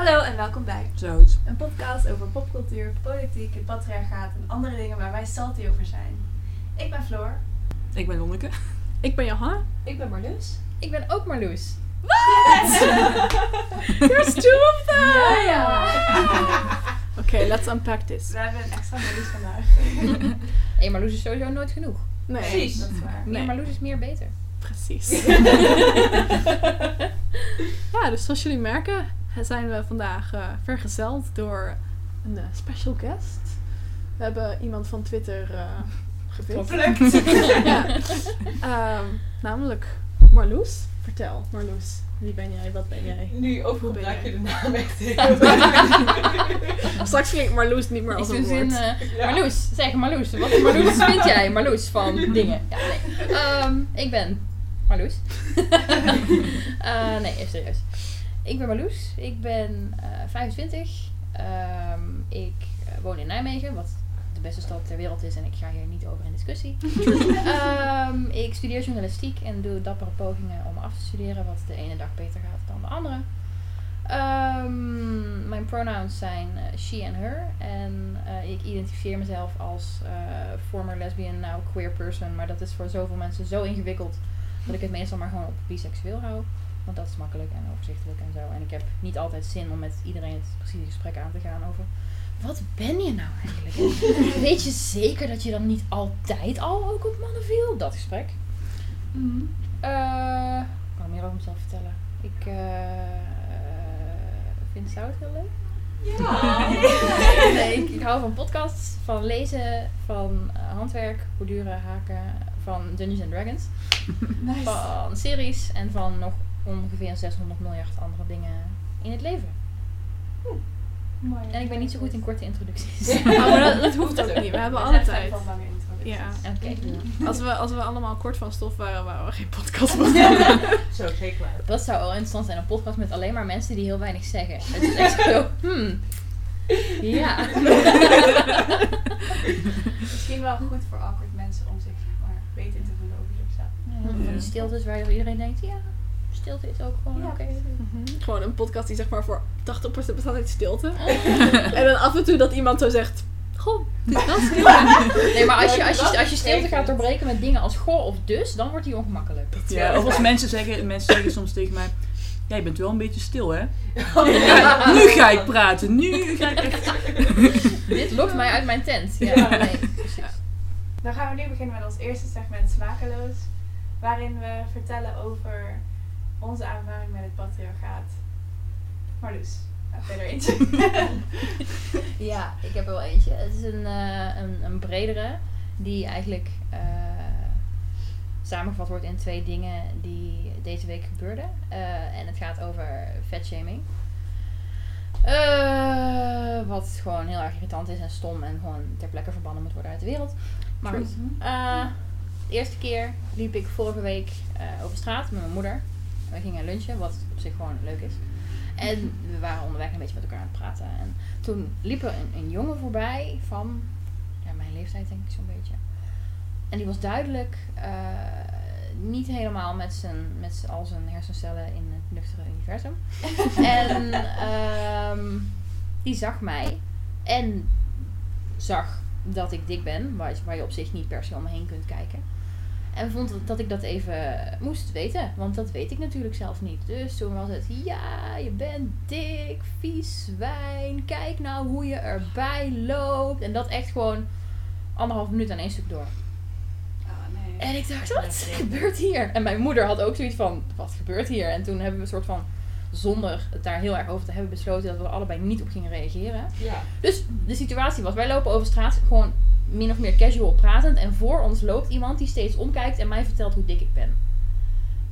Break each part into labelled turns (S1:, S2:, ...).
S1: Hallo en welkom bij
S2: Zo.
S1: een podcast over popcultuur, politiek, het patriarchaat en andere dingen waar wij salty over zijn. Ik ben Floor.
S2: Ik ben Lonneke.
S3: Ik ben Johanna.
S1: Ik ben Marloes.
S4: Ik ben ook Marloes.
S3: There's two of them!
S1: Ja, ja.
S3: Oké, let's unpack this.
S1: We hebben een extra Marloes vandaag.
S4: Hé, Marloes is sowieso nooit genoeg.
S3: Nee.
S1: Precies, dat is waar.
S3: Nee.
S4: Nee, Marloes is meer beter.
S3: Precies. ja, dus zoals jullie merken zijn we vandaag eh, vergezeld door een eh, special guest. We hebben iemand van Twitter eh gepikt. ja. Ehm, namelijk Marloes. Vertel, Marloes. Wie ben jij? Wat ben jij?
S5: Nu
S3: Hoe
S5: overal
S3: ben
S5: gebruik je de naam echt heel
S3: Straks klinkt Marloes niet meer
S4: Ik
S3: als een
S4: zin,
S3: woord.
S4: eh,
S5: Ja.
S4: Marloes, zeg Marloes. Wat Marloes vind jij? Marloes van dingen. Ja, nee. Ehm, ik ben Marloes. Eh, nee, even serieus. Ik ben Marloes. Ik ben eh 25. Ehm, ik eh, woon in Nijmegen, wat de beste stad ter wereld is en ik ga hier niet over in discussie. Ehm, ik studeer journalistiek en doe dappere pogingen om af te studeren, wat de ene dag beter gaat dan de andere. Ehm, mijn pronouns zijn eh, she en her. En eh, ik identificeer mezelf als eh, former lesbian, now queer person. Maar dat is voor zoveel mensen zo ingewikkeld dat ik het meestal maar gewoon op biseksueel hou. Want dat is makkelijk en overzichtelijk en zo. En ik heb niet altijd zin om met iedereen het precieze gesprek aan te gaan over. Wat ben je nou eigenlijk? En Weet je zeker dat je dan niet altijd al ook op mannen viel? Dat gesprek.
S1: Mhm.
S4: Eh, ik kan er meer over mezelf vertellen. Ik eh, vind zout heel leuk. nee, ik, ik hou van podcasts, van lezen, van eh, handwerk, borduren, haken, van Dungeons and Dragons,
S1: Nice.
S4: van series en van nog ongeveer 600 miljard andere dingen in het leven.
S1: Mooi.
S4: En ik ben niet zo goed in korte introducties.
S3: Oh, maar dat, dat hoeft ook niet. We hebben alle tijd.
S1: van lange introducties.
S3: Ja. Als we, als we allemaal kort van stof waren, waren we geen podcast begonnen.
S5: Zo, zeker waar.
S4: Dat zou wel interessant zijn, een podcast met alleen maar mensen die heel weinig zeggen. Het is echt zo, hmm. Ja.
S1: Misschien wel goed voor awkward mensen om zich maar, beter te voelen over zichzelf.
S4: Van die stiltes waar iedereen denkt, ja, stilte is ook gewoon
S1: Ja,
S4: oké.
S3: Mhm. Gewoon een podcast die zeg maar voor 80% bestaat uit stilte. en dan af en toe dat iemand zo zegt, goh, het is wel stil.
S4: Nee, maar als je, als
S5: Dat
S4: je, als je stilte gaat doorbreken met dingen als goh of dus, dan wordt die ongemakkelijk.
S2: Ja, of als mensen zeggen, mensen zeggen soms tegen mij, ja, je bent wel een beetje stil, hè?
S5: Oh,
S2: Ja, nu ga ik praten, nu ga ik echt...
S4: Dit lokt mij uit mijn tent. Ja,
S5: Ja.
S4: nee, precies.
S1: Dan gaan we nu beginnen met ons eerste segment Smakeloos. Waarin we vertellen over onze ervaring met het patriarchaat. Marloes, heb jij er eentje?
S4: Ja, ik heb er wel eentje. Het is een, eh, een, een bredere, die eigenlijk eh, samengevat wordt in twee dingen die deze week gebeurden. Eh, en het gaat over vetshaming. Eh, wat gewoon heel erg irritant is en stom en gewoon ter plekke verbannen moet worden uit de wereld. Maar goed. Eh, de eerste keer liep ik vorige week eh, over straat met mijn moeder. We gingen lunchen, wat op zich gewoon leuk is. En we waren onderweg een beetje met elkaar aan het praten. En toen liep er een, een jongen voorbij van ja, mijn leeftijd, denk ik zo'n beetje. En die was duidelijk eh, niet helemaal met, zijn, met al zijn hersencellen in het nuchtere universum. en ehm, die zag mij en zag dat ik dik ben, waar, waar je op zich niet per se om me heen kunt kijken. En vond dat, dat ik dat even moest weten, want dat weet ik natuurlijk zelf niet. Dus toen was het, ja, je bent dik, vies zwijn, kijk nou hoe je erbij loopt. En dat echt gewoon anderhalf minuut aan één stuk door.
S1: Oh nee.
S4: En ik dacht, wat gebeurt hier? En mijn moeder had ook zoiets van, wat gebeurt hier? En toen hebben we een soort van, zonder het daar heel erg over te hebben, besloten dat we er allebei niet op gingen reageren.
S5: Ja.
S4: Dus de situatie was, wij lopen over straat gewoon min of meer casual pratend. En voor ons loopt iemand die steeds omkijkt en mij vertelt hoe dik ik ben.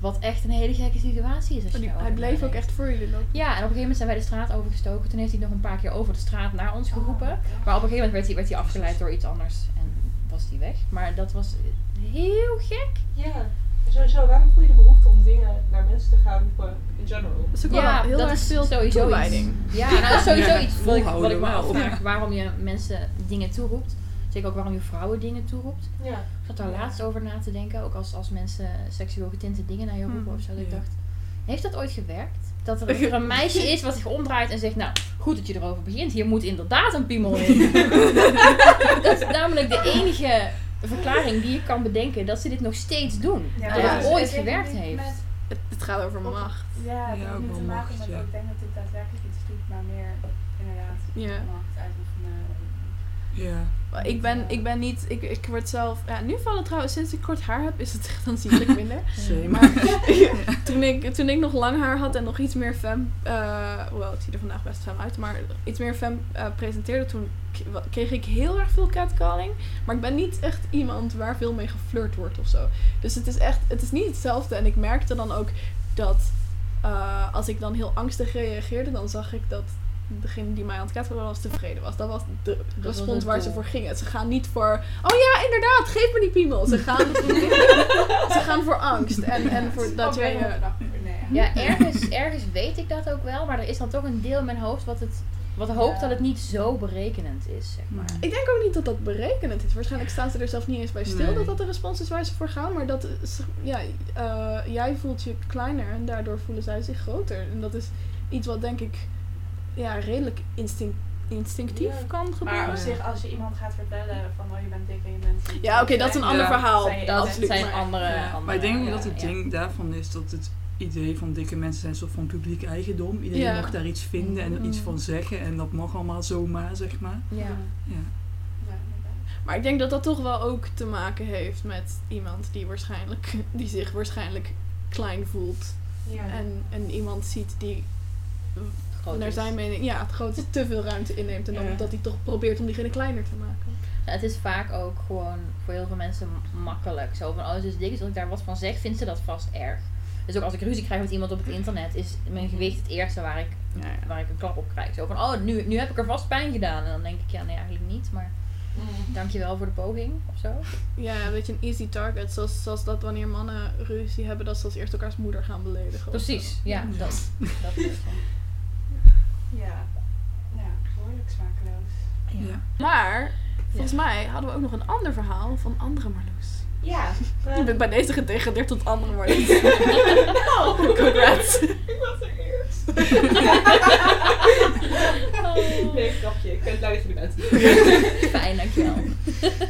S4: Wat echt een hele gekke situatie is. Als je
S3: Die-
S4: daarover
S3: hij bleef ook echt voor jullie lopen.
S4: Ja, en op een gegeven moment zijn wij de straat overgestoken. Toen heeft hij nog een paar keer over de straat naar ons geroepen.
S1: Oh,
S4: Maar op een gegeven moment werd hij, werd hij afgeleid door iets anders. En was hij weg. Maar dat was heel gek.
S5: Ja. Sowieso, waarom voel je de behoefte om dingen naar mensen te gaan roepen in general?
S3: Dat is ook wel
S4: Ja,
S3: heel
S4: dat
S3: erg
S4: is
S3: veel
S4: sowieso
S3: toewijding.
S4: iets. Ja, nou, dat is sowieso
S2: Ja,
S4: iets wat ik, wat
S2: volhouden
S4: ik me afvraag. Waarom je mensen dingen toeroept. Zeker ook waarom je vrouwen dingen toeroept.
S5: Ja.
S4: Ik zat daar laatst over na te denken. Ook als, als mensen seksueel getinte dingen naar je roepen
S3: Hmm.
S4: of zo. Dat ik dacht, heeft dat ooit gewerkt? dat er, er een meisje is wat zich omdraait en zegt, nou, goed dat je erover begint. Hier moet inderdaad een piemel in. dat is namelijk de enige verklaring die je kan bedenken dat ze dit nog steeds doen.
S1: Ja,
S4: dat het ooit gewerkt heeft.
S1: met-
S3: Het, het gaat over macht.
S1: Ja, het
S2: Ja, ook
S1: niet maken
S2: macht,
S1: met,
S2: ja.
S1: ik denk dat dit daadwerkelijk iets doet, maar meer inderdaad
S3: Ja.
S1: macht uitoefenen.
S2: Ja.
S3: Ik ben, ik ben niet, ik, ik word zelf, ja, nu valt het trouwens, sinds ik kort haar heb, is het echt aanzienlijk minder.
S2: Same.
S3: Maar toen ik, toen ik nog lang haar had en nog iets meer fem, eh hoewel het ziet er vandaag best fem uit, maar iets meer fem eh, presenteerde, toen kreeg ik heel erg veel catcalling. Maar ik ben niet echt iemand waar veel mee geflirt wordt of zo. Dus het is echt, het is niet hetzelfde. En ik merkte dan ook dat eh, als ik dan heel angstig reageerde, dan zag ik dat degene die mij aan het was tevreden was. Dat was de respons waar ze voor gingen. Ze gaan niet voor, oh ja, inderdaad, geef me die piemel. Ze gaan, ze gaan voor angst. En, en voor dat jij...
S1: Ja.
S4: Ergens, ergens weet ik dat ook wel, maar er is dan toch een deel in mijn hoofd wat, het, wat hoopt
S1: Ja.
S4: dat het niet zo berekenend is, zeg maar.
S3: Ik denk ook niet dat dat berekenend is. Waarschijnlijk staan ze er zelf niet eens bij stil
S2: Nee.
S3: dat dat de respons is waar ze voor gaan. Maar dat is, ja, eh, jij voelt je kleiner en daardoor voelen zij zich groter. En dat is iets wat denk ik ja, redelijk instinct, instinctief
S1: Ja.
S3: kan gebeuren.
S1: Maar op zich, als je iemand gaat vertellen van oh je bent dik en je bent...
S3: Ja, oké, dat is een
S2: Ja.
S3: ander verhaal.
S1: Zijn
S4: Dat
S3: absoluut,
S4: zijn andere,
S3: ja.
S4: andere...
S2: Maar ik denk dat het
S4: ja.
S2: ding daarvan is dat het idee van dikke mensen zijn een soort van publiek eigendom. Iedereen
S3: Ja.
S2: mag daar iets vinden en er iets
S3: Mm.
S2: van zeggen en dat mag allemaal zomaar, zeg maar.
S4: Ja.
S2: Ja.
S3: Maar ik denk dat dat toch wel ook te maken heeft met iemand die waarschijnlijk, die zich waarschijnlijk klein voelt.
S1: Ja.
S3: En, en iemand ziet die
S4: Groot
S3: naar
S4: is.
S3: zijn mening ja, het grote te veel ruimte inneemt. En dan
S1: Ja.
S3: dat hij toch probeert om diegene kleiner te maken.
S4: Ja, het is vaak ook gewoon voor heel veel mensen makkelijk. Zo van, oh, ze is dik, dus als ik daar wat van zeg, vindt ze dat vast erg. Dus ook als ik ruzie krijg met iemand op het internet, is mijn gewicht het eerste waar ik,
S3: Ja, ja.
S4: waar ik een klap op krijg. Zo van, oh, nu, nu heb ik er vast pijn gedaan. En dan denk ik, ja, nee, eigenlijk niet. Maar
S1: Mm.
S4: dankjewel voor de poging, of zo.
S3: Ja, een beetje een easy target. Zoals, zoals dat wanneer mannen ruzie hebben, dat ze als eerst elkaars moeder gaan beledigen.
S4: Precies, Ja. dat. dat is het.
S1: Ja. Ja, behoorlijk smakeloos.
S4: Ja.
S2: Ja.
S3: Maar, volgens mij hadden we ook nog een ander verhaal van andere Marloes.
S5: Ja.
S3: Ik ben bij deze gedegradeerd tot andere Marloes.
S5: Nou,
S3: Congrats.
S5: ik was er eerst. Nee, grapje. Ik ben blij dat je er bent.
S4: Fijn, dankjewel.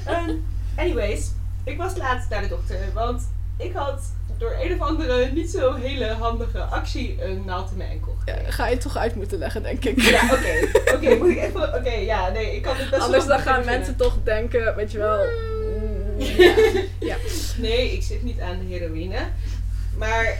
S5: Ehm, anyways, ik was laatst naar de dokter, want ik had door een of andere niet zo hele handige actie een naald in mijn enkel
S3: Ja, ga je het toch uit moeten leggen, denk ik.
S5: Ja, oké. Oké, moet ik even... Oké, ja, nee, ik kan dit best
S3: Anders dan gaan
S5: beginnen.
S3: mensen toch denken, weet je wel. mm, ja.
S5: Nee, ik zit niet aan de heroïne. Maar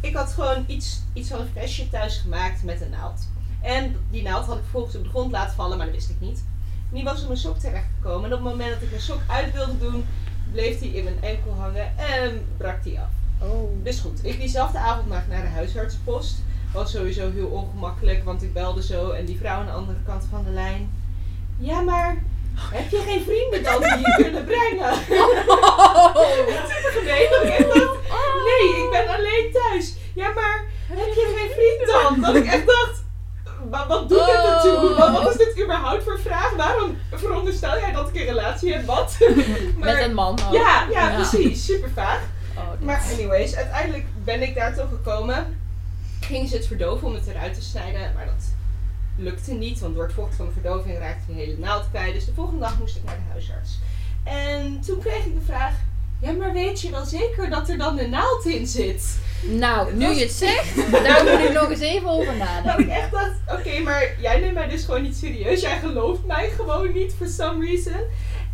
S5: ik had gewoon iets, iets van een flesje thuis gemaakt met een naald. En die naald had ik vervolgens op de grond laten vallen, maar dat wist ik niet. En die was op mijn sok terechtgekomen. En op het moment dat ik mijn sok uit wilde doen, bleef die in mijn enkel hangen en brak die af.
S4: Oh.
S5: Dus goed, ik diezelfde avond maar naar de huisartsenpost. Was sowieso heel ongemakkelijk, want ik belde zo en die vrouw aan de andere kant van de lijn. Ja, maar heb je geen vrienden dan die je kunnen brengen? Ik echt dacht, nee, ik ben alleen thuis. Ja, maar heb je geen vriend dan? Dat ik echt een?
S4: Met een man ook.
S5: ja, ja,
S4: Ja.
S5: precies. Super vaag.
S4: Oh,
S5: Maar anyways, uiteindelijk ben ik daar toch gekomen. Gingen ze het verdoven om het eruit te snijden, maar dat lukte niet, want door het vocht van de verdoving raakte die hele naald kwijt. Dus de volgende dag moest ik naar de huisarts. En toen kreeg ik de vraag, ja maar weet je wel zeker dat er dan een naald in zit?
S4: Nou, nu je het zegt, daar moet ik nog eens even over
S5: Dat ik
S4: nadenken.
S5: echt dacht, oké, maar jij neemt mij dus gewoon niet serieus. Jij gelooft mij gewoon niet, for some reason.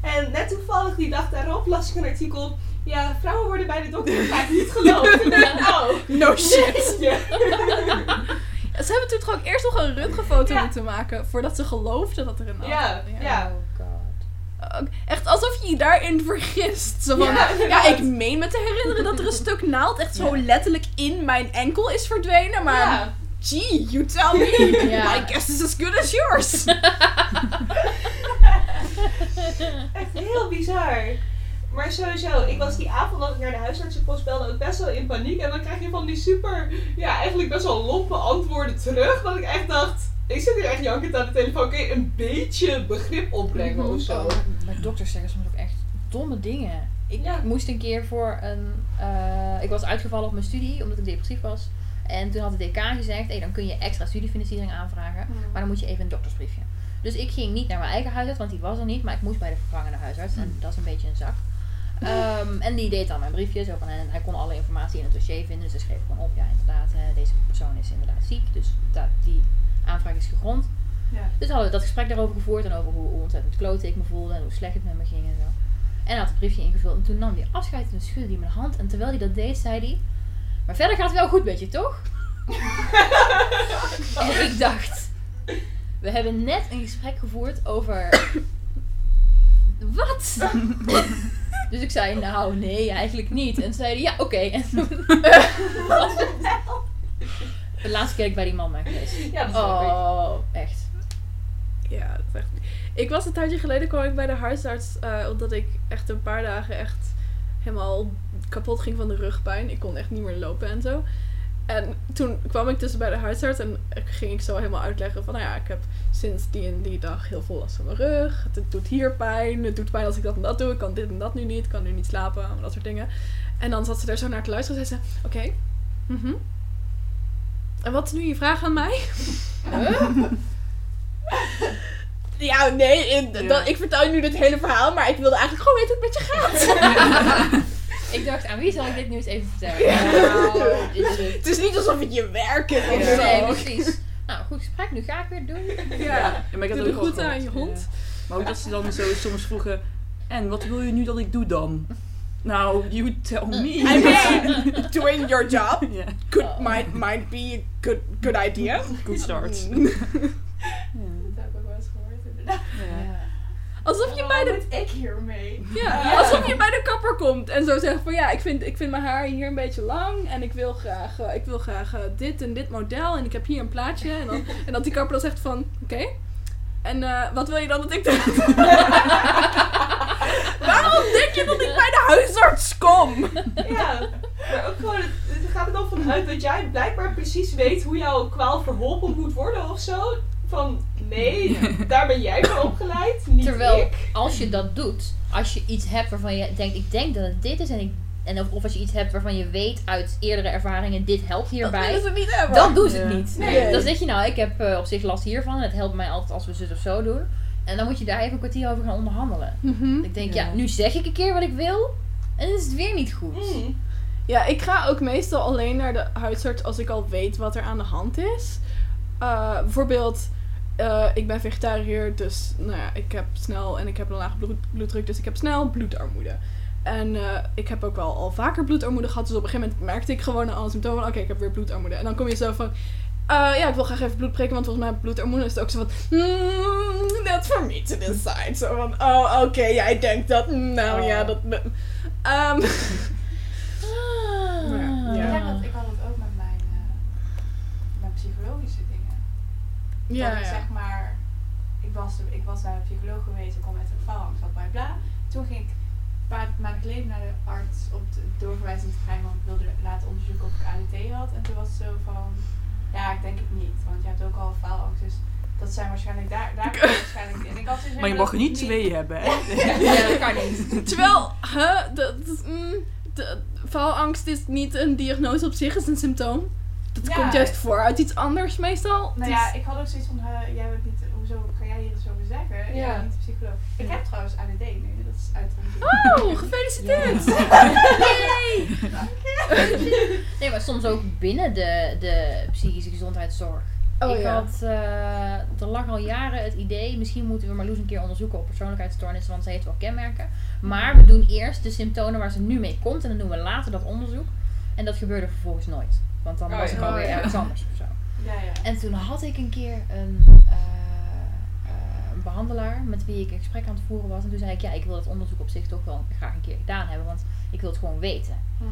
S5: En net toevallig die dag daarop las ik een artikel. Ja, vrouwen worden bij de dokter vaak niet geloofd. En ik dacht, oh,
S3: No shit.
S5: Ja.
S3: Ze hebben toen toch ook eerst nog een röntgenfoto
S5: Ja.
S3: moeten maken voordat ze geloofden dat er een naald
S5: Ja, ja.
S4: Oh god.
S3: Echt alsof je je daarin vergist. Zo van,
S5: Ja,
S3: ik meen me te herinneren dat er een stuk naald echt zo letterlijk in mijn enkel is verdwenen. Maar,
S5: Ja.
S3: gee, you tell me.
S4: Ja.
S3: I guess it's as good as yours.
S5: Echt heel bizar. Maar sowieso, ik was die avond dat ik naar de huisartsenpost belde ook best wel in paniek. En dan krijg je van die super, ja, eigenlijk best wel lompe antwoorden terug. Dat ik echt dacht, ik zit hier echt jankend aan de telefoon. Kun je een beetje begrip opbrengen of zo?
S4: Oh, maar dokters zeggen soms ook echt domme dingen. Ik
S5: Ja.
S4: moest een keer voor een. eh, ik was uitgevallen op mijn studie omdat ik depressief was. En toen had de decaan gezegd, hey, dan kun je extra studiefinanciering aanvragen. Maar dan moet je even een doktersbriefje. Dus ik ging niet naar mijn eigen huisarts, want die was er niet. Maar ik moest bij de vervangende huisarts. En dat is een beetje een zak. Ehm, en die deed dan mijn briefje. Zo van, en hij kon alle informatie in het dossier vinden. Dus hij schreef gewoon op. Ja, inderdaad, hè, deze persoon is inderdaad ziek. Dus dat, die aanvraag is gegrond.
S1: Ja.
S4: Dus hadden we dat gesprek daarover gevoerd. En over hoe, hoe ontzettend klote ik me voelde. En hoe slecht het met me ging en zo. En hij had het briefje ingevuld. En toen nam hij afscheid en schudde hij mijn hand. En terwijl hij dat deed, zei hij... Maar verder gaat het wel goed met je, toch? en ik dacht... We hebben net een gesprek gevoerd over... Wat? dus ik zei, nou nee, eigenlijk niet. En toen zei hij, ja, oké. En toen was het De laatste keer dat ik bij die man ben geweest.
S5: Ja, dat snap ik.
S4: Oh, echt.
S3: Ja, dat is echt... Ik was een tijdje geleden kwam ik bij de huisarts, eh, omdat ik echt een paar dagen echt helemaal kapot ging van de rugpijn. Ik kon echt niet meer lopen en zo. En toen kwam ik dus bij de huisarts en ging ik zo helemaal uitleggen van, nou ja, ik heb sinds die en die dag heel veel last van mijn rug. Het doet hier pijn, het doet pijn als ik dat en dat doe. Ik kan dit en dat nu niet, ik kan nu niet slapen, dat soort dingen. En dan zat ze er zo naar te luisteren en zei ze, oké, mhm. En wat is nu je vraag aan mij? Ja, nee, in-
S2: Ja.
S3: dat- ik vertel je nu dit hele verhaal, maar ik wilde eigenlijk gewoon weten hoe het met je gaat.
S4: Ik dacht, aan wie zal ik dit nieuws even vertellen? Nou, dit is het.
S3: het is niet alsof het je werk is. of zo.
S4: Nee, precies. Nou, goed gesprek, nu ga ik weer doen.
S3: Ja.
S2: Ja, maar ik had
S3: Doe
S2: ook
S3: groeten aan je hond.
S2: ja. Maar ook dat ze dan zo soms vroegen... En wat wil je nu dat ik doe dan? Nou, you tell me.
S3: I mean, doing your job could, might, might be a good, good idea.
S2: good start.
S3: Mm.
S2: Ja.
S1: Dat heb ik ook wel eens gehoord, inderdaad.
S2: Ja.
S3: Alsof je
S1: Oh,
S3: bij de
S1: ik hiermee?
S3: Ja, alsof je bij de kapper komt en zo zegt van ja, ik vind, ik vind mijn haar hier een beetje lang en ik wil graag, eh, ik wil graag eh, dit en dit model en ik heb hier een plaatje. En, dan, en dat die kapper dan zegt van oké, en eh, wat wil je dan dat ik doe? Waarom denk je dat ik bij de huisarts kom?
S5: Ja, maar ook gewoon, het, het gaat er dan vanuit dat jij blijkbaar precies weet hoe jouw kwaal verholpen moet worden of zo. Van, nee, daar ben jij voor opgeleid, niet
S4: Terwijl,
S5: ik.
S4: als je dat doet, als je iets hebt waarvan je denkt, ik denk dat het dit is, en, ik, en of, of als je iets hebt waarvan je weet uit eerdere ervaringen, dit helpt hierbij,
S3: willen ze niet hebben.
S4: dan doen ze het
S2: Ja.
S4: niet.
S3: Nee.
S4: Dan zeg je nou, ik heb eh, op zich last hiervan, en het helpt mij altijd als we zus of zo doen. En dan moet je daar even een kwartier over gaan onderhandelen.
S3: Mhm.
S4: Ik denk, ja,
S2: Ja.
S4: nu zeg ik een keer wat ik wil, en dan is het weer niet goed.
S5: Mm.
S3: Ja, ik ga ook meestal alleen naar de huisarts als ik al weet wat er aan de hand is. Eh, bijvoorbeeld, eh, ik ben vegetariër, dus nou ja, ik heb snel en ik heb een lage bloed, bloeddruk, dus ik heb snel bloedarmoede. En eh, ik heb ook wel al vaker bloedarmoede gehad, dus op een gegeven moment merkte ik gewoon aan alle symptomen, oké, ik heb weer bloedarmoede. En dan kom je zo van, eh, ja, ik wil graag even bloed prikken, want volgens mij bloedarmoede. is het ook zo van, hmm, that's for me to decide. Zo van, oh, oké, jij denkt dat, nou ja,
S4: Oh.
S3: dat... Ehm,
S4: Ah.
S3: Ja
S1: heb dat, ik had het ook met mijn, eh, mijn psychologische dingen.
S3: Ja,
S1: dat ik zeg maar, ik was, er- ik was een psycholoog geweest, ik kom met een faalangst, wat bla bla. Toen ging ik een paar maanden geleden naar de arts op de doorverwijzing te krijgen, want ik wilde laten onderzoeken of ik ADT had. En toen was het zo van, ja, ik denk het niet, want je hebt ook al faalangst, dus dat zijn waarschijnlijk daar, daar ik waarschijnlijk in. Ik had dus
S2: Maar je mag er niet twee hebben, hè?
S4: Ja, dat kan niet.
S3: Terwijl, huh, dat, dat- mm, de, faalangst is niet een diagnose op zich, is een symptoom. Dat
S1: Ja.
S3: komt juist voor uit iets anders meestal.
S1: Nou
S3: Dus-
S1: ja, ik had ook zoiets van, eh, jij weet niet, hoezo ga jij hier iets over zeggen?
S5: Ja.
S1: Ja. niet de psycholoog. Ik heb trouwens ADD nu, dat is uit.
S3: Oh, gefeliciteerd!
S4: Nee, maar soms ook binnen de, de psychische gezondheidszorg.
S3: Oh,
S4: ik
S3: ja.
S4: had, eh, er lag al jaren het idee, misschien moeten we Marloes een keer onderzoeken op persoonlijkheidsstoornissen, want ze heeft wel kenmerken. Maar we doen eerst de symptomen waar ze nu mee komt en dan doen we later dat onderzoek. En dat gebeurde vervolgens nooit. Want dan
S5: Oh,
S4: was ik alweer
S3: Oh,
S4: ergens anders of zo.
S1: Ja, ja.
S4: En toen had ik een keer een, eh, eh, een behandelaar met wie ik een gesprek aan het voeren was. En toen zei ik, ja, ik wil dat onderzoek op zich toch wel graag een keer gedaan hebben, want ik wil het gewoon weten.
S1: Mhm.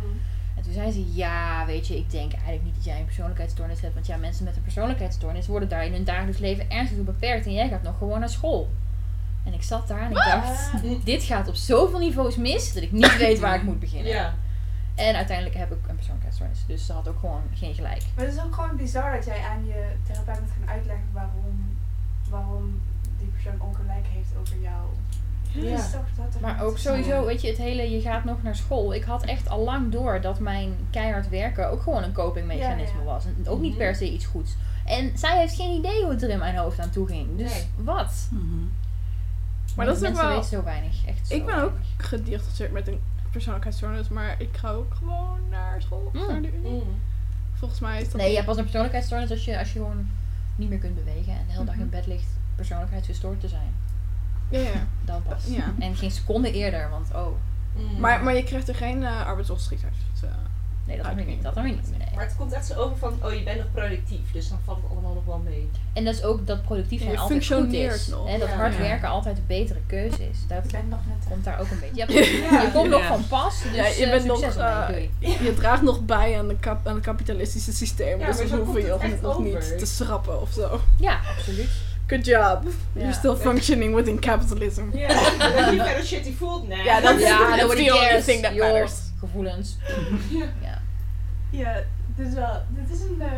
S4: En toen zei ze, ja, weet je, ik denk eigenlijk niet dat jij een persoonlijkheidsstoornis hebt. Want ja, mensen met een persoonlijkheidsstoornis worden daar in hun dagelijks leven ernstig door beperkt. En jij gaat nog gewoon naar school. En ik zat daar en ik dacht, dit gaat op zoveel niveaus mis dat ik niet weet waar ik moet beginnen.
S5: Ja.
S4: En uiteindelijk heb ik een persoonlijkheidsstoornis. Dus ze had ook gewoon geen gelijk.
S1: Maar het is ook gewoon bizar dat jij aan je therapeut moet gaan uitleggen waarom, waarom die persoon ongelijk heeft over jou.
S5: Ja.
S1: Dus toch- dat toch
S4: Maar ook sowieso, weet je, het hele je gaat nog naar school. Ik had echt al lang door dat mijn keihard werken ook gewoon een copingmechanisme
S1: Ja, ja.
S4: was. En ook niet
S5: Mhm.
S4: per se iets goeds. En zij heeft geen idee hoe het er in mijn hoofd aan toe ging. Dus
S5: Nee.
S4: wat?
S2: Mhm.
S3: Maar dat is ook
S4: Mensen
S3: wel...
S4: weten zo weinig. Echt zo
S3: Ik ben ook gediagnosticeerd met een persoonlijkheidsstoornis, maar ik ga ook gewoon naar school,
S4: Mm.
S3: naar de unie.
S5: Mm.
S3: Volgens mij is dat...
S4: Nee, je hebt pas een persoonlijkheidsstoornis als je, als je gewoon niet meer kunt bewegen en de hele dag
S3: Mhm.
S4: in bed ligt persoonlijkheidsgestoord te zijn.
S3: Ja, ja.
S4: Dan pas.
S3: Ja.
S4: En geen seconde eerder, want oh,
S5: Mm.
S3: Maar, maar je krijgt er geen uh, arbeidsongeschiktheid. Dus, eh,
S4: nee, dat dan weer niet. Dat dan weer niet. Nee.
S5: Maar het komt echt zo over van, oh je bent nog productief, dus dan valt het allemaal nog wel mee.
S4: En dat is ook dat productief
S3: Ja,
S4: zijn
S3: je
S4: altijd goed
S3: functioneert
S4: is.
S3: nog.
S4: Hè, dat
S5: Ja.
S4: hard
S3: Ja.
S4: werken altijd de betere keuze is. Dat
S1: Ik ben nog net
S4: komt daar ook een beetje. Je, hebt- je komt nog
S2: Ja.
S4: van pas, dus
S3: Ja, je
S4: eh,
S3: bent nog,
S4: succes
S3: eh, je draagt nog bij aan, de kap, aan het kapitalistische systeem.
S5: Ja,
S3: dus
S5: zo
S3: hoeven je nog,
S5: over.
S3: niet te schrappen of zo.
S4: Ja, absoluut.
S3: Good job.
S4: Ja.
S3: You're still functioning within capitalism.
S5: Ja, dat je verder shitty voelt, nee.
S3: Ja, dat-
S4: Ja,
S3: that's the only thing that
S4: Joh,
S3: matters.
S4: Gevoelens.
S5: Ja.
S4: Ja.
S1: Dit is wel. Dit is een. eh,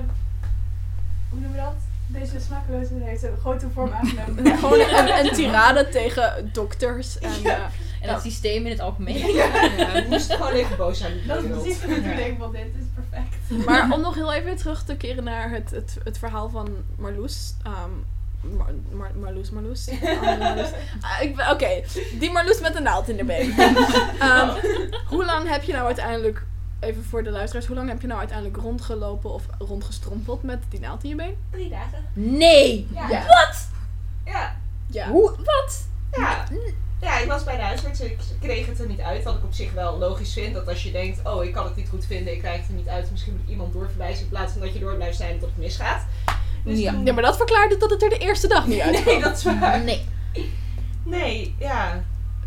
S1: hoe noemen we dat? Deze smakeloosheid heeft een grote vorm aangenomen.
S3: Gewoon een, een tirade tegen dokters. En,
S5: Ja.
S3: eh,
S4: En het systeem in het algemeen.
S5: Ja, moest gewoon even boos zijn.
S1: Dat is precies wat ik denk van dit is perfect.
S3: maar om nog heel even terug te keren naar het, het, het verhaal van Marloes. ehm, Mar, Mar, Marloes, Marloes. Ah, ik ben- Oké, die Marloes met een naald in de been. Ehm, hoe lang heb je nou uiteindelijk, even voor de luisteraars, hoe lang heb je nou uiteindelijk rondgelopen of rondgestrompeld met die naald in je been?
S5: Drie dagen.
S4: Nee!
S5: Ja.
S3: Ja.
S4: Wat?
S5: Ja.
S3: Ja.
S4: Hoe? Wat?
S5: Ja. Ja, ik was bij de huisarts. Ik kreeg het er niet uit. Wat ik op zich wel logisch vind. Dat als je denkt, oh ik kan het niet goed vinden. Ik krijg het er niet uit. Misschien moet ik iemand doorverwijzen. In plaats van dat je door blijft zijn tot het misgaat. Dus
S4: Ja.
S5: toen-
S3: Ja, maar dat verklaarde dat het er de eerste dag niet uit
S5: Nee, dat is waar.
S4: Nee.
S5: Nee, ja.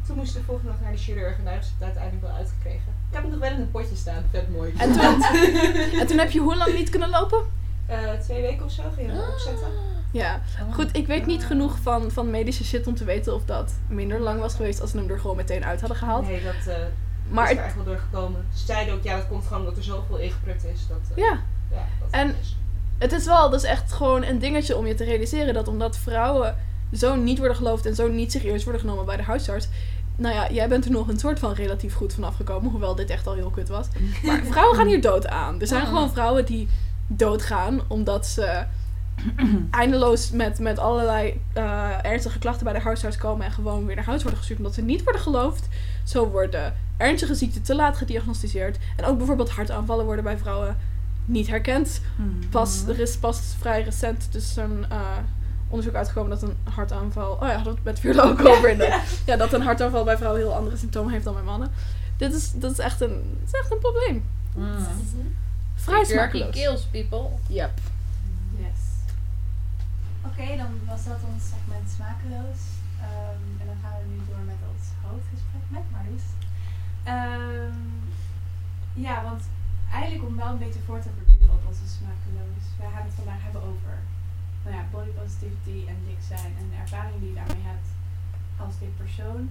S5: Toen moest ik de volgende dag naar de chirurg en daar ze het uiteindelijk wel uitgekregen. Ik heb het nog wel in een potje staan, vet mooi.
S3: En toen, en toen heb je hoe lang niet kunnen lopen?
S5: Eh, twee weken of zo ging je hem opzetten.
S3: Ja, goed, ik weet niet genoeg van, van medische shit om te weten of dat minder lang was geweest als ze hem er gewoon meteen uit hadden gehaald.
S5: Nee, dat eh
S3: Maar
S5: is er
S3: het,
S5: echt wel doorgekomen. Ze zeiden ook, ja, dat komt gewoon omdat er zoveel ingeprukt is. Dat, eh,
S3: ja,
S5: ja, dat
S3: En-
S5: het is.
S3: het is wel dus echt gewoon een dingetje om je te realiseren dat omdat vrouwen zo niet worden geloofd en zo niet serieus worden genomen bij de huisarts. Nou ja, jij bent er nog een soort van relatief goed vanaf gekomen, hoewel dit echt al heel kut was. Maar vrouwen gaan hier dood aan. Er zijn
S4: Ah.
S3: gewoon vrouwen die doodgaan omdat ze eindeloos met, met allerlei eh, ernstige klachten bij de huisarts komen en gewoon weer naar huis worden gestuurd omdat ze niet worden geloofd. Zo worden ernstige ziekten te laat gediagnosticeerd. En ook bijvoorbeeld hartaanvallen worden bij vrouwen niet herkend.
S2: Mhm.
S3: Pas, er is pas vrij recent dus een eh, onderzoek uitgekomen dat een hartaanval... Oh ja, dat met Veerle ook over in de- Ja, dat een hartaanval bij vrouwen heel andere symptomen heeft dan bij mannen. Dit is, dat is, echt, een, is echt een probleem.
S4: Mm.
S3: Vrij
S4: Jerky
S3: smakeloos.
S4: kills people.
S3: Yep.
S1: Yes. Oké, dan was dat ons segment smakeloos. Ehm, en dan gaan we nu door met ons hoofdgesprek met Marlies. Ehm, ja, want eigenlijk om wel een beetje voor te verduren op onze smakeloos. We gaan het vandaag hebben over nou ja, body positivity en dik zijn en de ervaring die je daarmee hebt als dik persoon.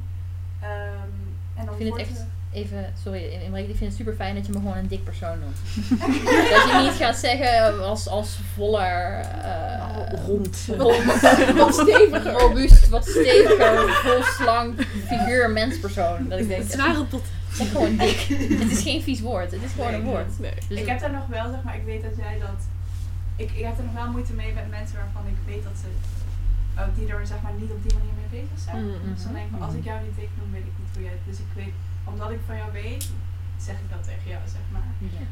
S1: Ehm, en om
S4: Ik vind het echt- Even, sorry, ik vind het super fijn dat je me gewoon een dik persoon noemt. dat je niet gaat zeggen als, als voller, eh,
S2: Rond.
S4: wat steviger, robuust, wat steviger, vol slank figuur, menspersoon. Dat ik denk,
S3: Zware tot...
S4: zeg gewoon dik. het is geen vies woord, het is gewoon
S1: Nee,
S4: een woord.
S3: Nee.
S4: Dus
S1: Ik heb daar nog wel, zeg maar, ik weet dat jij dat. Ik, ik heb er nog wel moeite mee met mensen waarvan ik weet dat ze. oh, die er zeg maar niet op die manier mee bezig zijn.
S3: Mm.
S1: Dus dan denk ik, van, als ik jou niet noem, weet ik niet hoe jij. Dus ik weet, omdat ik van jou weet, zeg ik dat tegen jou, zeg maar.
S4: ja.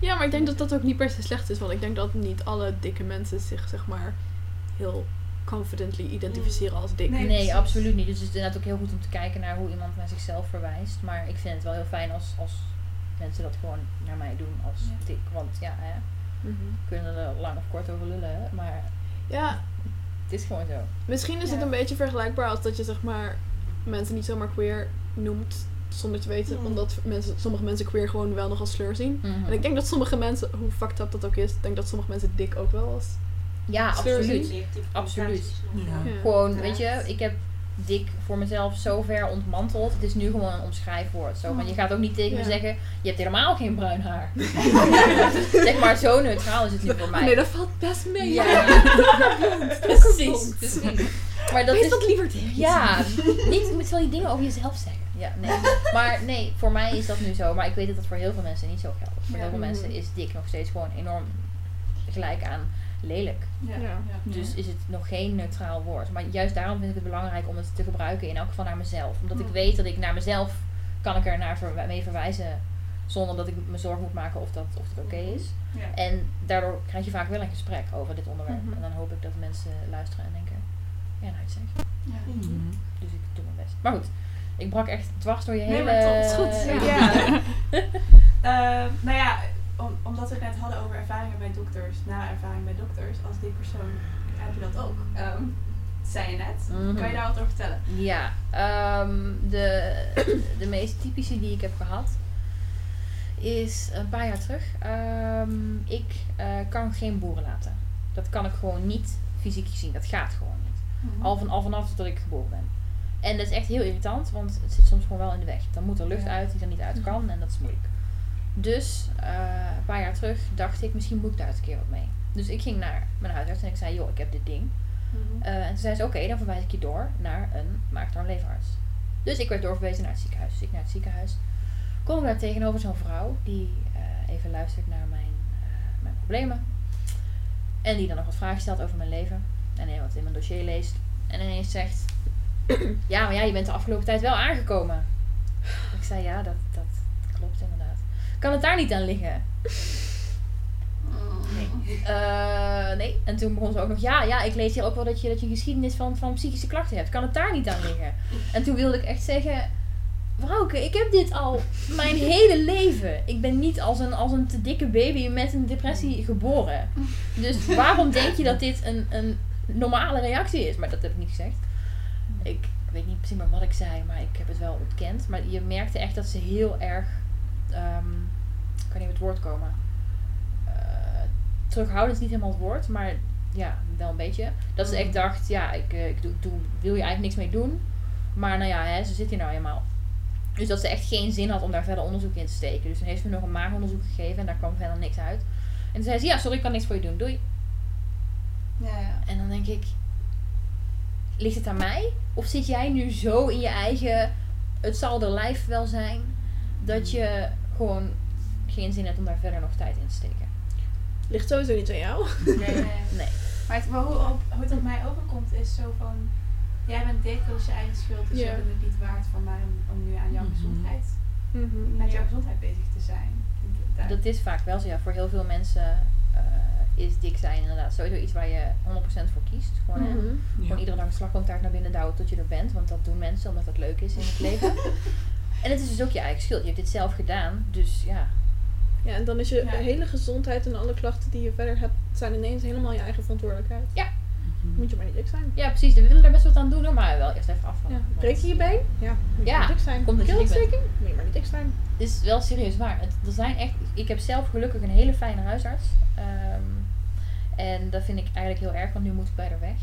S3: Ja, maar ik denk dat dat ook niet per se slecht is. Want ik denk dat niet alle dikke mensen zich, zeg maar, heel confidently identificeren als dik.
S1: Nee,
S4: Nee, absoluut niet. Dus het is inderdaad ook heel goed om te kijken naar hoe iemand naar zichzelf verwijst. Maar ik vind het wel heel fijn als, als mensen dat gewoon naar mij doen als
S1: Ja.
S4: dik. Want ja, hè,
S3: Mhm.
S4: we kunnen er lang of kort over lullen. hè, Maar
S3: Ja,
S4: het is gewoon zo.
S3: Misschien is het een beetje vergelijkbaar als dat je zeg maar mensen niet zomaar queer noemt zonder te weten,
S1: Mm.
S3: omdat mensen, sommige mensen queer gewoon wel nog als slur zien.
S4: Mhm.
S3: En ik denk dat sommige mensen, hoe fucked up dat ook is, ik denk dat sommige mensen dik ook wel als.
S4: Ja,
S3: Sleur
S4: absoluut. Absoluut.
S2: Ja.
S3: Ja.
S4: Gewoon, weet je, ik heb dik voor mezelf zo ver ontmanteld. Het is nu gewoon een omschrijfwoord. Zo, van, je gaat ook niet tegen me
S3: Ja.
S4: zeggen, je hebt helemaal geen bruin haar. zeg maar, zo neutraal is het nu voor mij.
S3: Nee, dat valt best mee.
S4: Ja, precies, precies. Maar dat
S3: Wees
S4: is...
S3: wat liever tegen
S4: Ja, niet met van die dingen over jezelf zeggen. Ja, nee. Maar nee, voor mij is dat nu zo. Maar ik weet dat dat voor heel veel mensen niet zo geldt. Voor heel veel mensen is dik nog steeds gewoon enorm gelijk aan lelijk.
S1: Ja.
S4: Dus is het nog geen neutraal woord. Maar juist daarom vind ik het belangrijk om het te gebruiken in elk geval naar mezelf. Omdat ik weet dat ik naar mezelf kan ik er naar verw- mee verwijzen. Zonder dat ik me zorgen moet maken of dat, of het oké is.
S1: Ja.
S4: En daardoor krijg je vaak wel een gesprek over dit onderwerp.
S3: Mhm.
S4: En dan hoop ik dat mensen luisteren en denken, ja nou zeg.
S1: Ja.
S2: Mhm.
S4: Dus ik doe mijn best. Maar goed, ik brak echt dwars door je
S1: Nee,
S4: hele...
S1: maar dat is goed.
S4: Ja.
S1: Ja. Ehm, nou ja, om, omdat we het net hadden over ervaringen bij dokters, na ervaring bij dokters, als die persoon heb je dat ook. Ehm zei je net.
S4: Mhm.
S1: Kan je daar wat over vertellen?
S4: Ja, ehm, de, de meest typische die ik heb gehad is een paar jaar terug. Ehm, ik eh, kan geen boeren laten. Dat kan ik gewoon niet fysiek gezien. Dat gaat gewoon niet. Al, van, al vanaf dat ik geboren ben. En dat is echt heel irritant, want het zit soms gewoon wel in de weg. Dan moet er lucht
S1: Ja.
S4: uit die er niet uit kan en dat is moeilijk. Dus eh, een paar jaar terug dacht ik, misschien moet ik daar eens een keer wat mee. Dus ik ging naar mijn huisarts en ik zei, joh, ik heb dit ding.
S3: Mhm.
S4: Eh, en toen zei ze, oké, dan verwijs ik je door naar een maag-darm-leverarts. Dus ik werd doorverwezen naar het ziekenhuis. Dus ik naar het ziekenhuis. Kom ik daar tegenover zo'n vrouw die eh, even luistert naar mijn, mijn problemen. En die dan nog wat vragen stelt over mijn leven. En wat in mijn dossier leest. En ineens zegt, ja, maar ja, je bent de afgelopen tijd wel aangekomen. Ik zei, ja, dat, dat klopt inderdaad. Kan het daar niet aan liggen? Nee. Eh, nee. En toen begon ze ook nog, ja, ja, ik lees hier ook wel dat je, dat je een geschiedenis van, van psychische klachten hebt. Kan het daar niet aan liggen? En toen wilde ik echt zeggen, vrouwke, ik heb dit al mijn hele leven. Ik ben niet als een, als een te dikke baby met een depressie geboren. Dus waarom denk je dat dit een, een normale reactie is? Maar dat heb ik niet gezegd. Ik, weet niet precies meer wat ik zei, maar ik heb het wel ontkend. Maar je merkte echt dat ze heel erg, ehm, kan niet op het woord komen. Eh, terughoudend is niet helemaal het woord, maar ja, wel een beetje. Dat ze echt dacht, ja, ik, eh, ik doe, doe, wil je eigenlijk niks mee doen. Maar nou ja, hè, ze zit hier nou eenmaal. Dus dat ze echt geen zin had om daar verder onderzoek in te steken. Dus toen heeft ze me nog een maagonderzoek gegeven en daar kwam verder niks uit. En toen zei ze, ja, sorry, ik kan niks voor je doen, doei.
S1: Ja, ja.
S4: En dan denk ik, ligt het aan mij? Of zit jij nu zo in je eigen, het zal er lijf wel zijn, dat je gewoon geen zin hebt om daar verder nog tijd in te steken?
S3: Ligt sowieso niet aan jou.
S1: Nee, nee.
S4: Nee.
S1: Maar, het, maar hoe, op- hoe het op mij overkomt is zo van... Jij bent dik, dat is je eigen schuld. Dus
S3: Ja.
S1: je bent het niet waard van mij om, om nu aan jouw
S2: Mhm.
S1: gezondheid...
S3: Mhm.
S1: Met jouw gezondheid bezig te zijn. Daar-
S4: Dat is vaak wel zo. Ja, voor heel veel mensen eh, is dik zijn inderdaad sowieso iets waar je 100% voor kiest. Gewoon, hè,
S3: Mhm.
S4: gewoon iedere dag een slagroomtaart naar binnen douwen tot je er bent. Want dat doen mensen omdat dat leuk is in het leven. en het is dus ook je eigen schuld. Je hebt dit zelf gedaan. Dus ja,
S3: Ja, en dan is je
S1: Ja.
S3: hele gezondheid en alle klachten die je verder hebt, zijn ineens helemaal je eigen verantwoordelijkheid. Moet je maar niet dik zijn.
S4: ja precies. We willen er best wat aan doen hoor, maar wel eerst even afvallen.
S3: Ja. Breek je je been? Ja. Moet je
S4: Ja,
S3: maar niet dik zijn.
S4: komt je.
S3: Keelontsteking? Moet je maar niet dik zijn.
S4: Het is wel serieus waar. Het, er zijn echt, ik heb zelf gelukkig een hele fijne huisarts. Ehm, en dat vind ik eigenlijk heel erg, want nu moet ik bij haar weg.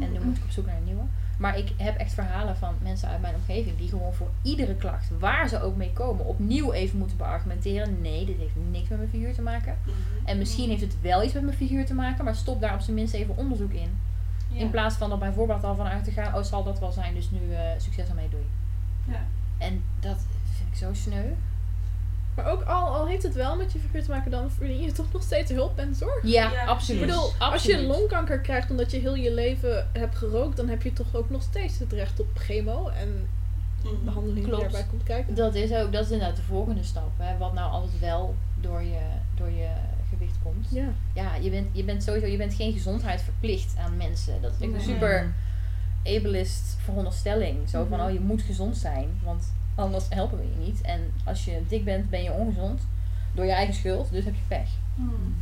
S4: En nu moet ik op zoek naar een nieuwe. Maar ik heb echt verhalen van mensen uit mijn omgeving die gewoon voor iedere klacht, waar ze ook mee komen, opnieuw even moeten beargumenteren. Nee, dit heeft niks met mijn figuur te maken. En misschien heeft het wel iets met mijn figuur te maken, maar stop daar op zijn minst even onderzoek in.
S1: Ja.
S4: In plaats van er bijvoorbeeld al vanuit te gaan, oh zal dat wel zijn, dus nu eh, succes ermee doei.
S1: Ja.
S4: En dat vind ik zo sneu.
S3: Maar ook al, al heeft het wel met je figuur te maken, dan verdien je toch nog steeds hulp en zorg.
S4: Ja,
S1: Ja,
S4: absoluut.
S3: Ik bedoel, als je longkanker krijgt omdat je heel je leven hebt gerookt, dan heb je toch ook nog steeds het recht op chemo en behandeling die
S4: Klopt.
S3: daarbij komt kijken.
S4: Dat is ook, dat is inderdaad de volgende stap. Hè. Wat nou alles wel door je, door je gewicht komt.
S3: Ja.
S4: Ja, je bent, je bent sowieso, je bent geen gezondheid verplicht aan mensen. Dat is echt een
S1: Nee.
S4: super ableist veronderstelling. Zo van,
S3: Mhm.
S4: oh je moet gezond zijn, want anders helpen we je niet. En als je dik bent, ben je ongezond. Door je eigen schuld, dus heb je pech.
S1: Hmm.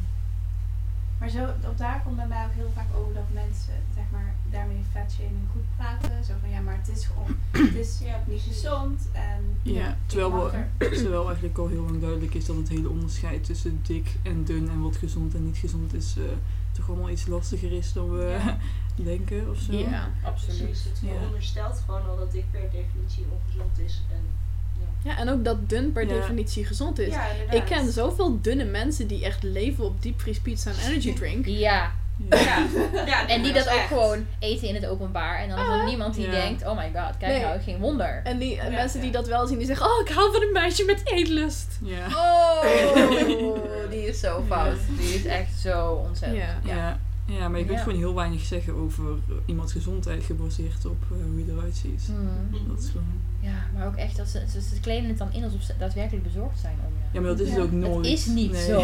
S1: Maar zo, op daar komt bij mij ook heel vaak over dat mensen zeg maar, daarmee fatshaming goed praten. Zo van ja, maar het is gewoon, het is niet gezond. En
S2: Ja, terwijl Terwijl,
S1: achter.
S2: terwijl eigenlijk al heel lang duidelijk is dat het hele onderscheid tussen dik en dun en wat gezond en niet gezond is, eh, toch allemaal iets lastiger is dan we
S1: Ja.
S2: denken of zo.
S3: Ja.
S4: Absoluut.
S5: Precies, het
S2: Ja.
S5: onderstelt gewoon al dat dik per definitie ongezond is. En, ja.
S3: ja, en ook dat dun per
S2: Ja.
S3: definitie gezond is.
S5: Ja.
S3: Ik ken zoveel dunne mensen die echt leven op diepvriespizza en energy drink.
S4: Ja,
S2: Ja.
S4: En die dat ook
S5: echt.
S4: gewoon eten in het openbaar. En dan is er niemand die
S2: Ja.
S4: denkt, oh my god, kijk
S3: Nee.
S4: nou, geen wonder.
S3: En die en
S5: Ja,
S3: mensen die dat wel zien, die zeggen: Oh, ik hou van een meisje met eetlust.
S2: Ja.
S4: Oh, die is zo fout. Die is echt zo ontzettend.
S3: Ja.
S2: Ja. Maar je kunt
S4: Ja.
S2: gewoon heel weinig zeggen over iemands gezondheid gebaseerd op eh, hoe je eruit ziet.
S4: Hmm.
S2: Dat is gewoon...
S4: Ja, maar ook echt, dat ze, ze, ze kleden het dan in alsof ze daadwerkelijk bezorgd zijn om je.
S2: Ja, maar dat is
S1: Ja.
S2: het ook nooit.
S4: is niet
S2: Nee.
S4: zo.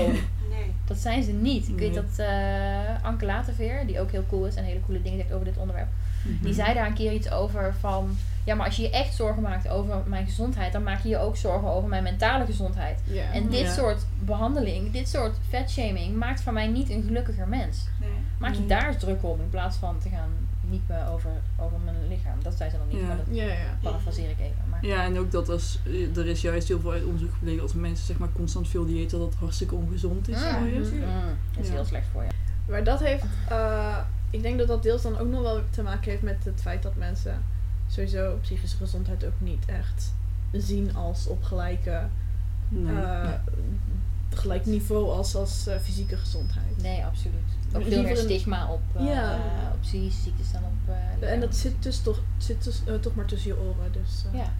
S5: Nee.
S4: Dat zijn ze niet. Ik weet dat eh, Anke Laterveer, die ook heel cool is en hele coole dingen zegt over dit onderwerp,
S2: Mhm.
S4: die zei daar een keer iets over van, ja, maar als je je echt zorgen maakt over mijn gezondheid, dan maak je je ook zorgen over mijn mentale gezondheid.
S3: Ja.
S4: En dit soort behandeling, dit soort vetshaming, maakt van mij niet een gelukkiger mens.
S1: Nee.
S4: Maak je
S2: Nee.
S4: daar eens druk om in plaats van te gaan niepen over, over mijn lichaam. Dat zei ze dan niet,
S2: Ja.
S4: maar dat
S3: Ja, ja.
S4: parafraseer ik even. Maar
S2: Ja, en ook dat als, eh, er is juist heel veel uit onderzoek gebleken als mensen zeg maar constant veel dieet, dat dat hartstikke ongezond is
S4: Mm,
S2: voor je.
S4: mm, dat is
S2: Ja.
S4: heel slecht voor je.
S3: Maar dat heeft, eh, ik denk dat dat deels dan ook nog wel te maken heeft met het feit dat mensen sowieso psychische gezondheid ook niet echt zien als op gelijke,
S2: Nee.
S3: eh, gelijk niveau als, als fysieke gezondheid.
S4: Nee, absoluut. Ook veel meer stigma op, eh,
S3: Ja.
S4: op psychische ziektes dan op... eh,
S3: En dat zit dus toch, zit dus, eh, toch maar tussen je oren. Dus,
S4: Ja.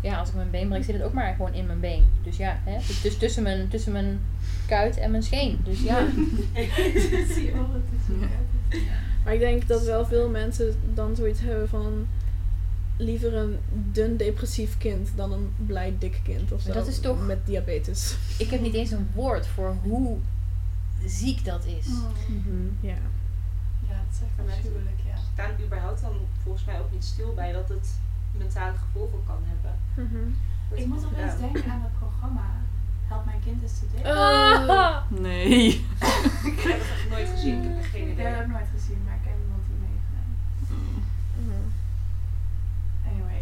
S4: Ja, als ik mijn been breek, zit het ook maar gewoon in mijn been. Dus ja, hè? Dus, dus tussen, mijn, tussen mijn kuit en mijn scheen. Dus ja.
S1: Zie je is.
S2: Ja.
S3: Maar ik denk dat wel veel mensen dan zoiets hebben van liever een dun depressief kind dan een blij dik kind of zo.
S4: Dat is toch-
S3: Met diabetes.
S4: Ik heb niet eens een woord voor hoe ziek dat is.
S2: Mhm.
S3: Ja.
S1: Ja, het is echt afschuwelijk, ja.
S5: staan überhaupt dan volgens mij ook niet stil bij dat het mentale gevolgen kan hebben.
S3: Mhm.
S5: Dat
S1: Ik moet
S5: ja.
S1: opeens denken aan het programma Help mijn kind is te dik.
S3: Eh,
S2: Nee.
S5: Ik heb het echt nooit gezien, ik heb echt geen
S1: Ik
S5: idee.
S1: heb het ook nooit gezien, maar ik heb iemand die meegedaan.
S3: mhm.
S1: Anyway,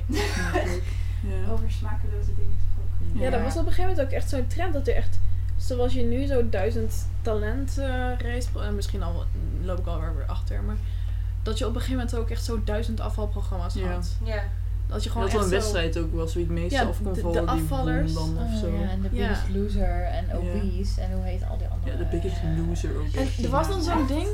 S2: Ja.
S1: over smakeloze dingen gesproken.
S3: Ja, dat was op een gegeven moment ook echt zo'n trend dat er echt, zoals je nu zo duizend talent eh race, en misschien al loop ik alweer weer achter, maar dat je op een gegeven moment ook echt zo duizend afvalprogramma's
S2: Ja.
S3: had.
S5: Ja.
S3: Dat je gewoon
S2: Dat wel
S3: echt
S2: een wedstrijd ook was wie het meeste
S3: Ja,
S2: af kon
S3: de- de
S2: vallen.
S3: afvallers.
S2: dan of
S4: Oh,
S2: zo.
S4: ja, en
S3: Ja.
S4: Biggest Loser en Obese en hoe heet al die andere...
S2: Ja, de biggest
S4: eh,
S2: loser ook.
S3: En er was dan zo'n ding?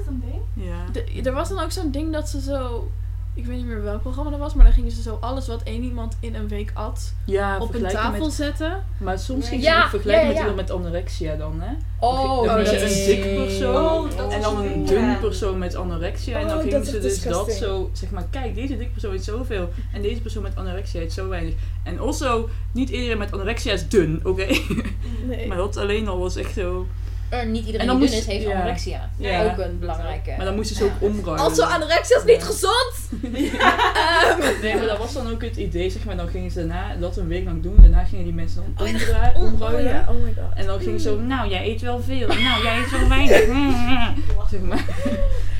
S2: Ja.
S3: de- er was dan ook zo'n ding dat ze zo, ik weet niet meer welk programma dat was, maar dan gingen ze zo alles wat één iemand in een week at
S2: Ja,
S3: op een tafel
S2: met,
S3: zetten.
S2: maar soms ging
S4: Ja,
S2: ze ook vergelijken
S4: ja, ja,
S2: met
S4: ja.
S2: iemand met anorexia dan, hè?
S4: Oh,
S2: dan
S3: nee.
S2: ze een dik persoon
S5: Oh,
S2: en
S5: is
S2: dan
S5: een
S2: dun
S5: ja.
S2: persoon met anorexia. en
S3: Oh,
S2: dan gingen
S3: is
S2: ze dus dat zo, zeg maar, kijk, deze dik persoon eet zoveel en deze persoon met anorexia eet zo weinig. En also, niet iedereen met anorexia is dun, oké?
S3: Nee.
S2: maar dat alleen al was echt zo...
S4: Eh, niet
S2: En
S4: iedereen
S2: dan
S4: die dun is, heeft
S2: ja.
S4: anorexia.
S2: Ja.
S4: Ook een belangrijke.
S2: Maar dan moesten ze ook omruilen.
S3: Also, anorexia is niet gezond! Ehm,
S2: Nee, maar dat was dan ook het idee, zeg maar. Dan gingen ze daarna dat een week lang doen. Daarna gingen die mensen dan
S3: Oh oh, oh
S2: omruilen.
S3: ja, oh my god.
S2: En dan ging zo, nou jij eet wel veel, nou jij eet wel weinig. zeg maar.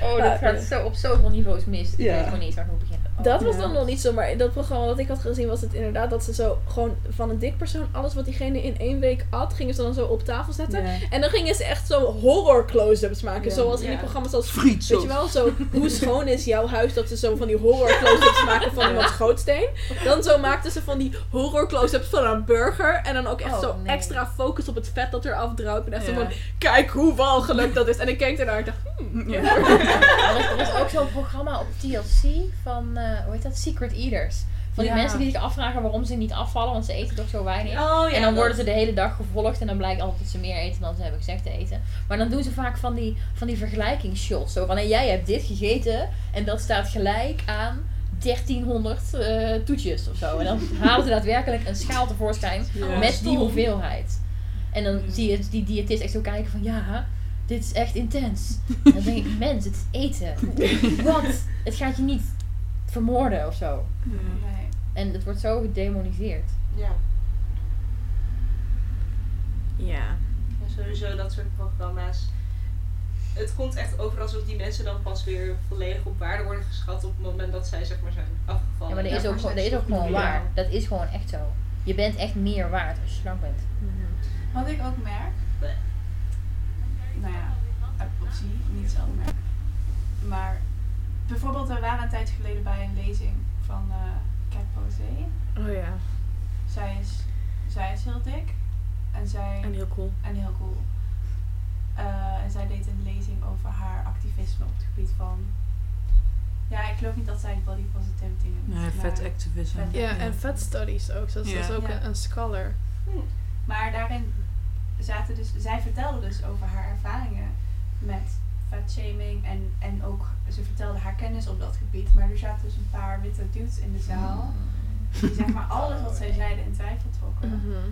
S4: Oh, dat
S3: Ja,
S4: gaat zo, op zoveel niveaus mis. Ik
S2: Ja.
S4: weet gewoon niet waar ik moet beginnen.
S3: Dat was
S2: Ja.
S3: dan nog niet zo, maar in dat programma wat ik had gezien was het inderdaad dat ze zo gewoon van een dik persoon alles wat diegene in één week at, gingen ze dan zo op tafel zetten.
S2: Ja.
S3: En dan gingen ze echt zo horror close-ups maken.
S2: Ja.
S3: Zoals in die programma's als
S2: Friet
S3: Weet je wel, zo hoe schoon is jouw huis dat ze zo van die horror close-ups maken van iemands gootsteen. Dan zo maakten ze van die horror close-ups van een burger. En dan ook echt
S4: Oh,
S3: zo
S4: nee.
S3: extra focus op het vet dat er afdruipt. En echt zo van, kijk hoe walgelijk dat is. En ik keek ernaar en ik dacht, hmm.
S2: Ja.
S4: Er is, er is ook zo'n programma op TLC van, eh, hoe heet dat? Secret Eaters. Van die
S2: Ja.
S4: mensen die zich afvragen waarom ze niet afvallen, want ze eten toch zo weinig.
S5: Oh, ja,
S4: en dan worden ze de hele dag gevolgd en dan blijkt altijd dat ze meer eten dan ze hebben gezegd te eten. Maar dan doen ze vaak van die, van die vergelijkingsshots. Zo van, hé, jij hebt dit gegeten en dat staat gelijk aan 1300 eh, toetjes of zo. En dan halen ze daadwerkelijk een schaal tevoorschijn
S2: Ja.
S4: met die hoeveelheid. En dan zie je die diëtist echt zo kijken van, ja, dit is echt intens. En dan denk ik, mens, het is eten. Wat? Het gaat je niet vermoorden of zo.
S1: Nee.
S4: En het wordt zo gedemoniseerd.
S5: Ja.
S3: Ja.
S5: ja, sowieso dat soort programma's. Het komt echt over alsof die mensen dan pas weer volledig op waarde worden geschat op het moment dat zij zeg maar zijn afgevallen.
S4: Ja, maar dat is ook, gewoon- dat is ook gewoon waar. Dat is gewoon echt zo. je bent echt meer waard als je slank bent.
S1: Wat ik ook merk, nou ja, optie, niet zelf merk. Maar bijvoorbeeld, we waren een tijd geleden bij een lezing van eh Cat Posé.
S3: Oh ja,
S1: Zij is, zij is heel dik en zij
S3: en heel cool.
S1: en heel cool. Eh, en zij deed een lezing over haar activisme op het gebied van. Ja, ik geloof niet dat zij body positivity noemt.
S2: Nee, vet activism.
S1: Vet-
S3: Ja, en fat studies ook.
S2: Ja.
S3: dat is ook
S1: Ja.
S3: een, een scholar.
S1: Maar daarin zaten dus, zij vertelde dus over haar ervaringen met fatshaming en, en ook, ze vertelde haar kennis op dat gebied. Maar er zaten dus een paar witte dudes in de zaal die zeg maar alles wat zij zeiden in twijfel trokken.
S3: Mhm.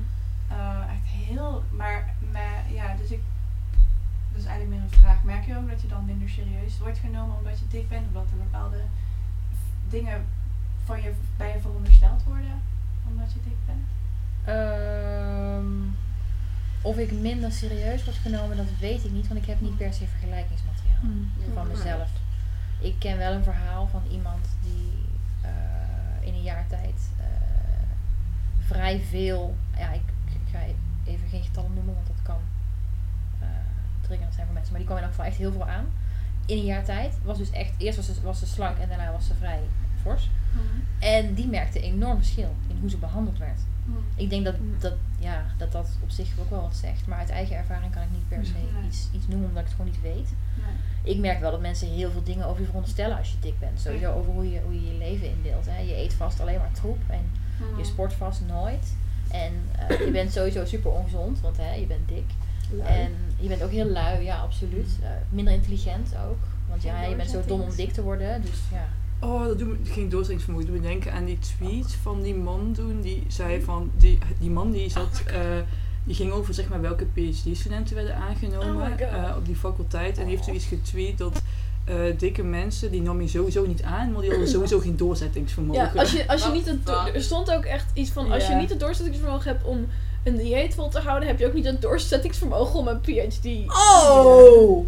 S1: Eh, echt heel, maar, maar ja, dus ik, dat is eigenlijk meer een vraag. Merk je ook dat je dan minder serieus wordt genomen omdat je dik bent? Of dat er bepaalde dingen van je, bij je verondersteld worden omdat je dik bent?
S4: Ehm, of ik minder serieus word genomen, dat weet ik niet, want ik heb niet per se vergelijkingsmateriaal
S2: Mm.
S4: van mezelf. Ik ken wel een verhaal van iemand die eh, in een jaar tijd eh, vrij veel, ja, ik, ik ga even geen getallen noemen, want dat kan eh triggerend zijn voor mensen, maar die kwam in elk geval echt heel veel aan. In een jaar tijd was dus echt, eerst was ze, was ze slank en daarna was ze vrij fors. En die merkte een enorm verschil in hoe ze behandeld werd. Ik denk dat
S3: Mm.
S4: dat, ja, dat dat op zich ook wel wat zegt. Maar uit eigen ervaring kan ik niet per se
S1: Nee.
S4: iets, iets noemen omdat ik het gewoon niet weet.
S1: Nee.
S4: Ik merk wel dat mensen heel veel dingen over je veronderstellen als je dik bent. Sowieso over hoe je hoe je, je leven indeelt. Hè. Je eet vast alleen maar troep en je sport vast nooit. En eh, je bent sowieso super ongezond, want hè, je bent dik. En je bent ook heel lui, ja, absoluut. Eh, minder intelligent ook. Want ja, je bent zo dom om dik te worden. Dus ja.
S2: Oh, dat doet me geen doorzettingsvermogen. Dat doet me denken aan die tweet van die man toen. Die zei van, die, die man die zat, eh, die ging over zeg maar welke PhD-studenten werden aangenomen
S3: Oh
S2: eh, op die faculteit. En die heeft zoiets getweet dat eh, dikke mensen, die nam je sowieso niet aan, maar die hadden sowieso geen doorzettingsvermogen.
S3: Ja, als je, als je niet het, er stond ook echt iets van, als je niet het doorzettingsvermogen hebt om een dieet vol te houden, heb je ook niet het doorzettingsvermogen om een PhD.
S4: Oh!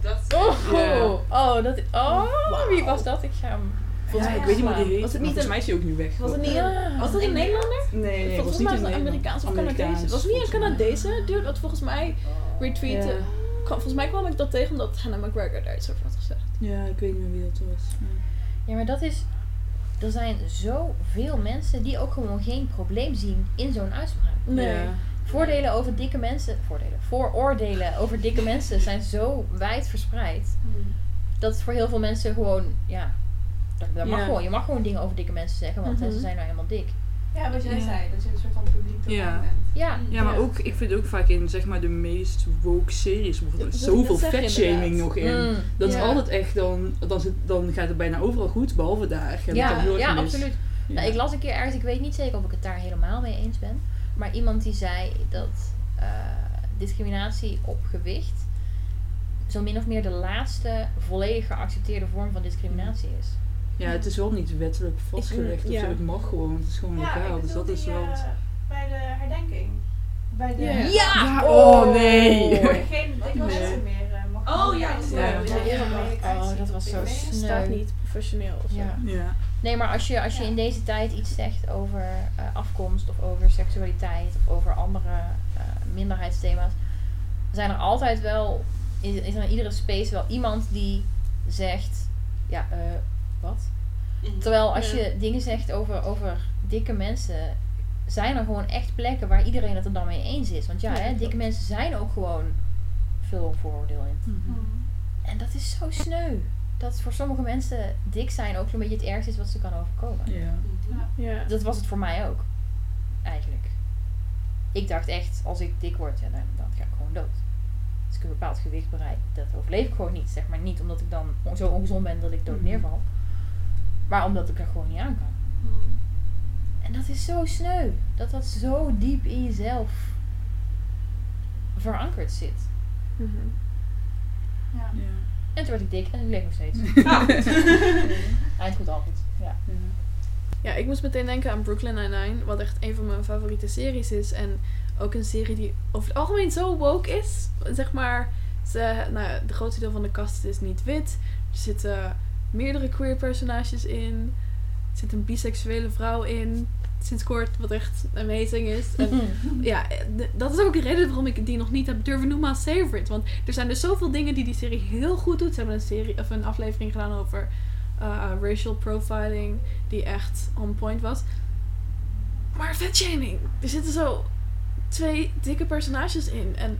S5: Dat
S3: Oh, oh, dat, oh,
S4: Wie was dat? Ik ga hem.
S2: Volgens mij,
S3: Ja,
S2: ik weet niet hoe die
S3: was
S2: heet,
S3: het niet
S2: volgens
S3: een-
S2: mij is hij ook nu weg.
S3: was het niet een, was het een Nederlander?
S2: Nee, nee,
S3: volgens
S2: niet
S3: mij was het een
S2: Nederlander.
S3: Amerikaans of Canadees. Was het niet een. Canadese dude? Wat volgens mij retweette. Volgens mij kwam ik dat tegen omdat Hannah McGregor daar iets over had gezegd.
S2: Ja, ik weet niet meer wie dat was. Ja.
S4: Ja, maar dat is. Er zijn zoveel mensen die ook gewoon geen probleem zien in zo'n uitspraak.
S2: Ja.
S4: Voordelen over dikke mensen. Voordelen. Vooroordelen over dikke mensen zijn zo wijd verspreid. Dat het voor heel veel mensen gewoon. Ja. Dat, dat mag gewoon. Je mag gewoon dingen over dikke mensen zeggen, want hè,
S3: Mhm.
S4: ze zijn nou helemaal dik.
S1: Ja, wat jij
S2: Ja.
S1: zei, dat je een soort van publiek
S2: Ja.
S1: bent.
S4: Ja.
S2: Ja, maar ook, ik vind ook vaak in zeg maar de meest woke series er
S3: Dat-
S2: zoveel fatshaming nog in.
S4: Mm.
S2: Dat is altijd echt dan, dan, zit, dan gaat het bijna overal goed, behalve daar.
S4: Ja, ja, absoluut.
S2: Ja.
S4: Nou, ik las een keer ergens, ik weet niet zeker of ik het daar helemaal mee eens ben. Maar iemand die zei dat eh, discriminatie op gewicht zo min of meer de laatste volledig geaccepteerde vorm van discriminatie is.
S2: Ja, het is wel niet wettelijk vastgelegd of
S3: ja.
S2: zo. Het mag gewoon, het is gewoon
S1: Ja,
S2: legaal. Dus dat is wel...
S1: eh, bij de herdenking. Bij de...
S3: Ja.
S2: Ja, oh nee!
S1: Geen dikke mensen meer uh, mochten
S5: Oh, ja.
S2: Ja.
S4: Oh, dat was zo sneu.
S3: staat niet professioneel of zo.
S4: Ja. Nee, maar als je, als je
S1: Ja.
S4: in deze tijd iets zegt over eh, afkomst of over seksualiteit of over andere eh, minderheidsthema's, zijn er altijd wel, is, is er in iedere space wel iemand die zegt, ja, eh, wat? Terwijl als
S3: Ja.
S4: je dingen zegt over, over dikke mensen, zijn er gewoon echt plekken waar iedereen het er dan mee eens is. Want ja,
S3: Ja,
S4: hè, dikke mensen zijn ook gewoon veel vooroordeel in.
S2: Mhm.
S1: Hmm.
S4: En dat is zo sneu. Dat voor sommige mensen dik zijn ook zo'n beetje het ergste is wat ze kan overkomen.
S2: Ja.
S3: Ja.
S4: Dat was het voor mij ook. Eigenlijk. Ik dacht echt, als ik dik word, ja, dan, dan ga ik gewoon dood. Als ik een bepaald gewicht bereik, dat overleef ik gewoon niet. Zeg maar niet omdat ik dan on- zo ongezond ben dat ik dood
S2: Mhm.
S4: neerval. Maar omdat ik er gewoon niet aan kan.
S1: Hmm.
S4: En dat is zo sneu. Dat dat zo diep in jezelf verankerd zit.
S3: Mhm.
S1: Ja.
S2: Ja.
S4: En toen werd ik dik en ik leef nog steeds.
S5: Ah.
S4: Eind goed, al goed. Ja.
S2: Ja.
S3: Ja, ik moest meteen denken aan Brooklyn Nine-Nine, wat echt een van mijn favoriete series is. En ook een serie die over het algemeen zo woke is. Zeg maar, ze, nou, de grootste deel van de cast is niet wit. Er zitten meerdere queer personages in. Er zit een biseksuele vrouw in. Sinds kort, wat echt amazing is. En ja, dat is ook de reden waarom ik die nog niet heb durven noemen als favorite. Want er zijn dus zoveel dingen die die serie heel goed doet. Ze hebben een, serie, of een aflevering gedaan over uh, racial profiling, die echt on point was. Maar vetshaming. Er zitten zo twee dikke personages in. En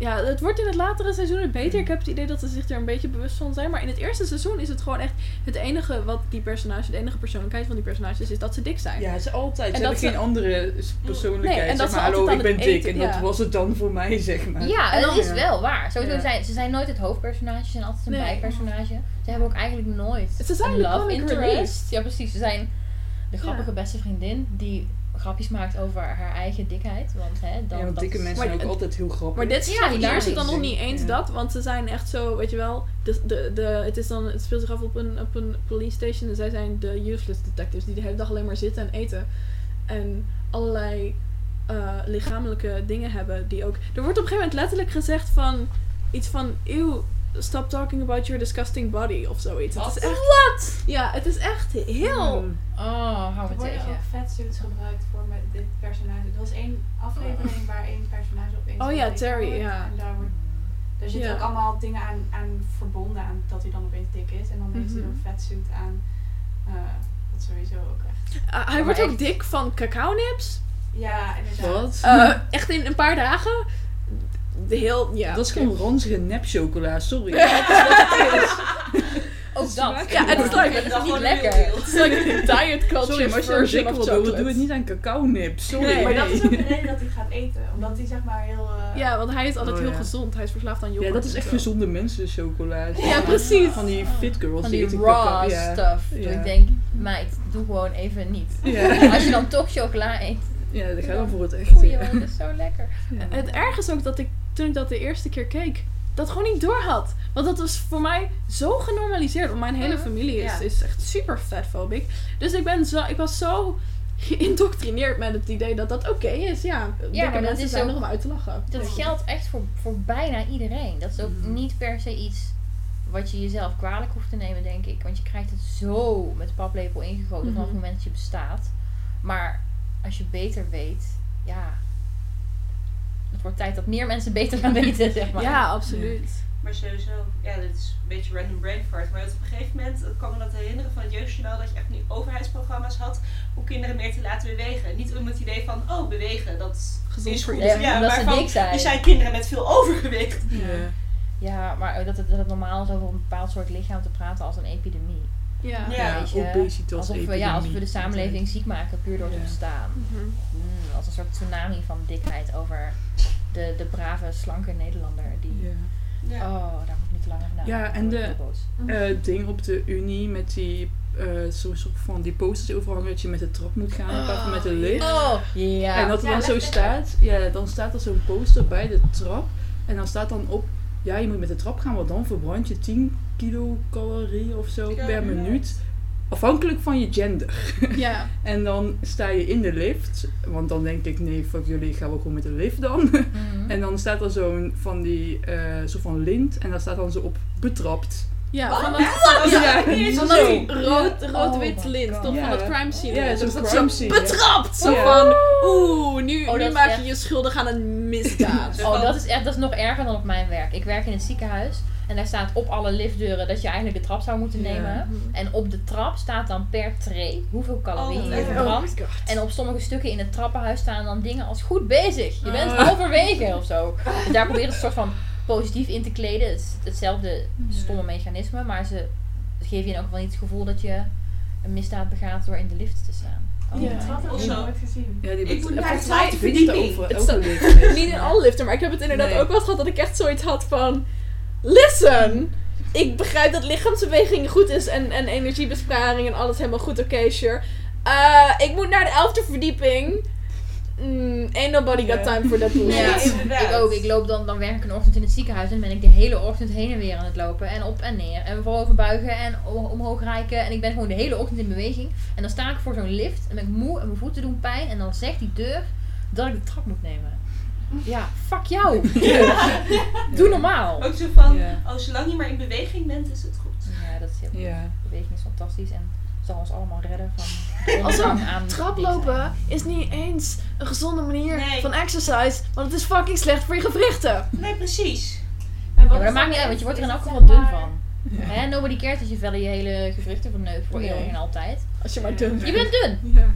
S3: ja, het wordt in het latere seizoenen beter. Ik heb het idee dat ze zich er een beetje bewust van zijn. Maar in het eerste seizoen is het gewoon echt het enige wat die personage, de enige persoonlijkheid van die personages is dat ze dik zijn.
S2: Ja, ze altijd.
S3: En
S2: Ze
S3: dat
S2: hebben
S3: ze-
S2: geen andere s- persoonlijkheid.
S3: Nee, en dat
S2: zeg
S3: ze
S2: maar, hallo, ik ben dik. en dat was het dan voor mij, zeg maar.
S4: Ja, en dat is wel waar. Sowieso
S2: Ja.
S4: zijn ze zijn nooit het hoofdpersonage, ze zijn altijd een
S3: Nee.
S4: bijpersonage. Ze hebben ook eigenlijk nooit
S3: Ze zijn
S4: love interest. Ja, precies. Ze zijn de grappige beste vriendin die grapjes maakt over haar eigen dikheid. Want hè, dan
S2: Ja, want
S4: dat
S2: dikke
S4: is-
S2: mensen zijn ook altijd heel grappig.
S3: Maar dit
S4: Ja,
S3: ja,
S4: hilarisch.
S3: is het dan nog niet eens
S2: Ja.
S3: dat, want ze zijn echt zo, weet je wel, de, de, de, het, is dan, het speelt zich af op een, op een police station en zij zijn de useless detectives die de hele dag alleen maar zitten en eten. En allerlei eh, lichamelijke dingen hebben die ook... Er wordt op een gegeven moment letterlijk gezegd van, iets van, ew, stop talking about your disgusting body of zoiets. Het is echt... Wat? Ja, het is echt heel...
S2: Hmm.
S4: Oh, hou
S1: Er
S4: me tegen.
S1: vetsuits gebruikt voor met dit personage. Er was één aflevering waar één personage opeens
S3: Oh ja, Terry,
S1: wordt.
S3: ja.
S1: En daar, wordt, daar zitten ook allemaal dingen aan, aan verbonden aan dat hij dan opeens dik is. En dan heeft hij
S3: Mhm.
S1: een vetsuit aan. eh wat sowieso ook echt.
S3: Uh, hij wordt ook
S4: echt-
S3: dik van cacao nips.
S1: Ja, inderdaad.
S2: Wat?
S3: Eh, echt in een paar dagen. De heel, ja.
S2: dat is gewoon ranzige nepchocola, sorry. Dat is wat het is.
S4: Ook dat.
S3: Ja, het is like-
S4: dat is niet lekker.
S3: Het is like diet culture
S2: Sorry, maar als je doen,
S3: chocolate.
S2: doe het niet aan cacao nips. Sorry.
S3: Nee,
S1: maar dat is ook de reden dat hij gaat eten. Omdat hij zeg maar heel... eh,
S3: Ja, want hij is altijd
S2: Oh,
S3: heel
S2: ja.
S3: gezond. Hij is verslaafd aan yoghurt.
S2: Ja, dat is echt
S3: zo.
S2: gezonde mensen chocola.
S3: Ja, precies.
S2: Van die fit girls
S4: Van
S2: die
S4: die raw.
S2: Ja.
S4: stuff.
S2: Ja.
S4: Dus ik denk, meid, doe gewoon even niet.
S2: Ja.
S4: Als je dan toch chocola eet,
S2: ja, dat gaat dan voor het echt.
S4: goeie dat is zo lekker.
S2: Ja.
S3: Het erg is ook dat ik, toen ik dat de eerste keer keek, dat gewoon niet door had. Want dat was voor mij zo genormaliseerd. Want mijn hele
S4: Mhm.
S3: familie is,
S1: Ja.
S3: is echt super fatphobic. Dus ik, ben zo, ik was zo geïndoctrineerd met het idee dat dat oké is. Ja,
S4: maar dat
S3: mensen
S4: is
S3: zijn
S4: ook-
S3: er om uit te lachen.
S4: Dat
S3: Ja.
S4: geldt echt voor, voor bijna iedereen. Dat is ook
S2: Mhm.
S4: niet per se iets wat je jezelf kwalijk hoeft te nemen, denk ik. Want je krijgt het zo met de paplepel ingegoten vanaf het
S3: Mhm.
S4: moment dat je bestaat. Maar als je beter weet, ja. Het wordt tijd dat meer mensen beter gaan weten, zeg maar.
S3: Ja, absoluut.
S5: Maar sowieso, ja, dit is een beetje random brain fart. Maar op een gegeven moment ik kan me dat herinneren van het jeugdjournaal dat je echt nu overheidsprogramma's had om kinderen meer te laten bewegen. Niet om het idee van, oh, bewegen, dat
S3: Gezond
S5: is
S3: voor
S5: goed.
S4: Ja, ze
S5: van,
S4: dik zijn.
S5: er zijn kinderen met veel overgewicht.
S2: Ja.
S4: Ja, maar dat het, dat het normaal is over een bepaald soort lichaam te praten als een epidemie.
S3: Ja.
S5: Ja,
S2: obesitas
S4: alsof we, ja, alsof we de samenleving ziek maken puur door te bestaan.
S3: Mhm.
S4: Mm, als een soort tsunami van dikheid over de, de brave, slanke Nederlander. Die,
S2: Ja.
S5: Ja.
S4: Oh, daar moet ik niet te lang over nadenken.
S2: Ja, en
S4: word ik
S2: de- eh, ding op de Unie met die eh, zo'n soort van die posters overal hangen dat je met de trap moet gaan in van met de lift.
S4: Oh, ja.
S2: En dat er
S1: Ja,
S2: dan zo staat, ja, dan staat er zo'n poster bij de trap. En dan staat dan op, ja, je moet met de trap gaan, want dan verbrand je 10 kilocalorieën of zo
S5: Ja,
S2: per minuut. Afhankelijk van je gender.
S3: Ja.
S2: En dan sta je in de lift, want dan denk ik, nee, fuck jullie, gaan we gewoon met de lift dan.
S4: Mhm.
S2: En dan staat er zo'n van die, eh soort van lint en daar staat dan zo op betrapt.
S3: Ja, van dat?
S2: Ja,
S3: van
S5: zo.
S3: dat rood, rood-wit
S4: Oh
S3: lint. Toch
S2: Ja.
S3: van dat crime scene.
S2: Ja,
S3: Dus
S2: zo'n
S3: dat
S2: crime
S3: zo
S2: scene, ja.
S3: betrapt. Zo van, oeh, nu,
S4: Oh,
S3: nu maak je
S4: echt-
S3: je schuldig aan een misdaad.
S4: Oh, dat is echt dat is nog erger dan op mijn werk. Ik werk in het ziekenhuis en daar staat op alle liftdeuren dat je eigenlijk de trap zou moeten
S2: Ja.
S4: nemen. En op de trap staat dan per tray hoeveel calorieën
S5: Oh,
S4: je verbrandt.
S3: god.
S4: En op sommige stukken in het trappenhuis staan dan dingen als goed bezig. Je bent
S2: Ah.
S4: halverwege of zo. Dus daar proberen ze een soort van positief in te kleden. Het is hetzelfde stomme mechanisme, maar ze geven je ook wel niet het gevoel dat je een misdaad begaat door in de lift te staan. Oh
S3: Ja.
S4: my
S1: Dat had ik nooit gezien.
S2: Ja, die
S5: Ik moet naar de verdieping.
S2: over
S3: Het staat-. Niet in alle liften, maar ik heb het inderdaad
S2: Nee.
S3: ook wel eens gehad dat ik echt zoiets had van... Listen, ik begrijp dat lichaamsbeweging goed is en, en energiebesparing en alles helemaal goed, oké, sure. Eh, ik moet naar de elfde verdieping. Mm, ain't nobody got time for that bullshit.
S4: Ja,
S5: inderdaad.
S4: ik ook. Ik loop dan, dan werk ik een ochtend in het ziekenhuis en dan ben ik de hele ochtend heen en weer aan het lopen. En op en neer. En voorover buigen en om- omhoog reiken. En ik ben gewoon de hele ochtend in beweging. En dan sta ik voor zo'n lift en ben ik moe en mijn voeten doen pijn. En dan zegt die deur dat ik de trap moet nemen. Ja, fuck jou. Doe normaal.
S5: Ook zo van,
S2: Ja.
S5: oh, zolang je maar in beweging bent, is het goed.
S4: Ja, dat is heel goed.
S2: Ja.
S4: Beweging is fantastisch. En zal ons allemaal redden van de
S3: Als
S4: ondergang aan
S3: Traplopen is niet eens een gezonde manier
S5: Nee.
S3: van exercise, want het is fucking slecht voor je gewrichten.
S5: Nee, precies.
S1: En
S4: Ja,
S1: wat
S4: maar dat maakt niet uit, want je wordt er in elk geval dun van. Hè, nobody cares als je verder je hele gewrichten verneukt voor
S3: Nee.
S4: eeuwig en altijd.
S3: Als je maar dun
S4: Je bent dun!
S3: Ja.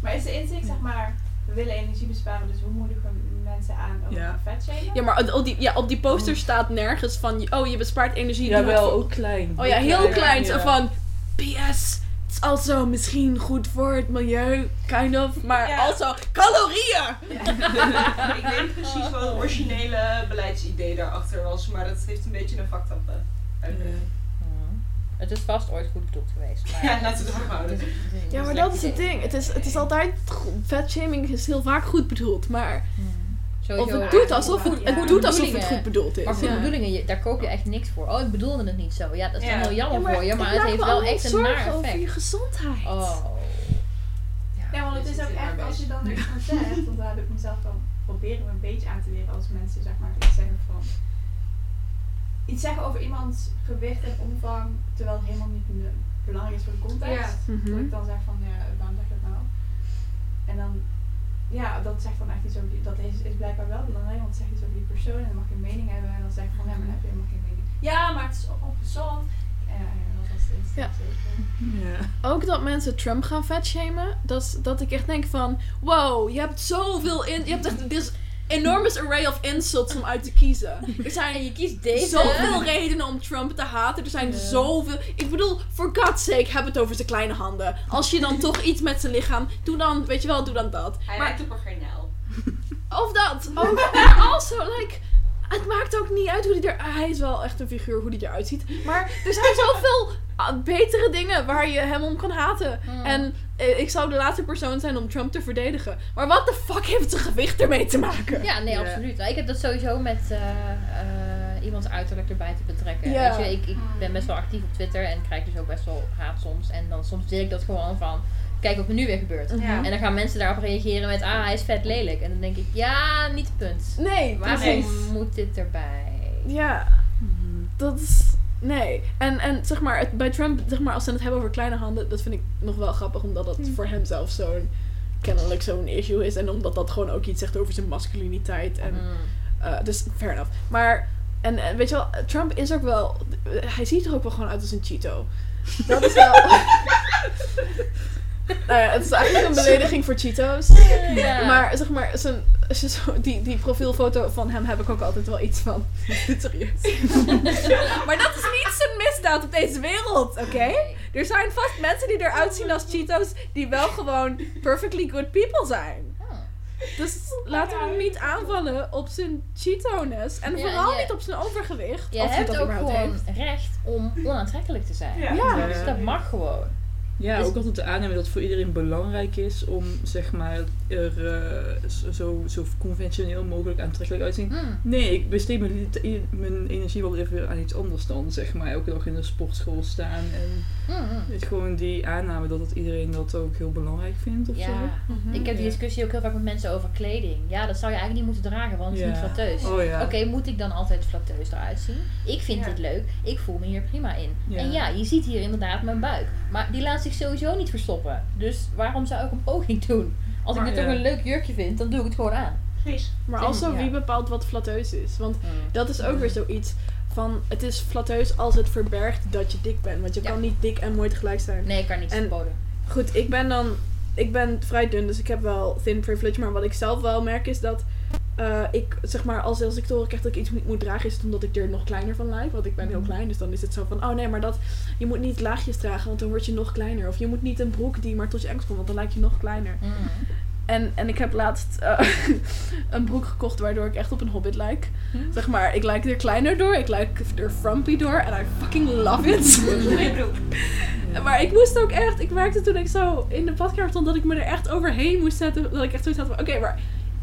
S1: Maar is de inzicht, zeg maar, we willen energie besparen, dus hoe moedigen we mensen aan over
S2: Ja.
S1: vet shamen?
S3: Ja, maar op die, ja, op die poster staat nergens van, oh je bespaart energie.
S2: Ja, wel ook klein.
S3: Oh ja, heel klein.
S2: Ja.
S3: van, PS, het is also misschien goed voor het milieu, kind of. Maar
S5: Ja.
S3: also, calorieën!
S5: ik weet niet precies wat het originele beleidsidee daarachter was, maar dat heeft een beetje een up eh.
S4: Hmm. Het is vast ooit goed bedoeld geweest. Maar
S5: Ja, laten we het erop houden.
S3: Ja, maar dat is het ding. Het is, het is altijd, vetshaming is heel vaak goed bedoeld. Maar
S4: Hmm.
S3: Of het doet alsof het,
S1: Ja.
S3: het, doet alsof het goed bedoeld is.
S4: Maar voor
S3: Ja.
S4: bedoelingen, je- daar koop je echt niks voor. Oh, ik bedoelde het niet zo. Ja, dat is
S5: Ja.
S4: dan heel jammer
S3: Ja,
S4: voor je, maar het heeft wel echt een naar
S3: over je
S4: effect.
S3: gezondheid.
S4: Oh.
S1: Ja, want het is ook echt, als je dan niks van zegt, want daar heb ik mezelf dan proberen een beetje aan te leren als mensen zeg maar iets zeggen van iets zeggen over iemands gewicht en omvang, terwijl het helemaal niet belangrijk is voor de context.
S3: Mhm.
S1: Dat ik dan zeg van ja, waarom zeg je dat nou? En dan ja, dat zegt dan echt iets over die, dat is, is blijkbaar wel belangrijk, want het zegt iets over die persoon en dan mag je een mening hebben en dan zeg ik van ja, maar dan heb je helemaal geen mening. Ja, maar het is ongezond. Ja, ja, dat was het.
S2: Ja.
S3: Ook dat mensen Trump gaan vetshamen. Dat, is- dat ik echt denk van... Wow, je hebt zoveel in... Je hebt echt this enormous array of insults om uit te kiezen. Er
S4: En
S3: zijn
S4: je kiest deze.
S3: zoveel redenen om Trump te haten. Er zijn zoveel... Ik bedoel, for God's sake, heb het over zijn kleine handen. Als je dan toch iets met zijn lichaam... Doe dan, weet je wel, doe dan dat.
S5: Hij
S3: Maar
S5: lijkt op een garnel.
S3: of dat. Ook, maar also, like... Het maakt ook niet uit hoe hij er... Hij is wel echt een figuur hoe hij eruit ziet. Maar er zijn zoveel ah, betere dingen waar je hem om kan haten.
S4: Hmm.
S3: En eh, ik zou de laatste persoon zijn om Trump te verdedigen. Maar wat de fuck heeft zijn gewicht ermee te maken?
S4: Ja, nee, absoluut. Ik heb dat sowieso met eh, eh, iemands uiterlijk erbij te betrekken.
S3: Ja.
S4: Weet je, ik, ik ben best wel actief op Twitter en krijg dus ook best wel haat soms. En dan soms deel ik dat gewoon van, kijk wat er nu weer gebeurt.
S5: Ja.
S4: En dan gaan mensen daarop reageren met, ah, hij is vet lelijk. En dan denk ik, ja, niet het punt.
S3: Nee,
S4: Waarom
S3: precies.
S4: moet dit erbij?
S3: Ja, dat is... Nee. En, en zeg maar, het, bij Trump, zeg maar, als ze het hebben over kleine handen, dat vind ik nog wel grappig, omdat dat voor hem zelf zo'n, kennelijk zo'n issue is. En omdat dat gewoon ook iets zegt over zijn masculiniteit. En, eh, dus, fair enough. Maar, en, en weet je wel, Trump is ook wel, hij ziet er ook wel gewoon uit als een Cheeto. Dat is wel... nou ja, het is eigenlijk een belediging voor Cheetos.
S4: Ja.
S3: Maar zeg maar, zijn, die, die profielfoto van hem heb ik ook altijd wel iets van. Dit serieus. maar dat is niet zijn misdaad op deze wereld, oké? Er zijn vast mensen die eruit zien als Cheetos die wel gewoon perfectly good people zijn.
S4: Oh.
S3: Dus laten we hem niet aanvallen op zijn Cheeto-ness. En
S4: Ja,
S3: vooral
S4: ja.
S3: niet op zijn overgewicht.
S4: Je hebt
S3: dat
S4: ook gewoon
S3: heeft.
S4: recht om onaantrekkelijk te zijn.
S5: Ja.
S3: Ja.
S4: Dus dat mag gewoon.
S2: Ja, ook altijd aannemen dat het voor iedereen belangrijk is om zeg maar er eh, zo, zo conventioneel mogelijk aantrekkelijk uit te zien.
S4: Hmm.
S2: Nee, ik besteed mijn, mijn energie wel even aan iets anders dan zeg maar elke dag in de sportschool staan. En
S4: Hmm,
S2: het gewoon die aanname dat het iedereen dat ook heel belangrijk vindt of zo.
S4: Ja,
S3: Mhm.
S4: ik heb die discussie ook heel vaak met mensen over kleding. Ja, dat zou je eigenlijk niet moeten dragen, want het is niet flatteus.
S2: Oh ja.
S4: Oké, moet ik dan altijd flatteus eruit zien? Ik vind dit leuk, ik voel me hier prima in. En ja, je ziet hier inderdaad mijn buik. Maar die laat zich sowieso niet verstoppen. Dus waarom zou ik een poging doen? Als ik dit
S2: ja.
S4: toch een leuk jurkje vind, dan doe ik het gewoon aan.
S5: Precies.
S3: Maar
S4: Zeg-
S3: also,
S4: ja.
S3: wie bepaalt wat flatteus is? Want dat is ook weer zoiets van... Het is flatteus als het verbergt dat je dik bent. Want je
S4: Ja.
S3: kan niet dik en mooi tegelijk zijn.
S4: Nee, ik kan niet
S3: En-
S4: verboden.
S3: Goed, ik ben dan... Ik ben vrij dun, dus ik heb wel thin privilege. Maar wat ik zelf wel merk is dat... eh, ik, zeg maar, als, als ik te horen krijg dat ik iets niet moet dragen, is het omdat ik er nog kleiner van lijk. Want ik ben heel
S4: Mhm.
S3: klein, dus dan is het zo van... Oh nee, maar dat, je moet niet laagjes dragen, want dan word je nog kleiner. Of je moet niet een broek die maar tot je enkels komt, want dan lijk je nog kleiner.
S4: Hmm.
S3: En, en ik heb laatst eh, een broek gekocht waardoor ik echt op een hobbit lijk.
S4: Hm?
S3: Zeg maar, ik lijk er kleiner door, ik lijk er frumpy door. En I fucking love it.
S5: Broek.
S3: maar ik moest ook echt, ik merkte toen ik zo in de badkamer stond dat ik me er echt overheen moest zetten. Dat ik echt zoiets had van, oké, maar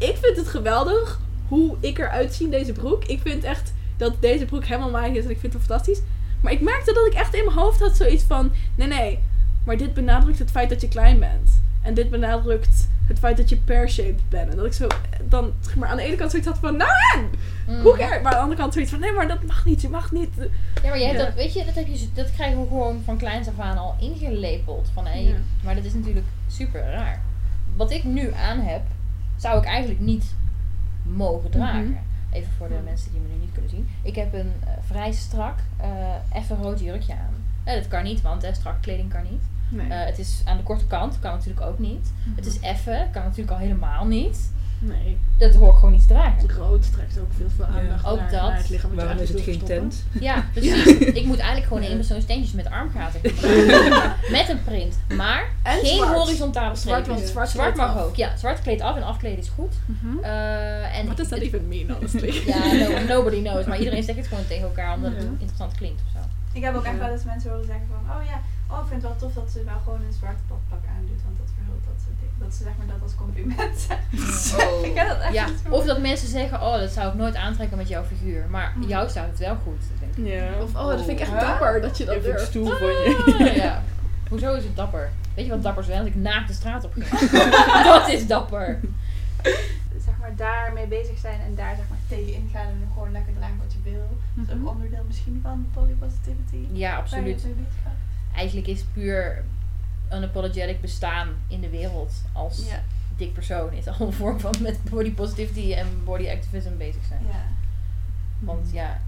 S3: ik vind het geweldig hoe ik eruit zie in deze broek. Ik vind echt dat deze broek helemaal mij is en ik vind het fantastisch. Maar ik merkte dat ik echt in mijn hoofd had zoiets van, nee nee, maar dit benadrukt het feit dat je klein bent. En dit benadrukt het feit dat je pear-shaped bent. En dat ik zo dan zeg maar, aan de ene kant zoiets had van, nou,
S4: Mm.
S3: hoe cares? Maar aan de andere kant zoiets van, nee, maar dat mag niet, je mag niet.
S4: Ja, maar je hebt
S3: Ja.
S4: dat, weet je, dat, heb je, dat krijgen we gewoon van kleins af aan al ingelepeld. Van,
S3: Ja.
S4: Maar dat is natuurlijk super raar. Wat ik nu aan heb, zou ik eigenlijk niet mogen dragen.
S3: Mhm.
S4: Even voor de mensen die me nu niet kunnen zien. Ik heb een eh, vrij strak, eh effen rood jurkje aan. Eh, dat kan niet, want hè, strak kleding kan niet.
S3: Nee.
S4: Het is aan de korte kant, kan natuurlijk ook niet. Het is effen, kan natuurlijk al helemaal niet.
S3: Nee.
S4: Dat hoor ik gewoon niet te dragen.
S3: Rood trekt ook veel, veel
S2: Ja.
S3: aandacht
S4: Ook
S3: naar,
S4: dat.
S3: naar het lichaam. wat
S2: Waarom is het geen tent?
S4: Ja, precies. Ik moet eigenlijk gewoon in persoon steentjes met armgaten. Met een print. Maar
S3: En
S4: geen
S3: zwart.
S4: horizontale
S3: Zwart,
S4: strepen.
S3: want zwart,
S4: Zwart
S3: kleedt
S4: mag
S3: af.
S4: ook. Ja, zwart kleedt af en afkleden is goed.
S3: Mhm.
S4: Eh, en
S3: does that
S4: het-
S3: even mean, honestly?
S4: Ja, no, nobody knows. Maar iedereen zegt het gewoon tegen elkaar omdat het interessant klinkt of zo.
S1: Ik heb ook echt wel eens mensen horen zeggen van, oh ja, oh ik vind het wel tof dat ze wel gewoon een zwart badpak aandoet, want dat ze, zeg maar dat als compliment zeggen.
S5: Oh.
S1: ik heb dat echt
S4: Ja, of dat mensen zeggen, oh dat zou ik nooit aantrekken met jouw figuur. Maar
S1: Mm.
S4: jou staat het wel goed. denk ik.
S2: Ja.
S3: Of, oh, dat vind ik echt dapper dat je dat
S2: Even
S3: durft.
S2: stoel van je.
S4: Ah, ja. Hoezo is het dapper? Weet je wat dapper is? Als ik naakt de straat op ging. dat is dapper.
S1: zeg maar daarmee bezig zijn en daar zeg maar tegen ingaan en gewoon lekker dragen wat je wil. Dat is
S3: Mhm.
S1: ook onderdeel misschien van body positivity.
S4: Ja, absoluut. Eigenlijk is puur unapologetic bestaan in de wereld als
S1: Ja,
S4: dik persoon is al een vorm van met body positivity en body activism bezig zijn.
S1: ja.
S4: Want ja,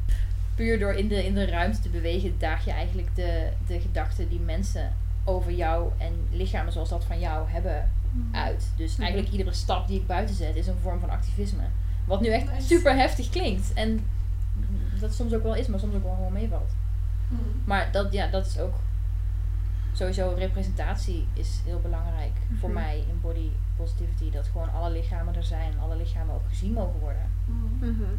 S4: puur door in de, in de ruimte te bewegen, daag je eigenlijk de, de gedachten die mensen over jou en lichamen zoals dat van jou hebben uit. Dus
S3: Mhm.
S4: eigenlijk iedere stap die ik buiten zet is een vorm van activisme. Wat nu echt
S1: Nice.
S4: super heftig klinkt. En dat soms ook wel is, maar soms ook wel gewoon meevalt.
S1: Mm.
S4: Maar dat, ja, dat is ook sowieso representatie is heel belangrijk voor
S3: Mhm.
S4: mij in body positivity. Dat gewoon alle lichamen er zijn en alle lichamen ook gezien mogen worden.
S1: Mm.
S3: Mhm.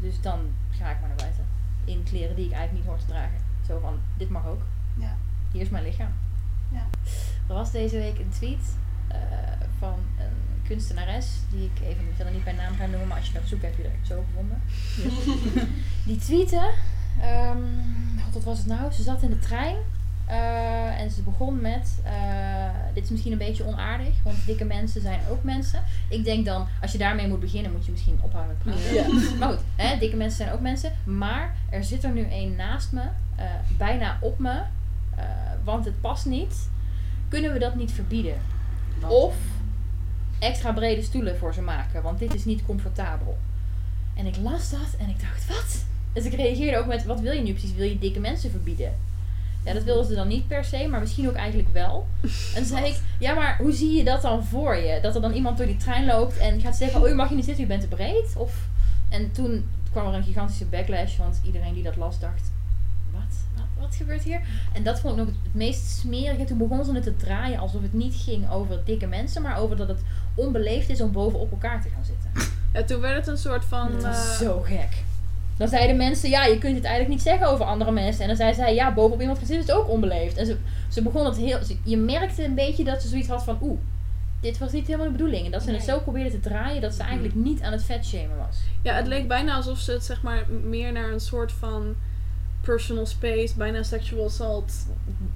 S4: Dus dan ga ik maar naar buiten. In kleren die ik eigenlijk niet hoor te dragen. Zo van, dit mag ook.
S1: Ja.
S4: Hier is mijn lichaam.
S1: Ja.
S4: Er was deze week een tweet eh, van een kunstenares, die ik even verder niet bij naam ga noemen, maar als je dat zoekt heb je er zo gevonden. die tweette, ehm, wat was het nou? Ze zat in de trein eh, en ze begon met, eh, dit is misschien een beetje onaardig, want dikke mensen zijn ook mensen. Ik denk dan, als je daarmee moet beginnen, moet je misschien ophouden met praten.
S3: Ja.
S4: Maar goed, hè, dikke mensen zijn ook mensen. Maar er zit er nu één naast me, eh, bijna op me, want het past niet. Kunnen we dat niet verbieden? Of extra brede stoelen voor ze maken, want dit is niet comfortabel. En ik las dat en ik dacht, wat? Dus ik reageerde ook met, wat wil je nu precies? Wil je dikke mensen verbieden? Ja, dat wilden ze dan niet per se, maar misschien ook eigenlijk wel. En zei ik, ja, maar hoe zie je dat dan voor je? Dat er dan iemand door die trein loopt en gaat zeggen, oh, je mag hier niet zitten, je bent te breed? Of, en toen kwam er een gigantische backlash, want iedereen die dat las dacht, wat? Wat, wat gebeurt hier? En dat vond ik nog het, meest smerige. Toen begon ze het te draaien alsof het niet ging over dikke mensen, maar over dat het onbeleefd is om bovenop elkaar te gaan zitten.
S3: Ja, toen werd het een soort van...
S4: Dat was
S3: eh,
S4: zo gek. Dan zeiden mensen, ja, je kunt het eigenlijk niet zeggen over andere mensen. En dan zei zij, ja, bovenop iemand zitten is ook onbeleefd. En ze, ze begon het heel... ze- je merkte een beetje dat ze zoiets had van, oeh, dit was niet helemaal de bedoeling. En dat ze het
S1: Nee.
S4: zo probeerde te draaien dat ze eigenlijk niet aan het vetshamen was.
S3: Ja, het leek bijna alsof ze het zeg maar meer naar een soort van personal space, bijna sexual assault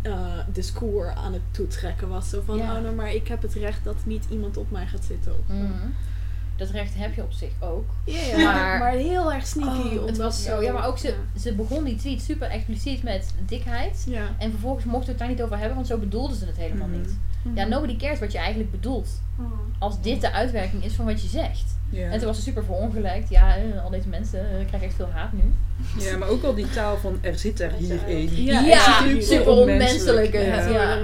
S3: eh discours aan het toetrekken was. Zo van,
S4: Ja.
S3: oh nou maar ik heb het recht dat niet iemand op mij gaat zitten. Of.
S4: Dat recht heb je op zich ook.
S3: Ja, ja.
S4: Maar-
S3: Maar, heel erg sneaky.
S4: Oh, het was zo, ja, maar ook ze,
S3: Ja.
S4: ze begon die tweet super expliciet met dikheid.
S3: Ja.
S4: En vervolgens mochten we het daar niet over hebben, want zo bedoelden ze het helemaal
S2: Mhm.
S4: niet. Ja, nobody cares wat je eigenlijk bedoelt.
S1: Mm.
S4: Als dit de uitwerking is van wat je zegt. En toen was ze super verongelijkt. Ja, eh, al deze mensen eh, krijgen echt veel haat nu.
S2: ja, maar ook al die taal van er zit er hier één.
S3: Ja,
S4: Ja,
S3: super
S4: super onmenselijk.
S2: Ja.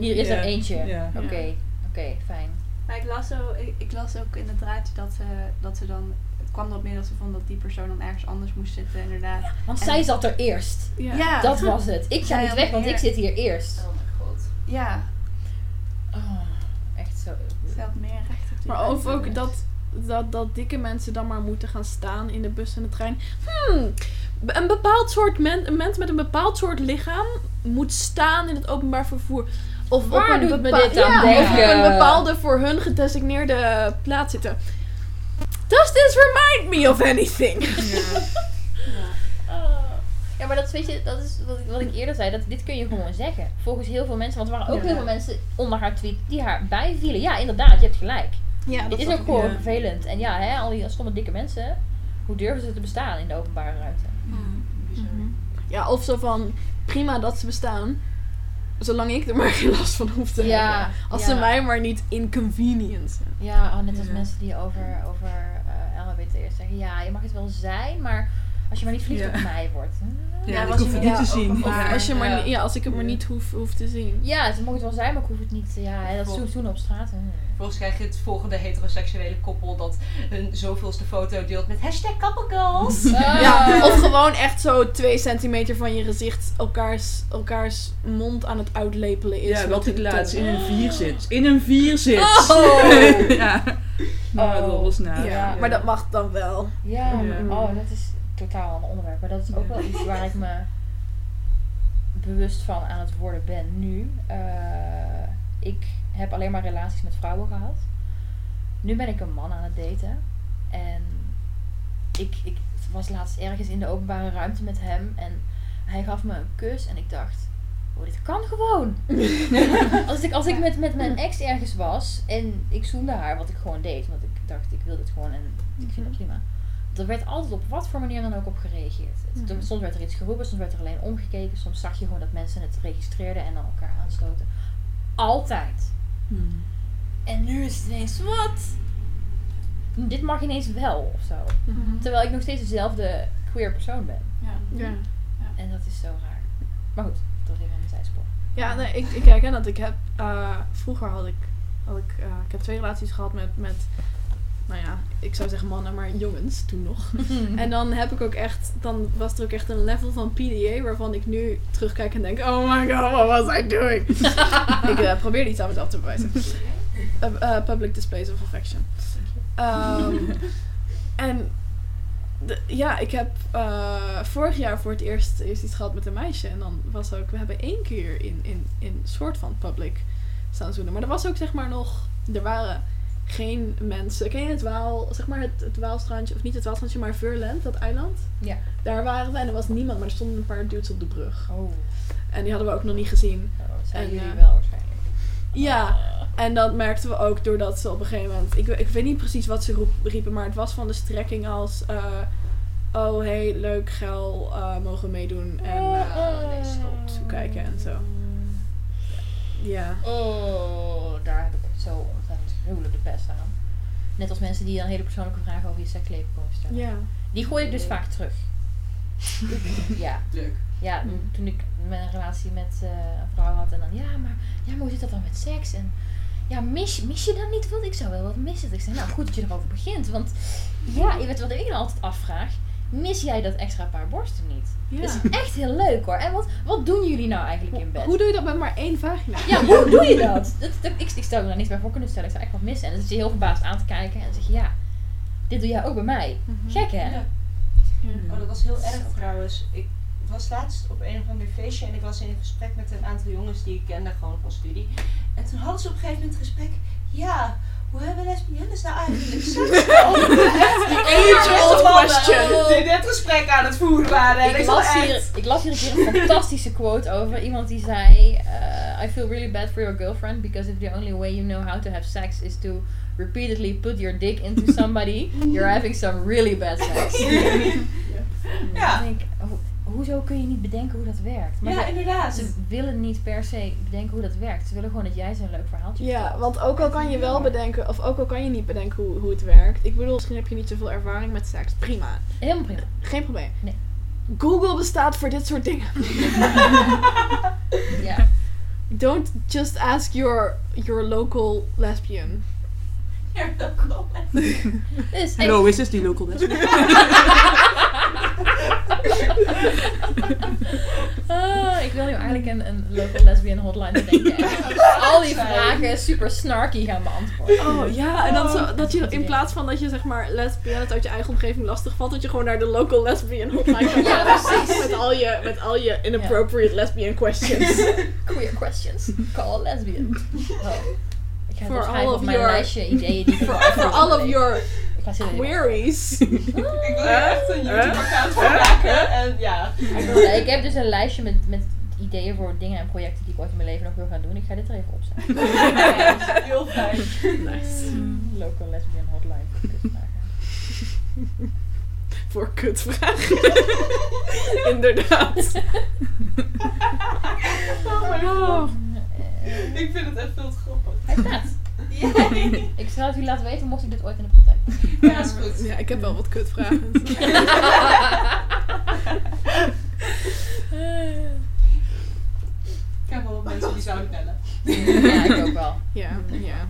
S4: Hier is
S2: Ja.
S4: er eentje.
S2: Ja.
S4: Oké, oké, fijn.
S1: Maar ik las, zo, ik, ik las ook in het draadje dat ze, dat ze dan... Het kwam erop neer dat ze vond dat die persoon dan ergens anders moest zitten, inderdaad.
S4: Want
S1: En-
S4: zij zat er eerst.
S3: Ja.
S1: Ja.
S4: Dat was het. Ik ga niet weg, want ik zit hier eerst.
S1: Oh mijn god. Ja,
S4: Oh, echt zo.
S1: ze had meer recht op die
S3: Maar of ook dat, dat, dat dikke mensen dan maar moeten gaan staan in de bus en de trein. Hmm, een bepaald soort men, een mens met een bepaald soort lichaam moet staan in het openbaar vervoer. Of
S4: Waar
S3: op een,
S4: doet me dit aan
S3: ja,
S4: denken?
S3: of op een bepaalde voor hun gedesigneerde plaats zitten. Does this remind me of anything?
S2: Ja.
S1: Ja.
S4: Ja, maar dat, is, weet je, dat is wat ik, wat ik eerder zei. Dat, dit kun je gewoon zeggen. Volgens heel veel mensen. Want er waren ook
S2: Ja.
S4: heel veel mensen onder haar tweet die haar bijvielen. Ja, inderdaad, je hebt gelijk.
S3: Ja,
S4: Het is ook gewoon
S2: ja.
S4: vervelend. En ja, hè, al die stomme dikke mensen. Hoe durven ze te bestaan in de openbare ruimte?
S3: Mhm. Ja, of zo van, prima dat ze bestaan. Zolang ik er maar geen last van hoef te
S4: Ja,
S3: hebben. Als
S4: ja.
S3: ze mij maar niet inconveniencen.
S4: Ja, oh, net als
S2: Ja.
S4: mensen die over, over eh LHBT'ers zeggen. Ja, je mag het wel zijn, maar als je maar niet verliefd
S2: Ja.
S4: op mij wordt. Hm?
S2: Ja,
S1: Ja,
S2: ik hoef
S1: je
S2: het niet te zien.
S3: als, je maar,
S1: Ja.
S3: als ik het maar niet hoef, hoef te zien.
S4: Ja, het mag het wel zijn, maar ik hoef het niet. Ja, hè, dat is toen, op straat. hm.
S5: Volgens krijg je het volgende heteroseksuele koppel dat hun zoveelste foto deelt met hashtag couplegirls.
S4: Ah.
S3: Ja, of gewoon echt zo twee centimeter van je gezicht elkaars, elkaars mond aan het uitlepelen is.
S2: Ja, wat ik laatst in een vier zit. In een vier zit.
S4: Oh!
S2: ja. Maar dat was naar.
S3: Ja,
S4: Ja.
S3: maar dat mag dan wel.
S4: Ja,
S2: Ja.
S4: oh, dat is totaal ander onderwerp. Maar dat is ook
S2: Ja.
S4: wel iets waar ik me bewust van aan het worden ben nu. Eh, ik heb alleen maar relaties met vrouwen gehad. Nu ben ik een man aan het daten. En ik, ik was laatst ergens in de openbare ruimte met hem. En hij gaf me een kus. En ik dacht, oh, dit kan gewoon. als ik, als ik met, met mijn ex ergens was en ik zoende haar, wat ik gewoon deed. Want ik dacht, ik wil dit gewoon en ik vind het prima. Er werd altijd op wat voor manier dan ook op gereageerd. Het-
S3: Mhm.
S4: Soms werd er iets geroepen, soms werd er alleen omgekeken. Soms zag je gewoon dat mensen het registreerden en dan elkaar aanstoten. Altijd.
S2: Hmm.
S4: En nu is het ineens, wat? Dit mag ineens wel, of zo.
S3: Mhm.
S4: Terwijl ik nog steeds dezelfde queer persoon ben.
S1: Ja.
S3: Ja.
S4: En dat is zo raar. Maar goed, dat is even een zijspoor.
S3: Ja, nee, ik, ik herken dat. Ik heb, eh, vroeger had ik, had ik, eh, ik heb twee relaties gehad met, met, nou ja, ik zou zeggen mannen, maar jongens toen nog. En dan heb ik ook echt, dan was er ook echt een level van PDA waarvan ik nu terugkijk en denk, oh my god, what was I doing? ik eh, probeerde iets aan mezelf te bewijzen. Eh, public displays of affection. Ehm, en de- ja, ik heb vorig jaar voor het eerst, eerst iets gehad met een meisje. En dan was ook, we hebben één keer in, in, in soort van public staan zoenen. Maar er was ook zeg maar nog, er waren geen mensen. Ken je het Waal, zeg maar het, het Waalstrandje, of niet het Waalstrandje, maar Verland, dat eiland?
S4: Ja.
S3: Daar waren we en er was niemand, maar er stonden een paar dudes op de brug.
S4: Oh,
S3: En die hadden we ook nog niet gezien.
S4: dat zijn
S3: En,
S4: jullie
S3: eh,
S4: wel waarschijnlijk.
S3: Ja, en dat merkten we ook doordat ze op een gegeven moment... Ik, ik weet niet precies wat ze roep- riepen, maar het was van de strekking als... eh, oh, hey, leuk, geil, eh, mogen meedoen. En eh nee, stop, toekijken en zo. Ja.
S4: Oh, daar heb ik echt zo gruwelijk de pest aan. Net als mensen die dan hele persoonlijke vragen over je seksleven komen stellen.
S3: Ja.
S4: Die gooi ik dus vaak terug. ja.
S5: Leuk.
S4: Ja,
S3: Mm.
S4: toen ik mijn relatie met eh, een vrouw had en dan, ja, maar, ja, maar hoe zit dat dan met seks? En ja, mis, mis je dan niet wat? Ik zou wel wat missen. Ik zei, nou goed dat je erover begint. Want ja, je weet wat ik dan altijd afvraag. Mis jij dat extra paar borsten niet?
S3: ja.
S4: Dat is echt heel leuk hoor. En wat, wat doen jullie nou eigenlijk in bed?
S3: Hoe doe je dat met maar één vagina?
S4: Ja, hoe doe je dat? dat, dat- ik, ik stel me daar niks bij voor kunnen stellen. Ik zou echt wat missen. En dan zit je heel verbaasd aan te kijken en dan zeg je, ja, dit doe jij ook bij mij.
S3: Mhm.
S4: Gek hè?
S5: Ja. Oh, dat was heel erg trouwens. Ik was laatst op een of ander feestje en ik was in gesprek met een aantal jongens die ik kende, gewoon van studie. En toen hadden ze op een gegeven moment het gesprek. Ja, hoe hebben lesbiennes nou eigenlijk seks?
S3: age-old question.
S5: Die dit gesprek aan het voeren waren. En
S4: Ik
S5: ik
S4: las, hier,
S5: echt...
S4: ik las hier een keer een fantastische quote over. Iemand die zei: eh, I feel really bad for your girlfriend because if the only way you know how to have sex is to repeatedly put your dick into somebody, you're having some really bad sex.
S5: Ja.
S4: Ho- hoezo kun je niet bedenken hoe dat werkt? Maar
S5: Ja,
S4: ze,
S5: inderdaad.
S4: ze willen niet per se bedenken hoe dat werkt. Ze willen gewoon dat jij zo'n leuk verhaaltje
S3: Ja,
S4: vertelt.
S3: want ook al kan je wel bedenken, of ook al kan je niet bedenken hoe, hoe het werkt. Ik bedoel, misschien heb je niet zoveel ervaring met seks. Prima.
S4: Helemaal prima.
S3: Geen probleem.
S4: Nee.
S3: Google bestaat voor dit soort dingen.
S4: Ja.
S3: Don't just ask your, your local lesbian.
S5: Ja, dat klopt.
S4: Dus,
S2: Hello, is this the local desk?
S4: Ah, ik wil nu eigenlijk een, een local lesbian hotline bedenken. En al die vragen super snarky gaan beantwoorden.
S3: Oh ja, en dan zo, dat je in plaats van dat je zeg maar lesbian het uit je eigen omgeving lastig valt, dat je gewoon naar de local lesbian hotline kan
S4: Ja,
S3: gaan.
S4: precies.
S3: Met al je, met al je inappropriate lesbian questions.
S4: Queer questions. Call a lesbian. Oh. Ik ga het
S3: all
S4: schrijven
S3: of
S4: op mijn
S3: your-
S4: lijstje ideeën die ik
S3: for,
S4: wil
S3: for all of your. Queries.
S5: Ik wil er echt een YouTube-account van maken. En ja.
S4: Ja, ik heb dus een lijstje met, met ideeën voor dingen en projecten die ik ooit in mijn leven nog wil gaan doen. Ik ga dit er even opzetten.
S5: Heel fijn.
S3: nice.
S4: Local lesbian hotline voor kutvragen.
S3: Voor kutvragen. Inderdaad.
S5: Oh my god.
S3: Oh.
S4: Eh,
S5: Ik vind het echt veel te grappig.
S4: Hij staat.
S5: Yay.
S4: Ik zal het jullie laten weten mocht ik dit ooit in de praktijk doen.
S5: Ja, is goed.
S3: Ja, ik heb wel wat kutvragen.
S5: Ik heb wel wat mensen die zouden bellen.
S4: ja, ik ook wel.
S3: Ja, ja.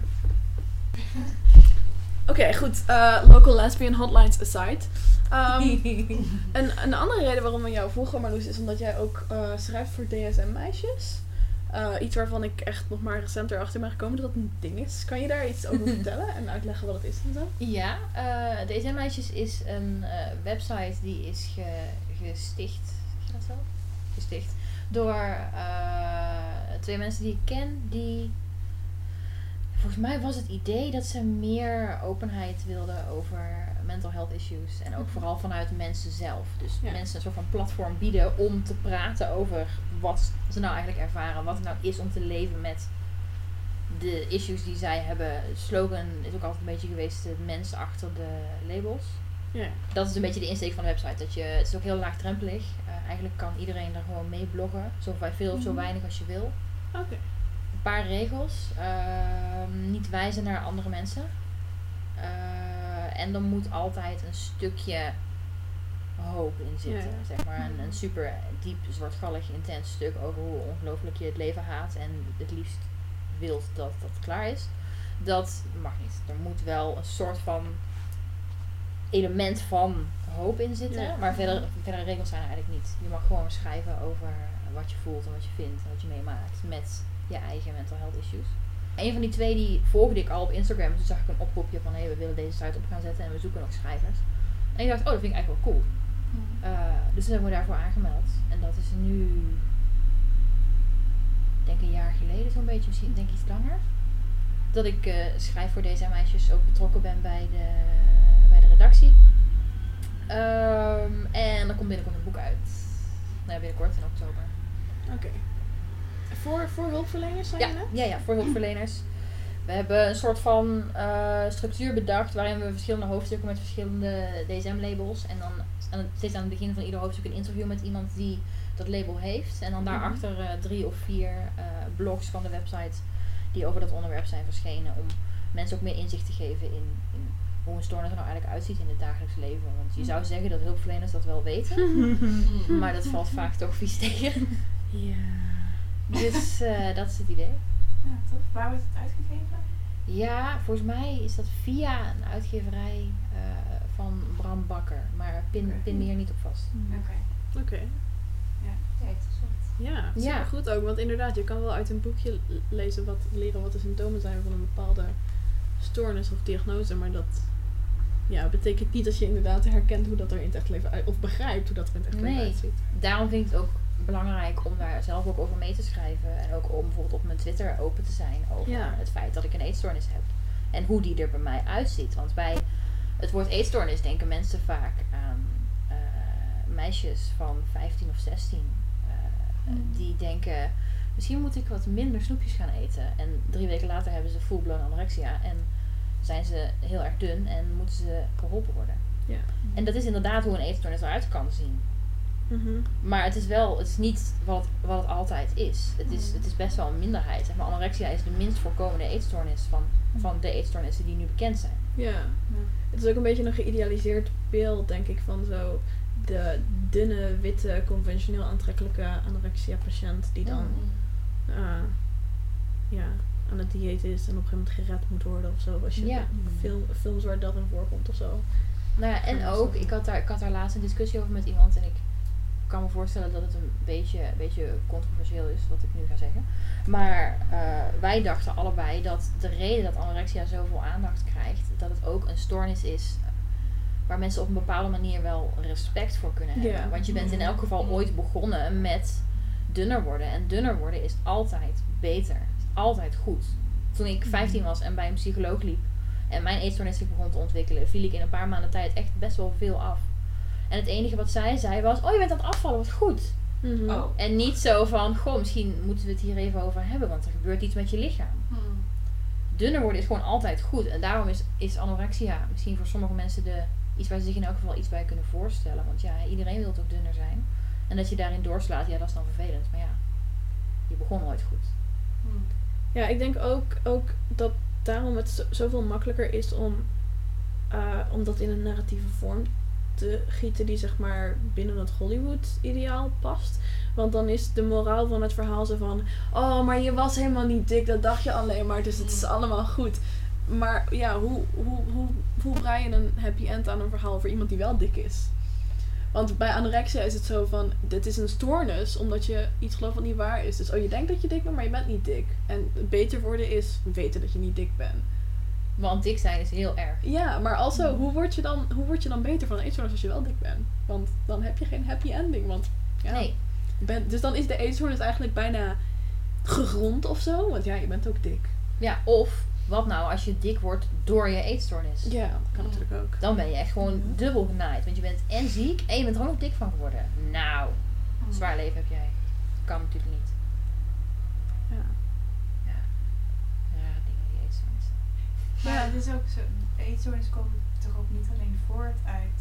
S3: Oké, goed. eh, local lesbian hotlines aside. Ehm, een, een andere reden waarom we jou vroegen, Marloes, is omdat jij ook eh, schrijft voor DSM-meisjes. Eh, iets waarvan ik echt nog maar recent erachter ben gekomen dat dat een ding is. Kan je daar iets over vertellen en uitleggen wat het is en zo?
S4: Ja, eh deze Meisjes is een eh, website die is ge- gesticht. Zeg je dat zo? Gesticht. Door twee mensen die ik ken die. Volgens mij was het idee dat ze meer openheid wilden over mental health issues. En ook vooral vanuit mensen zelf. Dus
S3: Ja.
S4: mensen een soort van platform bieden om te praten over wat ze nou eigenlijk ervaren. Wat het nou is om te leven met de issues die zij hebben. Slogan is ook altijd een beetje geweest de mens achter de labels.
S3: Ja.
S4: Dat is een beetje de insteek van de website. Dat je, het is ook heel laagdrempelig. Eh, eigenlijk kan iedereen er gewoon mee bloggen. Zo veel of zo
S3: Mhm.
S4: weinig als je wil.
S3: Oké.
S4: Een paar regels. Ehm, niet wijzen naar andere mensen. Eh, en er moet altijd een stukje hoop in zitten.
S3: Ja.
S4: Zeg maar een, een super diep, zwartgallig, intens stuk over hoe ongelooflijk je het leven haat. En het liefst wilt dat dat klaar is. Dat mag niet. Er moet wel een soort van element van hoop in zitten.
S3: Ja.
S4: Maar verder, verdere regels zijn er eigenlijk niet. Je mag gewoon schrijven over wat je voelt en wat je vindt en wat je meemaakt met je eigen mental health issues. Een van die twee die volgde ik al op Instagram. Toen zag ik een oproepje van hé, hey, we willen deze site op gaan zetten en we zoeken nog schrijvers. En ik dacht, oh, dat vind ik eigenlijk wel cool. Eh, dus toen hebben we daarvoor aangemeld. En dat is nu, ik denk een jaar geleden zo'n beetje, misschien denk ik iets langer. Dat ik eh, schrijf voor deze meisjes, ook betrokken ben bij de, bij de redactie. Ehm, en er komt binnenkort een boek uit. Nou, ja, binnenkort in oktober.
S3: Oké. Voor, voor hulpverleners zijn
S4: Ja,
S3: je net?
S4: ja, ja, voor hulpverleners. We hebben een soort van eh, structuur bedacht waarin we verschillende hoofdstukken met verschillende DSM-labels. En dan aan het, steeds aan het begin van ieder hoofdstuk een interview met iemand die dat label heeft. En dan daarachter eh, drie of vier eh, blogs van de website die over dat onderwerp zijn verschenen. Om mensen ook meer inzicht te geven in, in hoe een stoornis er nou eigenlijk uitziet in het dagelijks leven. Want je zou zeggen dat hulpverleners dat wel weten. Maar dat valt vaak toch vies tegen.
S3: Ja.
S4: Dus eh, dat is het idee.
S1: Ja, tof. Waar wordt het uitgegeven?
S4: Ja, volgens mij is dat via een uitgeverij eh, van Bram Bakker. Maar pin, pin me hier niet op vast.
S1: Oké.
S3: Oké.
S1: Ja, interessant.
S3: Ja,
S4: Ja.
S3: super goed ook. Want inderdaad, je kan wel uit een boekje lezen wat, leren wat de symptomen zijn van een bepaalde stoornis of diagnose. Maar dat ja, betekent niet dat je inderdaad herkent hoe dat er in het echt leven uit, of begrijpt hoe dat er in het echt leven
S4: Nee.
S3: uitziet.
S4: Daarom vind ik het ook belangrijk om daar zelf ook over mee te schrijven. En ook om bijvoorbeeld op mijn Twitter open te zijn over
S3: Ja.
S4: het feit dat ik een eetstoornis heb. En hoe die er bij mij uitziet. Want bij het woord eetstoornis denken mensen vaak aan eh, meisjes van 15 of 16. eh,
S1: Mm.
S4: Die denken, misschien moet ik wat minder snoepjes gaan eten. En drie weken later hebben ze full-blown anorexia. En zijn ze heel erg dun en moeten ze geholpen worden.
S3: Ja.
S4: En dat is inderdaad hoe een eetstoornis eruit kan zien.
S3: Mhm.
S4: Maar het is wel, het is niet wat het, wat het altijd is. Het is, het is best wel een minderheid. Zeg maar, anorexia is de minst voorkomende eetstoornis van, van de eetstoornissen die nu bekend zijn.
S3: Ja. Het is ook een beetje een geïdealiseerd beeld, denk ik, van zo de dunne, witte, conventioneel aantrekkelijke anorexia-patiënt die dan
S4: Mm.
S3: eh, ja, aan het dieet is en op een gegeven moment gered moet worden of zo. Als je
S4: Ja.
S3: film, films waar dat in voorkomt of zo.
S4: Nou ja, en
S3: Ja,
S4: ook, ik had, daar, ik had daar laatst een discussie over met iemand en ik kan me voorstellen dat het een beetje, een beetje controversieel is wat ik nu ga zeggen. Maar eh, wij dachten allebei dat de reden dat anorexia zoveel aandacht krijgt, dat het ook een stoornis is waar mensen op een bepaalde manier wel respect voor kunnen hebben. Want je bent in elk geval ooit begonnen met dunner worden. En dunner worden is altijd beter. Is altijd goed. Toen ik 15 was en bij een psycholoog liep en mijn eetstoornis zich begon te ontwikkelen, viel ik in een paar maanden tijd echt best wel veel af. En het enige wat zij zei was, oh je bent aan het afvallen, wat goed.
S3: Mhm.
S5: Oh.
S4: En niet zo van, goh, misschien moeten we het hier even over hebben, want er gebeurt iets met je lichaam.
S1: Hmm.
S4: Dunner worden is gewoon altijd goed. En daarom is, is anorexia misschien voor sommige mensen de, iets waar ze zich in elk geval iets bij kunnen voorstellen. Want ja, iedereen wil toch dunner zijn. En dat je daarin doorslaat, ja, dat is dan vervelend. Maar ja, je begon nooit goed.
S1: Hmm.
S3: Ja, ik denk ook, ook dat daarom het zo- zoveel makkelijker is om, eh, om dat in een narratieve vorm te gieten die zeg maar binnen het Hollywood-ideaal past. Want dan is de moraal van het verhaal zo van, oh, maar je was helemaal niet dik, dat dacht je alleen maar, dus het is allemaal goed. Maar ja, hoe, hoe, hoe, hoe brei je een happy end aan een verhaal voor iemand die wel dik is? Want bij anorexia is het zo van, dit is een stoornis, omdat je iets gelooft wat niet waar is. Dus oh, je denkt dat je dik bent, maar je bent niet dik. En beter worden is weten dat je niet dik bent.
S4: Want dik zijn is heel erg.
S3: Ja, maar also, hoe word je dan, hoe word je dan beter van een eetstoornis als je wel dik bent? Want dan heb je geen happy ending. Want, ja,
S4: Nee,
S3: dus dan is de eetstoornis eigenlijk bijna gegrond of zo. Want ja, je bent ook dik.
S4: ja, of wat nou als je dik wordt door je eetstoornis?
S3: Ja, dat kan natuurlijk ook.
S4: Dan ben je echt gewoon dubbel genaaid. Want je bent en ziek en je bent er ook dik van geworden. Nou, zwaar leven heb jij. Kan natuurlijk niet.
S3: Ja.
S4: Ja, dingen die eetstoornissen.
S1: Maar
S3: Ja.
S1: het is ook zo, eetstoornis komt toch ook niet alleen voort uit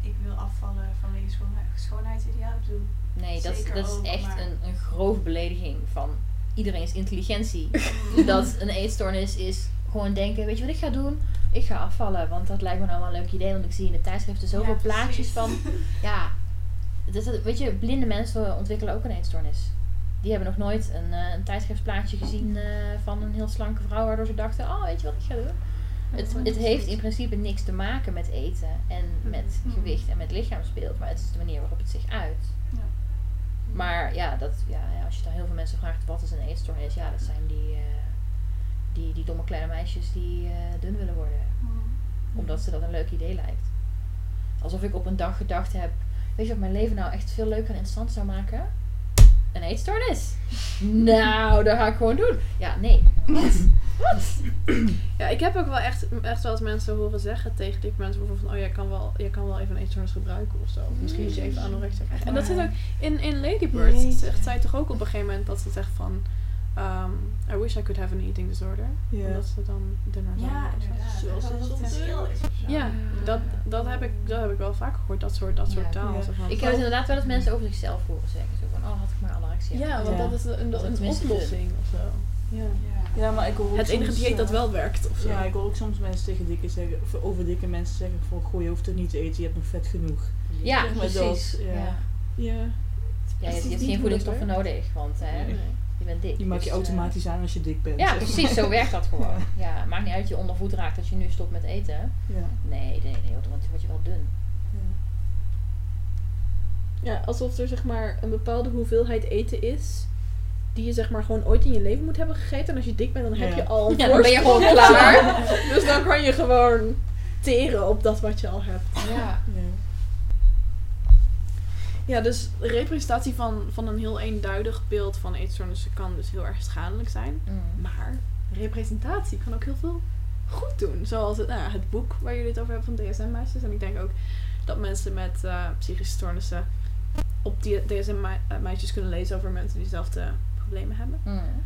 S1: ik wil afvallen vanwege schoonheid, schoonheidsideaal. Ik bedoel,
S4: Nee, dat, is- dat is echt
S1: maar-
S4: een, een grove belediging van iedereen's intelligentie. dat een eetstoornis is gewoon denken, weet je wat ik ga doen? Ik ga afvallen, want dat lijkt me nou wel een leuk idee. Want ik zie in de tijdschriften zoveel
S1: Ja,
S4: plaatjes van, ja, dat, weet je, blinde mensen ontwikkelen ook een eetstoornis. Die hebben nog nooit een, eh, een tijdschriftplaatje gezien eh, van een heel slanke vrouw, waardoor ze dachten, oh, weet je wat ik ga doen? Het, het heeft in principe niks te maken met eten en met
S1: Mhm.
S4: gewicht en met lichaamsbeeld, maar het is de manier waarop het zich uit.
S1: Ja.
S4: Maar ja, dat, ja, als je dan heel veel mensen vraagt wat is een eetstoornis, ja, dat zijn die, eh, die, die domme kleine meisjes die dun willen worden.
S1: Hmm.
S4: Omdat ze dat een leuk idee lijkt. Alsof ik op een dag gedacht heb, weet je wat mijn leven nou echt veel leuker en interessant zou maken? Een eetstoornis. nou, dat ga ik gewoon doen. Ja, nee. Wat? Wat?
S3: Ja, ik heb ook wel echt, echt wel eens mensen horen zeggen tegen dik mensen bijvoorbeeld van, oh jij kan wel, jij kan wel even een eetstoornis gebruiken of zo. Of misschien dat je even anorexia. En dat zit ook in, in Ladybird.
S2: Jeetje.
S3: Zegt zij toch ook op een gegeven moment dat ze zegt van, um, I wish I could have an eating disorder.
S2: Ja.
S3: Omdat ze dan dunner zijn.
S1: Ja.
S3: Zoals
S1: dat
S3: het
S1: is.
S3: Ja, dat, dat, heb ik, dat heb ik wel vaker gehoord, dat soort, dat soort
S4: Ja.
S3: taal.
S2: Ja.
S4: Ik heb het inderdaad wel eens mensen over zichzelf horen zeggen. Zo oh, had ik maar anorexia.
S3: ja, want
S2: Ja.
S3: dat is een,
S4: Dat
S3: een, oplossing of zo. Ja.
S1: Ja.
S2: Ja, maar ik hoor ook
S3: Het enige
S2: soms,
S3: dieet dat
S2: eh,
S3: wel werkt of zo.
S2: Ja, ik hoor ook soms mensen tegen dikke zeggen, of over dikke mensen zeggen van, goh, je hoeft het niet te eten, je hebt nog vet genoeg.
S4: Ja,
S2: Zeg maar
S4: precies.
S2: dat, ja.
S4: ja.
S3: ja.
S4: Ja, je, je hebt
S3: niet
S4: geen voedingsstoffen nodig, want hè,
S2: Nee.
S4: je bent dik.
S2: Die maak je
S4: Dus, eh,
S2: automatisch aan als je dik bent.
S4: Ja,
S2: zeg maar.
S4: precies, zo werkt dat gewoon. Ja, maakt niet uit dat je ondervoed raakt dat je nu stopt met eten.
S2: Ja.
S4: Nee, nee, nee, want dan word je wel dun.
S2: Ja.
S3: Alsof er zeg maar een bepaalde hoeveelheid eten is. Die je zeg maar gewoon ooit in je leven moet hebben gegeten. En als je dik bent, dan heb
S2: Ja.
S3: je al een
S4: Ja, dan ben je gewoon klaar.
S3: Dus dan kan je gewoon teren op dat wat je al hebt.
S4: Ja.
S2: Ja.
S3: Ja, dus de representatie van, van een heel eenduidig beeld van eetstoornissen kan dus heel erg schadelijk zijn.
S4: Mm.
S3: Maar representatie kan ook heel veel goed doen. Zoals het, nou, het boek waar jullie het over hebben van DSM-meisjes. En ik denk ook dat mensen met eh, psychische stoornissen op die DSM-meisjes kunnen lezen over mensen die dezelfde problemen hebben.
S4: Mm.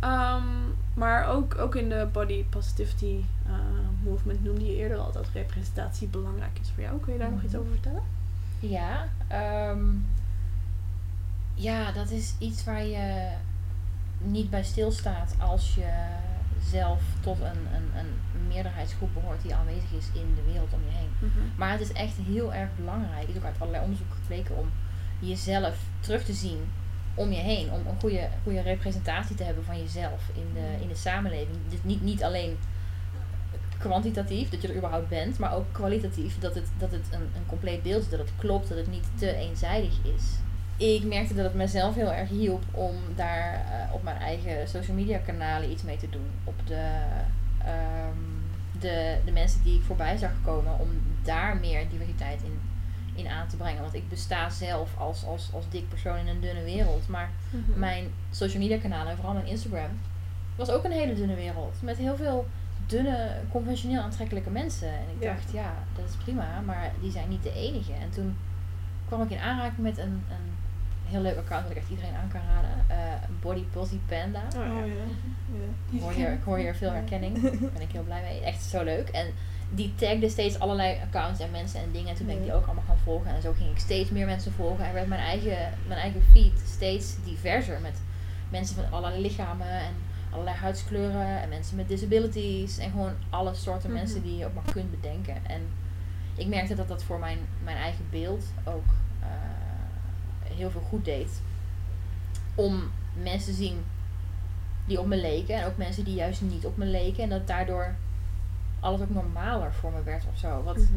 S3: Ehm, maar ook, ook in de body positivity eh, movement noemde je eerder al dat representatie belangrijk is voor jou. Kun je daar nog iets over vertellen?
S4: Ja, ehm, ja, dat is iets waar je niet bij stilstaat als je zelf tot een, een, een meerderheidsgroep behoort die aanwezig is in de wereld om je heen. Maar het is echt heel erg belangrijk, is ook uit allerlei onderzoeken gebleken, om jezelf terug te zien om je heen. Om een goede, goede representatie te hebben van jezelf in de, in de samenleving. Dus niet, niet alleen kwantitatief, dat je er überhaupt bent, maar ook kwalitatief, dat het, dat het een, een compleet beeld is, dat het klopt, dat het niet te eenzijdig is. Ik merkte dat het mezelf heel erg hielp om daar eh, op mijn eigen social media kanalen iets mee te doen. Op de, ehm, de, de mensen die ik voorbij zag komen, om daar meer diversiteit in, in aan te brengen. Want ik besta zelf als, als, als dik persoon in een dunne wereld, maar mijn social media kanalen, vooral mijn Instagram, was ook een hele dunne wereld. Met heel veel dunne, conventioneel aantrekkelijke mensen. En ik
S3: Ja.
S4: dacht, ja, dat is prima, maar die zijn niet de enige. En toen kwam ik in aanraking met een, een heel leuk account dat ik echt iedereen aan kan raden. eh, Body Posy Panda.
S3: Oh, ja.
S2: Oh, ja.
S3: Ja.
S4: Ik hoor hier, ik hoor hier veel herkenning. Daar ben ik heel blij mee. Echt zo leuk. En die tagde steeds allerlei accounts en mensen en dingen. En toen ben ik die ook allemaal gaan volgen. En zo ging ik steeds meer mensen volgen. En werd mijn eigen, mijn eigen feed steeds diverser. Met mensen van allerlei lichamen en allerlei huidskleuren. En mensen met disabilities. En gewoon alle soorten
S3: Mhm.
S4: mensen die je ook maar kunt bedenken. En ik merkte dat dat voor mijn, mijn eigen beeld ook eh, heel veel goed deed. Om mensen te zien die op me leken. En ook mensen die juist niet op me leken. En dat daardoor alles ook normaler voor me werd of zo. Wat
S3: Mhm.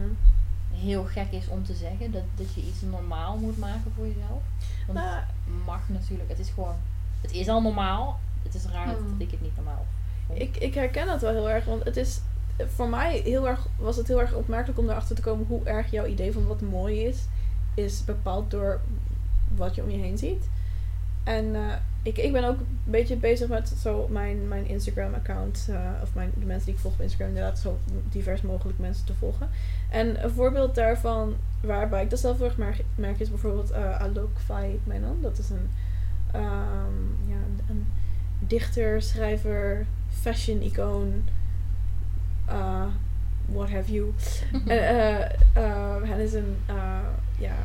S4: heel gek is om te zeggen. Dat, dat je iets normaal moet maken voor jezelf. Want
S3: Nou,
S4: het mag natuurlijk. Het is gewoon... Het is al normaal. Het is raar dat
S1: Mm.
S4: ik het niet normaal vond.
S3: Ik, ik herken dat wel heel erg, want het is voor mij heel erg, was het heel erg opmerkelijk om erachter te komen hoe erg jouw idee van wat mooi is, is bepaald door wat je om je heen ziet. En eh, ik, ik ben ook een beetje bezig met zo mijn, mijn Instagram account, eh, of mijn, de mensen die ik volg op Instagram, inderdaad zo divers mogelijk mensen te volgen. En een voorbeeld daarvan, waarbij ik dat zelf heel erg merk, merk is bijvoorbeeld uh, Alok Vahid Menon. Dat is een, ehm, ja, een, dichter, schrijver, fashion-icoon, uh, what have you. En, eh, eh, hij is een ja,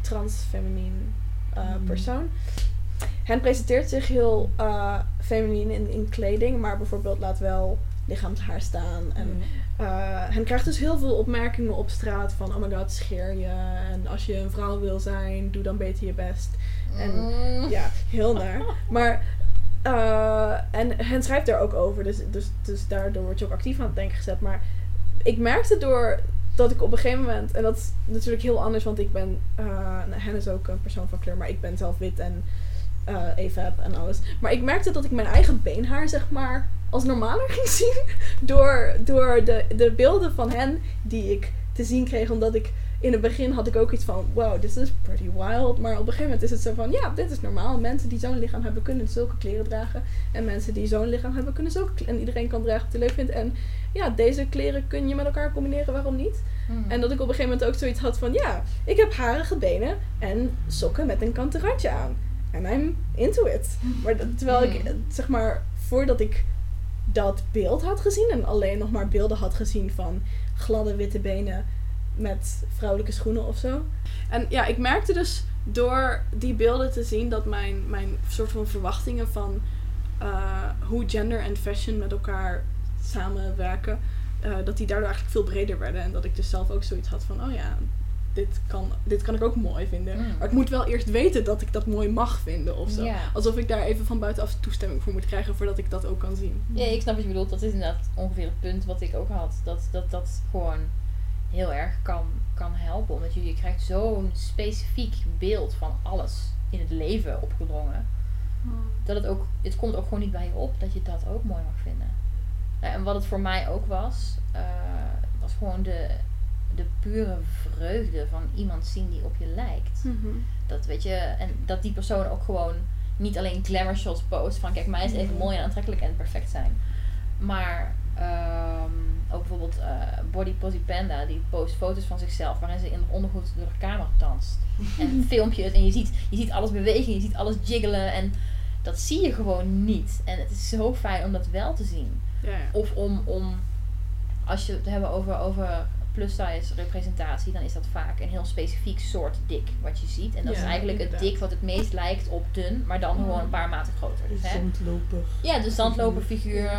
S3: trans-feminien
S2: Mm.
S3: Hij presenteert zich heel uh, feminien in, in kleding, maar bijvoorbeeld laat wel lichaamshaar staan. En
S2: Mm.
S3: uh, hij krijgt dus heel veel opmerkingen op straat van oh my god, scheer je. En als je een vrouw wil zijn, doe dan beter je best. En
S4: Mm.
S3: ja, heel naar. Maar, uh, en hij schrijft daar ook over, dus, dus, dus daardoor word je ook actief aan het denken gezet. Maar ik merkte door dat ik op een gegeven moment, en dat is natuurlijk heel anders, want ik ben, uh, nou, hen is ook een persoon van kleur, maar ik ben zelf wit en uh, AFAB en alles. Maar ik merkte dat ik mijn eigen beenhaar, zeg maar, als normaler ging zien door, door de, de beelden van hen die ik te zien kreeg, omdat ik in het begin had ik ook iets van, wow, this is pretty wild. Maar op een gegeven moment is het zo van, ja, dit is normaal. Mensen die zo'n lichaam hebben kunnen zulke kleren dragen. En mensen die zo'n lichaam hebben kunnen zulke En iedereen kan dragen wat hij leuk vindt. En ja, deze kleren kun je met elkaar combineren, waarom niet?
S4: Mm.
S3: En dat ik op een gegeven moment ook zoiets had van, ja, ik heb harige benen en sokken met een kanten randje aan. En I'm into it. Maar dat, terwijl ik, zeg maar, voordat ik dat beeld had gezien en alleen nog maar beelden had gezien van gladde witte benen met vrouwelijke schoenen of zo. En ja, ik merkte dus door die beelden te zien dat mijn, mijn soort van verwachtingen van uh, hoe gender en fashion met elkaar samenwerken, uh, dat die daardoor eigenlijk veel breder werden. En dat ik dus zelf ook zoiets had van, oh ja, dit kan, dit kan ik ook mooi vinden.
S4: Mm.
S3: Maar ik moet wel eerst weten dat ik dat mooi mag vinden of zo. Alsof ik daar even van buitenaf toestemming voor moet krijgen voordat ik dat ook kan zien.
S4: Ja, ik snap wat je bedoelt. Dat is inderdaad ongeveer het punt wat ik ook had. Dat dat, dat gewoon heel erg kan, kan helpen. Omdat je, je krijgt zo'n specifiek beeld van alles in het leven opgedrongen. Dat het ook, het komt ook gewoon niet bij je op dat je dat ook mooi mag vinden. Ja, en wat het voor mij ook was, uh, was gewoon de, de pure vreugde van iemand zien die op je lijkt.
S3: Mm-hmm.
S4: Dat weet je, en dat die persoon ook gewoon niet alleen glamour shots post van kijk, mij is even mooi en aantrekkelijk en perfect zijn. Maar um, ook bijvoorbeeld uh, Body Posy Panda, die post foto's van zichzelf waarin ze in het ondergoed door de kamer danst. en filmpje het en je ziet, je ziet alles bewegen, je ziet alles jiggelen en dat zie je gewoon niet. En het is zo fijn om dat wel te zien.
S3: Ja, ja.
S4: Of om, om, als je het hebben over, over plus-size representatie, dan is dat vaak een heel specifiek soort dik wat je ziet. En dat
S3: Ja,
S4: is eigenlijk
S3: inderdaad.
S4: het dik wat het meest lijkt op dun, maar dan gewoon een paar maten groter. Dus, hè?
S2: Zandloper.
S4: Ja, de zandloperfiguur, uh,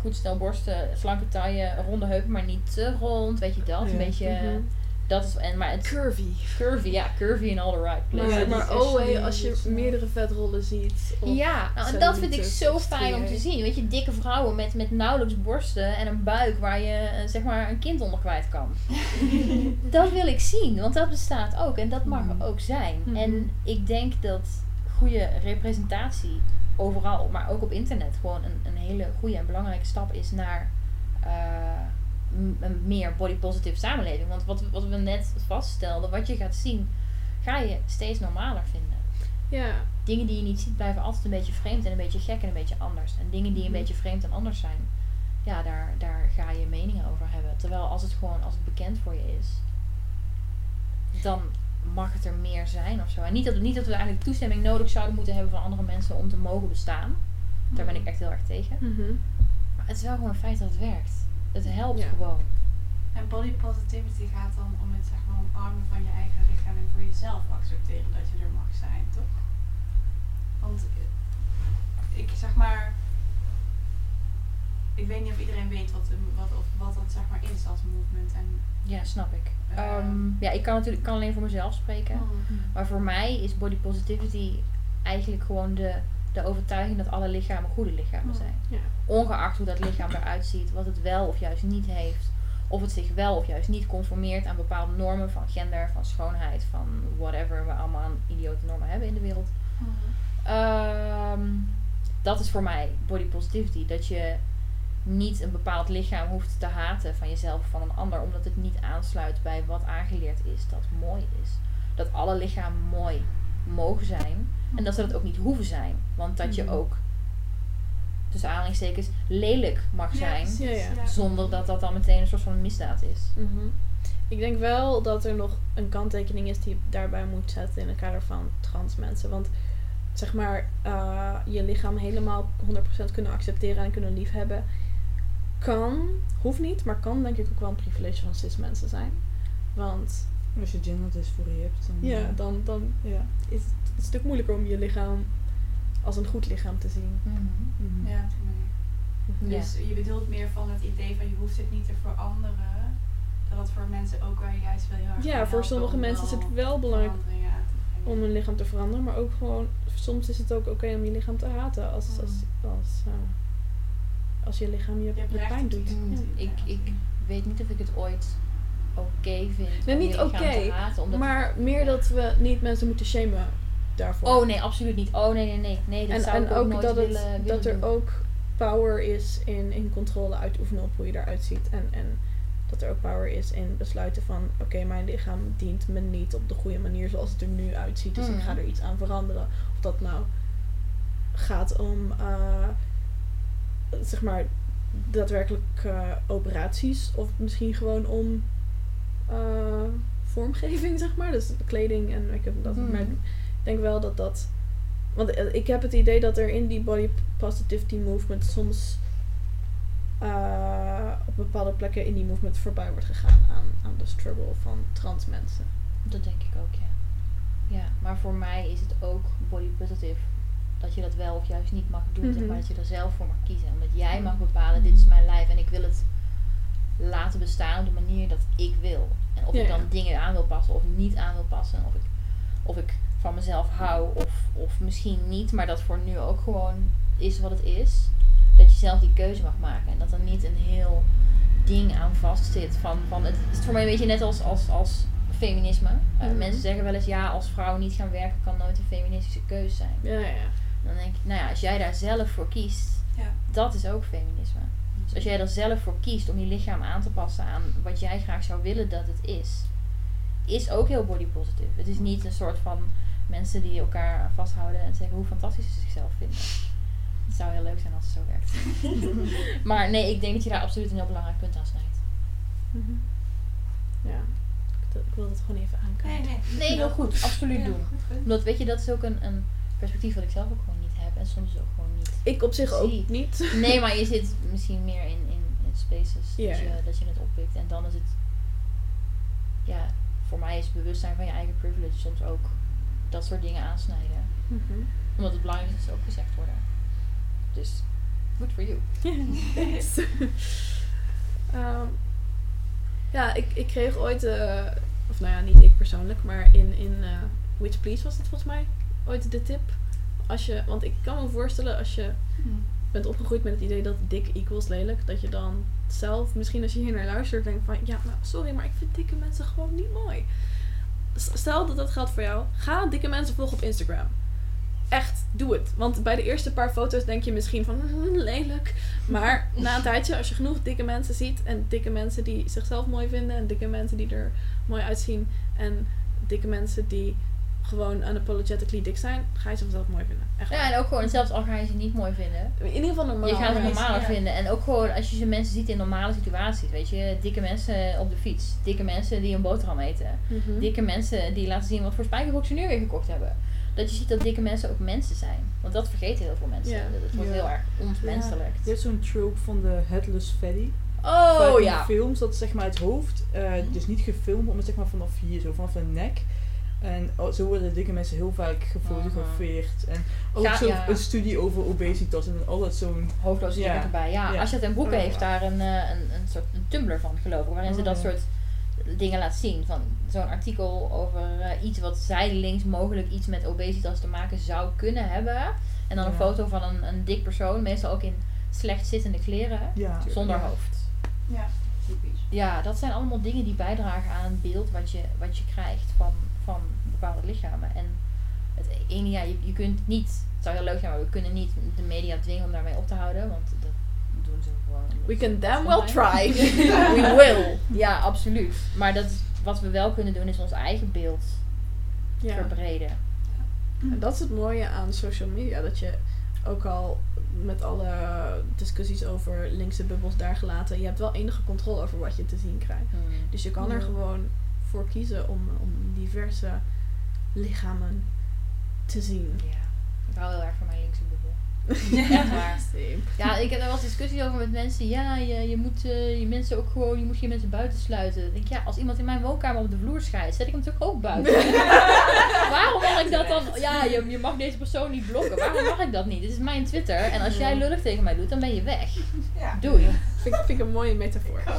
S4: goed stel borsten, slanke taille, ronde heupen, maar niet te rond, weet je dat?
S2: Ja.
S4: Een beetje,
S3: Mhm.
S4: Dat is, en, maar het
S3: Curvy.
S4: curvy, ja, curvy in all the right places.
S3: Maar, maar oh hey, als je meerdere vetrollen ziet.
S4: Ja, nou, en dat vind ik zo fijn om te zien. Weet je, dikke vrouwen met, met nauwelijks borsten en een buik waar je eh, zeg maar een kind onder kwijt kan. dat wil ik zien, want dat bestaat ook en dat mag er ook zijn.
S3: Mhm.
S4: En ik denk dat goede representatie overal, maar ook op internet, gewoon een, een hele goede en belangrijke stap is naar eh, een meer body positive samenleving. Want wat, wat we net vaststelden, wat je gaat zien, ga je steeds normaler vinden
S3: Ja.
S4: dingen die je niet ziet blijven altijd een beetje vreemd en een beetje gek en een beetje anders. En dingen die een
S3: Mhm.
S4: beetje vreemd en anders zijn, ja, daar, daar ga je meningen over hebben. Terwijl als het gewoon, als het bekend voor je is, dan mag het er meer zijn of zo. En niet dat, niet dat we eigenlijk toestemming nodig zouden moeten hebben van andere mensen om te mogen bestaan. Daar ben ik echt heel erg tegen.
S3: Mhm.
S4: Maar het is wel gewoon een feit dat het werkt. Het helpt
S3: Ja.
S4: gewoon.
S1: En body positivity gaat dan om het zeg maar omarmen van je eigen lichaam en voor jezelf accepteren dat je er mag zijn, toch? Want eh, ik zeg maar, ik weet niet of iedereen weet wat, wat, of wat dat zeg maar is als movement en
S4: Ja, snap ik.
S1: Ehm.
S4: Ehm, ja, ik kan natuurlijk kan alleen voor mezelf spreken. Maar voor mij is body positivity eigenlijk gewoon de, de overtuiging dat alle lichamen goede lichamen
S1: Mm.
S4: zijn.
S3: Ja.
S4: Ongeacht hoe dat lichaam eruit ziet, wat het wel of juist niet heeft. Of het zich wel of juist niet conformeert aan bepaalde normen van gender, van schoonheid, van whatever we allemaal aan idiote normen hebben in de wereld. Ehm, dat is voor mij body positivity. Dat je niet een bepaald lichaam hoeft te haten van jezelf of van een ander, omdat het niet aansluit bij wat aangeleerd is dat mooi is. Dat alle lichamen mooi mogen zijn en dat ze dat ook niet hoeven zijn. Want dat je
S3: Mhm.
S4: ook, tussen aanhalingstekens, lelijk mag zijn.
S1: precies,
S3: Ja, ja.
S4: Zonder dat dat dan meteen een soort van misdaad is.
S3: Mhm. Ik denk wel dat er nog een kanttekening is die je daarbij moet zetten in het kader van trans mensen. Want zeg maar, eh, je lichaam helemaal 100% kunnen accepteren en kunnen liefhebben. Kan, hoeft niet, maar kan denk ik ook wel een privilege van cis mensen zijn. Want
S2: Als je genderdysforie hebt, dan...
S3: ja, dan, dan ja, is het een stuk moeilijker om je lichaam als een goed lichaam te zien.
S2: Mhm.
S1: Ja, op die manier.
S4: Ja.
S1: Dus je bedoelt meer van het idee van je hoeft het niet te veranderen. Dat het voor mensen ook wel juist wel heel erg
S3: Ja, voor sommige
S1: om
S3: mensen is het
S1: wel
S3: belangrijk om hun lichaam te veranderen, maar ook gewoon, soms is het ook oké om je lichaam te haten als, als, als, eh, als je lichaam je, pijn doet. Ja.
S4: Ik, ik weet niet of ik het ooit oké vind.
S3: Nee,
S4: om
S3: niet oké, Maar meer dat we niet mensen moeten shamen daarvoor.
S4: Oh nee, absoluut niet. Oh nee, nee, nee. nee dat
S3: en
S4: zou
S3: en
S4: ook,
S3: dat, het,
S4: willen,
S3: dat er
S4: doen.
S3: ook power is in, in controle uitoefenen op hoe je eruit ziet. En, en dat er ook power is in besluiten van oké, mijn lichaam dient me niet op de goede manier zoals het er nu uitziet. Dus ik ga er iets aan veranderen. Of dat nou gaat om eh, zeg maar daadwerkelijk operaties. Of misschien gewoon om eh, vormgeving, zeg maar. Dus kleding en ik heb dat.
S4: Mhm.
S3: Maar ik denk wel dat dat. Want eh, ik heb het idee dat er in die body positivity movement soms eh, op bepaalde plekken in die movement voorbij wordt gegaan aan, aan de struggle van trans mensen.
S4: Dat denk ik ook, ja. Ja, maar voor mij is het ook body positive dat je dat wel of juist niet mag doen. zeg
S3: Mhm.
S4: maar dat je er zelf voor mag kiezen. Omdat jij mag bepalen, dit is mijn lijf en ik wil het laten bestaan op de manier dat ik wil. En of
S3: Ja,
S4: ik dan
S3: ja.
S4: dingen aan wil passen of niet aan wil passen. Of ik, of ik van mezelf hou of, of misschien niet. Maar dat voor nu ook gewoon is wat het is. Dat je zelf die keuze mag maken. En dat er niet een heel ding aan vastzit. Van, van het is voor mij een beetje net als, als, als feminisme. Eh,
S3: Mhm.
S4: Mensen zeggen wel eens ja, als vrouw niet gaan werken kan nooit een feministische keuze zijn.
S3: Ja, ja.
S4: Dan denk ik, nou ja, als jij daar zelf voor kiest,
S1: Ja.
S4: dat is ook feminisme. Als jij er zelf voor kiest om je lichaam aan te passen aan wat jij graag zou willen dat het is, is ook heel body positive. Het is niet een soort van mensen die elkaar vasthouden en zeggen hoe fantastisch ze zichzelf vinden. Het zou heel leuk zijn als het zo werkt. maar nee, ik denk dat je daar absoluut een heel belangrijk punt aan snijdt.
S3: Mhm. Ja, ik, wil dat gewoon even
S1: Nee,
S3: aankaarten.
S1: nee.
S4: Nee, heel goed. Absoluut
S1: Ja,
S4: doen.
S1: goed.
S4: Omdat weet je, dat is ook een, een perspectief wat ik zelf ook gewoon niet heb en soms ook gewoon niet
S3: Ik op zich ook niet.
S4: Nee, maar je zit misschien meer in, in, in spaces dat, je, dat je het oppikt. En dan is het, ja, voor mij is bewustzijn van je eigen privilege soms ook dat soort dingen aansnijden.
S3: Mhm.
S4: Omdat het belangrijk is dat ze ook gezegd worden. Dus, good for you.
S3: Thanks. Ehm, ja, ik, ik kreeg ooit, eh, of nou ja, niet ik persoonlijk, maar in, in eh Which Please was het volgens mij, ooit de tip. Als je, want ik kan me voorstellen als je
S1: Hm.
S3: bent opgegroeid met het idee dat dik equals lelijk, dat je dan zelf, misschien als je hier naar luistert, denkt van, ja, nou, sorry, maar ik vind dikke mensen gewoon niet mooi. Stel dat dat geldt voor jou, ga dikke mensen volgen op Instagram. Echt, doe het. Want bij de eerste paar foto's denk je misschien van, "Hmm, lelijk. Maar na een tijdje, als je genoeg dikke mensen ziet, en dikke mensen die zichzelf mooi vinden, en dikke mensen die er mooi uitzien, en dikke mensen die gewoon unapologetically dik zijn, ga je ze vanzelf mooi vinden. Echt
S4: Ja, en ook gewoon, zelfs al ga je ze niet mooi vinden,
S3: In ieder geval normaal.
S4: je gaat het
S3: ja.
S4: normaler
S1: ja.
S4: vinden. En ook gewoon als je ze mensen ziet in normale situaties, weet je, dikke mensen op de fiets, dikke mensen die een boterham eten,
S3: Mhm.
S4: dikke mensen die laten zien wat voor spijkerbroek ze nu weer gekocht hebben. Dat je ziet dat dikke mensen ook mensen zijn. Want dat vergeten heel veel mensen.
S3: Ja.
S4: Dat het wordt
S2: Ja.
S4: heel erg ontmenselijk.
S2: Je hebt zo'n trope van de headless fatty.
S4: Oh ja.
S2: films, dat zeg maar het hoofd, eh, dus niet gefilmd, maar zeg maar vanaf hier, zo vanaf de nek. En oh, zo worden dikke mensen heel vaak gefotografeerd. En ook
S4: Ja,
S2: zo
S4: ja.
S2: een studie over obesitas en dan altijd zo'n...
S4: Hoofdloze
S2: Ja.
S4: erbij. Ja,
S2: Ja.
S4: Asja ten Broeke
S3: Oh,
S4: heeft daar een, eh, een, een soort een Tumblr van, geloof ik. Waarin ze
S2: Oh,
S4: dat
S2: ja.
S4: soort dingen laat zien. Van zo'n artikel over eh, iets wat zijdelings mogelijk iets met obesitas te maken zou kunnen hebben. En dan een foto van een, een dik persoon, meestal ook in slecht zittende kleren,
S2: Ja,
S4: zonder
S2: ja.
S4: hoofd.
S1: Ja.
S5: Typisch.
S4: Ja, dat zijn allemaal dingen die bijdragen aan het beeld wat je, wat je krijgt van, van bepaalde lichamen. En het ene, ja, je, je kunt niet, het zou heel leuk zijn, maar we kunnen niet de media dwingen om daarmee op te houden, want dat doen ze gewoon.
S3: We can damn well try.
S4: We will. Ja, absoluut. Maar dat, wat we wel kunnen doen is ons eigen beeld
S3: ja.
S4: verbreden.
S3: En dat is het mooie aan social media. Dat je ook al met alle discussies over linkse bubbels daar gelaten, je hebt wel enige controle over wat je te zien krijgt. Dus je kan er gewoon voor kiezen om, om diverse lichamen te zien.
S4: Ja, ik hou heel erg van mijn linkse bubbel. Echt waar.
S3: Same.
S4: Ja, ik heb er wel eens discussie over met mensen. Ja, je, je moet eh, je mensen ook gewoon, je moet je mensen buiten sluiten. Dan denk ik, ja, als iemand in mijn woonkamer op de vloer scheidt, zet ik hem natuurlijk ook buiten. Waarom mag ik dat dan? Ja, je, je mag deze persoon niet blokken. Waarom mag ik dat niet? Dit is mijn Twitter. En als jij lullig tegen mij doet, dan ben je weg.
S5: Ja.
S4: Doei.
S3: Vind, vind ik een mooie metafoor.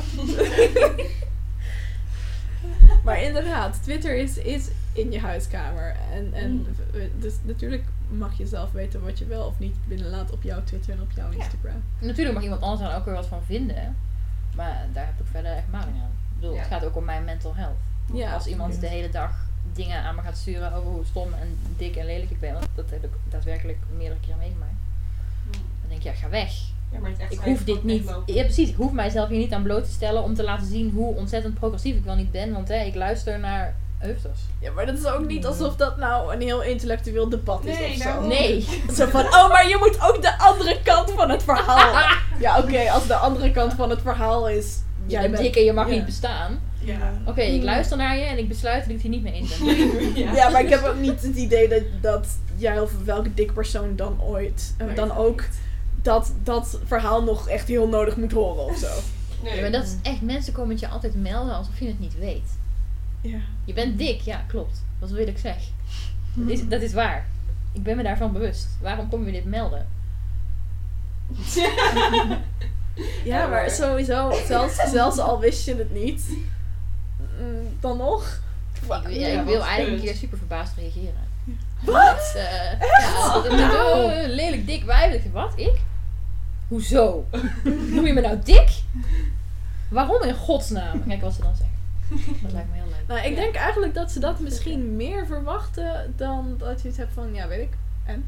S3: maar inderdaad, Twitter is, is in je huiskamer. En, en v- dus natuurlijk mag je zelf weten wat je wel of niet binnenlaat op jouw Twitter en op jouw
S4: Ja.
S3: Instagram.
S4: Natuurlijk mag iemand anders daar ook weer wat van vinden. Maar daar heb ik verder echt maling aan. Ik bedoel,
S5: Ja.
S4: het gaat ook om mijn mental health.
S3: Ja,
S4: Als iemand de hele dag dingen aan me gaat sturen over hoe stom en dik en lelijk ik ben. Want dat heb ik daadwerkelijk meerdere keren meegemaakt. Dan denk ik, ja, ga weg.
S5: Ja, maar het echt
S4: Ik hoef dit niet. Ja, precies. Ik hoef mijzelf hier niet aan bloot te stellen om te laten zien hoe ontzettend progressief ik wel niet ben. Want hè, ik luister naar Eusters.
S3: Ja, maar dat is ook niet alsof dat nou een heel intellectueel debat is
S5: Nee,
S3: of zo.
S4: Nee.
S3: Zo van, oh, maar je moet ook de andere kant van het verhaal. ja, oké, als de andere kant van het verhaal is...
S4: Jij bent dik en je mag
S3: ja.
S4: niet bestaan.
S1: Ja.
S4: Oké, ik luister naar je en ik besluit dat ik het hier niet mee eens ben.
S5: ja.
S3: Ja, maar ik heb ook niet het idee dat, dat jij of welke dik persoon dan ooit... dan ook
S5: niet.
S3: Dat, dat verhaal nog echt heel nodig moet horen of zo.
S5: Nee.
S4: Ja, maar dat is echt, mensen komen het je altijd melden alsof je het niet weet.
S3: Ja.
S4: Je bent dik, ja, klopt. Wat wil ik zeg? Dat is, dat is waar. Ik ben me daarvan bewust. Waarom kom je dit melden?
S3: Ja,
S5: Ja,
S3: maar sowieso, zelfs, zelfs al wist je het niet, mm, dan nog.
S4: Ik, ja, ik wil eigenlijk een keer super verbaasd reageren.
S3: Wat?
S4: Eh, ja, eh, lelijk dik wijf. Wat? Ik? Hoezo? Noem je me nou dik? Waarom in godsnaam? Kijk wat ze dan zeggen. Dat lijkt me heel leuk.
S3: Nou, ik denk eigenlijk dat ze dat misschien meer verwachten dan dat je het hebt van, ja, weet ik. En?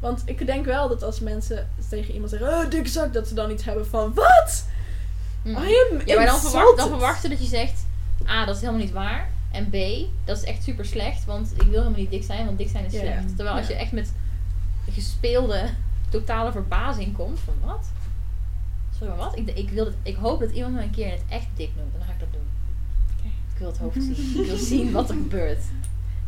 S3: Want ik denk wel dat als mensen tegen iemand zeggen, oh, dikke zak, dat ze dan iets hebben van, wat? I am
S4: Ja, maar dan, verwacht, dan verwachten dat je zegt, A, dat is helemaal niet waar. En B, dat is echt super slecht, want ik wil helemaal niet dik zijn, want dik zijn is slecht. Terwijl als je echt met gespeelde, totale verbazing komt van wat? Sorry, maar wat? Ik, ik, wil dat, ik hoop dat iemand me een keer het echt dik noemt, dan ga ik dat doen. Ik wil het hoofd zien. Ik wil zien wat er gebeurt.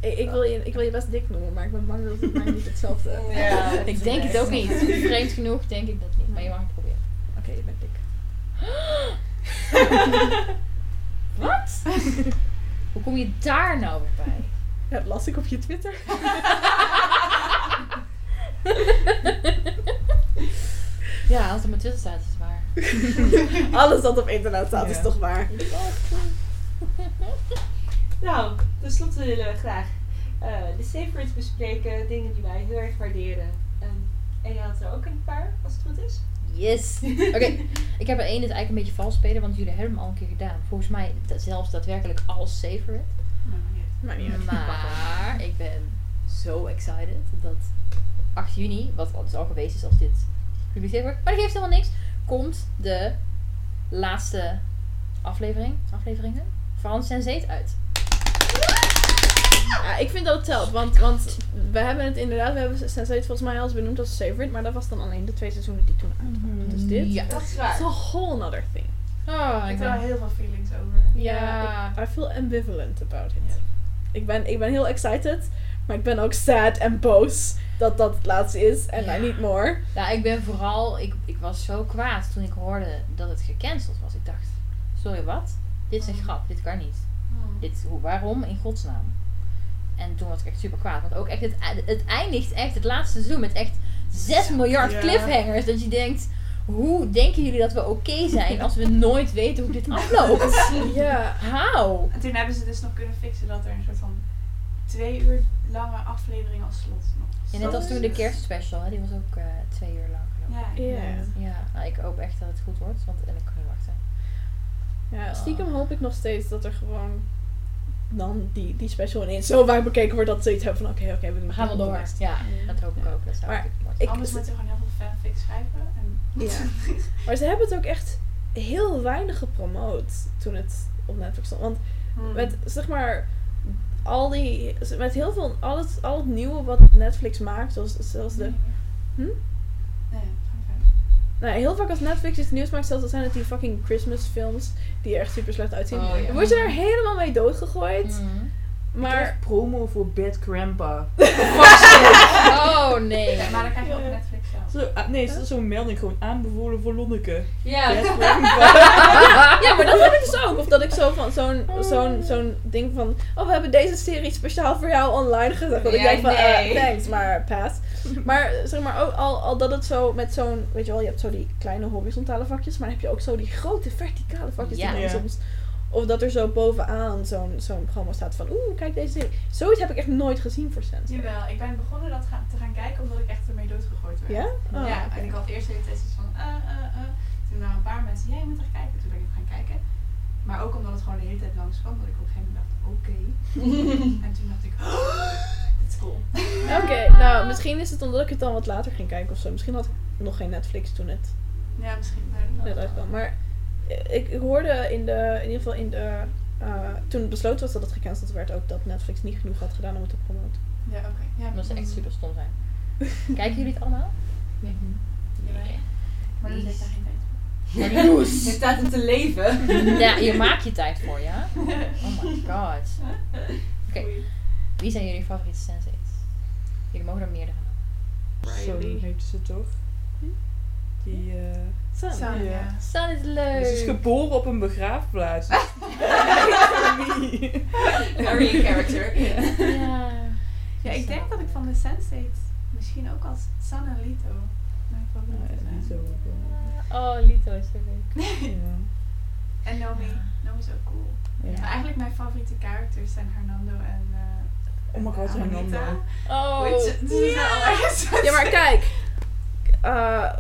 S3: Ik, ik, wil je, ik wil je best dik noemen, maar ik ben bang dat het mij niet hetzelfde...
S5: Ja, dat
S4: Ik
S5: is
S4: denk het ook niet. Vreemd genoeg denk ik dat niet, maar je mag het proberen.
S3: Oké, je bent dik.
S4: Wat? Hoe kom je daar nou weer bij?
S3: Ja, dat las ik op je Twitter.
S4: Ja, als het op mijn Twitter staat, is het waar.
S3: Alles dat op internet staat is toch waar.
S5: Nou, tenslotte willen we graag eh, de words bespreken. Dingen die wij heel erg waarderen. En je had er ook een paar, als het goed is.
S4: Yes. Oké, ik heb er één, is eigenlijk een beetje vals spelen, want jullie hebben hem al een keer gedaan. Volgens mij zelfs daadwerkelijk als favorite.
S3: Maar niet uit.
S4: Maar ik ben zo excited dat 8 juni, wat al- dus al geweest is als dit gepubliceerd wordt, maar dat geeft helemaal niks, komt de laatste aflevering, afleveringen van Sense8 uit.
S3: Ja, ik vind dat het telt, want, want we hebben het inderdaad, we hebben Sense8 volgens mij als benoemd als favorite, maar dat was dan alleen de twee seizoenen die toen uit waren. Dus dit,
S4: Ja.
S5: Dat is
S3: it's
S5: waar.
S3: a whole other thing.
S4: Oh,
S1: Ik heb
S4: ben...
S1: heel veel feelings over.
S4: Ja.
S3: ik- I feel ambivalent about it. Ik, ben, ik ben heel excited, maar ik ben ook sad en boos dat dat het laatste is en
S4: Ja.
S3: Need more.
S4: Nou, ik ben vooral... Ik, ik was zo kwaad toen ik hoorde dat het gecanceld was. Ik dacht, sorry, wat? Dit is een
S1: Mm.
S4: grap, dit kan niet.
S1: Hmm.
S4: Dit, hoe, waarom? In godsnaam. En toen was ik echt super kwaad. Want ook echt, het, het eindigt echt, het laatste seizoen, met echt 6 miljard
S2: Ja.
S4: cliffhangers. Dat je denkt, hoe denken jullie dat we oké zijn als we nooit weten hoe dit afloopt?
S3: Ja.
S4: How?
S1: En toen hebben ze dus nog kunnen fixen dat er een soort van twee uur lange aflevering als slot nog.
S4: Ja, net als toen de kerstspecial, hè, die was ook eh, twee uur lang geloof ik.
S1: Ja,
S3: Ja.
S4: Ja, nou, ik hoop echt dat het goed wordt, want en ik kan niet wachten.
S3: Ja, stiekem hoop ik nog steeds dat er gewoon dan die, die special ineens zo vaak bekeken wordt dat ze iets hebben van oké, oké, we doen
S4: We gaan wel
S3: het
S4: door.
S3: next.
S4: Ja, dat hoop ik ook. Dat zou
S3: Maar
S4: ik
S1: Anders moeten we gewoon heel veel fanfics schrijven. En
S3: Ja. Maar ze hebben het ook echt heel weinig gepromoot toen het op Netflix stond. Want
S1: Hmm.
S3: met zeg maar al die met heel veel al het, al het nieuwe wat Netflix maakt, zoals, zoals de Hm? Nou, heel vaak als Netflix iets nieuws maakt, zelfs dan zijn het die fucking Christmas films die er echt super slecht uitzien.
S4: Oh, ja.
S3: Dan word je er helemaal mee doodgegooid.
S4: Mhm.
S3: Maar
S2: Maar promo voor Bad Grandpa.
S4: Oh nee.
S1: Ja, maar dan krijg je ook. Netflix.
S2: Zo, ah, nee, het is zo'n melding gewoon aanbevolen voor Lonneke.
S5: Ja.
S3: Ja, maar dat heb ik dus ook. Of dat ik zo van zo'n zo'n zo'n ding van oh we hebben deze serie speciaal voor jou online gezet. Dat ik
S5: Ja,
S3: denk van
S5: nee.
S3: eh, thanks, maar pass. Maar zeg maar ook al, al dat het zo met zo'n weet je wel, je hebt zo die kleine horizontale vakjes, maar dan heb je ook zo die grote verticale vakjes
S4: Ja.
S3: die dan
S2: Ja.
S3: soms of dat er zo bovenaan zo'n zo'n programma staat van oeh kijk deze serie. Zoiets heb ik echt nooit gezien voor Sense.
S1: Jawel, ik ben begonnen dat gaan, te gaan kijken omdat ik echt ermee doodgegooid werd.
S3: Ja? Oh,
S1: ja,
S3: oké.
S1: en ik had eerst de hele van, uh, uh, uh. Toen waren een paar mensen, ja, je moet er kijken. Toen ben ik gaan kijken. Maar ook omdat het gewoon de hele tijd langs kwam, dat ik op een gegeven moment dacht, oké. en toen dacht ik, oh, dit is cool.
S3: Oké, nou misschien is het omdat ik het dan wat later ging kijken of zo. Misschien had ik nog geen Netflix toen het
S1: Ja, misschien. Maar
S3: net uitkwam. Maar ik, ik hoorde in de, in ieder geval in de, eh, toen het besloten was dat het gecanceld werd, ook dat Netflix niet genoeg had gedaan om het te promoten.
S1: Ja, oké. Ja,
S4: Dat ze echt
S1: mm,
S4: super stom zijn. Kijken jullie het allemaal?
S1: jawel. Maar daar heeft daar geen tijd voor.
S5: Je staat hem te leven.
S4: Ja, je maakt je tijd voor, ja? Oh my god. Oké. Wie zijn jullie favoriete sensates? Jullie mogen er meerdere noemen.
S2: Zo heet ze toch? Die, eh... Ja.
S1: ja.
S4: Sun is leuk.
S2: Ze is geboren op een begraafplaats.
S5: Very character.
S4: Ja.
S1: Ja, ik denk dat ik van de Sense8 misschien ook als San en Lito mijn favorieten
S2: Ja,
S1: zijn.
S2: niet zo.
S4: Oh, Lito is zo leuk.
S2: Ja.
S1: En Nomi. Nomi is ook cool.
S2: Ja.
S1: Maar eigenlijk mijn favoriete characters zijn Hernando en eh
S2: Oh my god. Hernando.
S4: Oh.
S1: Dus allebei
S3: Ja, maar kijk. eh,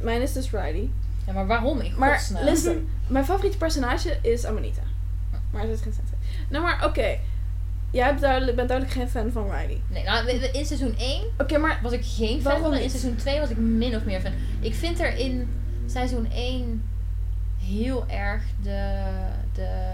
S3: mijn is dus Riley.
S4: Ja, maar waarom in
S3: Maar
S4: godsnaam?
S3: listen, mijn favoriete personage is Amanita. Maar ze is geen sense. Nou, maar oké. Jij bent duidelijk, bent duidelijk geen fan van Riley.
S4: Nee, nou, in seizoen 1
S3: Oké, maar
S4: was ik geen fan van. In seizoen 2 was ik min of meer fan. Ik vind er in seizoen 1 heel erg de, de...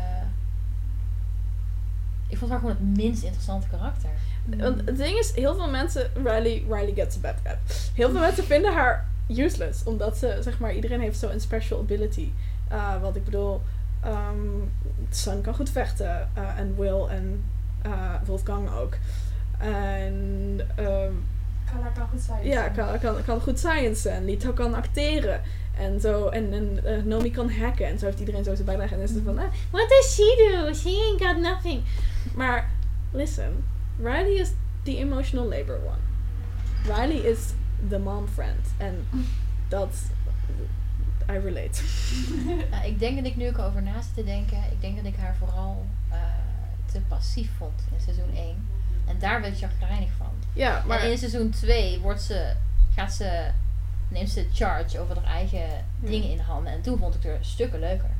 S4: Ik vond haar gewoon het minst interessante karakter.
S3: Want het ding is, heel veel mensen, Riley, Riley gets a bad rap. Heel veel mensen vinden haar useless, omdat ze, zeg maar, iedereen heeft zo een special ability. Uh, want ik bedoel, um, Sun kan goed vechten, uh, en Will en uh, Wolfgang ook. En um,
S1: Kala kan goed zijn.
S3: ja, kan, kan, kan goed science en Lito kan acteren. En zo, en, en uh, Nomi kan hacken. En zo heeft iedereen zo zijn bijdrage. En dan is het van, ah, what does she do? She ain't got nothing. Maar, listen. Riley is the emotional labor one. Riley is the mom friend. En dat, I relate.
S4: Nou, ik denk dat ik nu ook over na zit te denken. Ik denk dat ik haar vooral uh, te passief vond in seizoen 1. En daar werd ik chagrijnig van.
S3: Ja, maar...
S4: En in seizoen 2 wordt ze, gaat ze, neemt ze charge over haar eigen dingen in handen. En toen vond ik haar stukken leuker.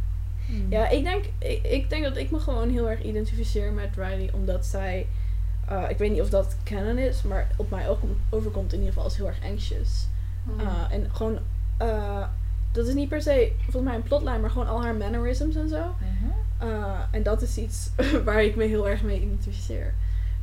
S3: Ja, ik denk, ik, ik denk dat ik me gewoon heel erg identificeer met Riley. Omdat zij... Uh, ik weet niet of dat canon is, maar op mij ook overkomt in ieder geval als heel erg anxious.
S1: Mm.
S3: Uh, en gewoon, uh, dat is niet per se volgens mij een plotline, maar gewoon al haar mannerisms en zo. Uh, en dat is iets waar ik me heel erg mee identificeer.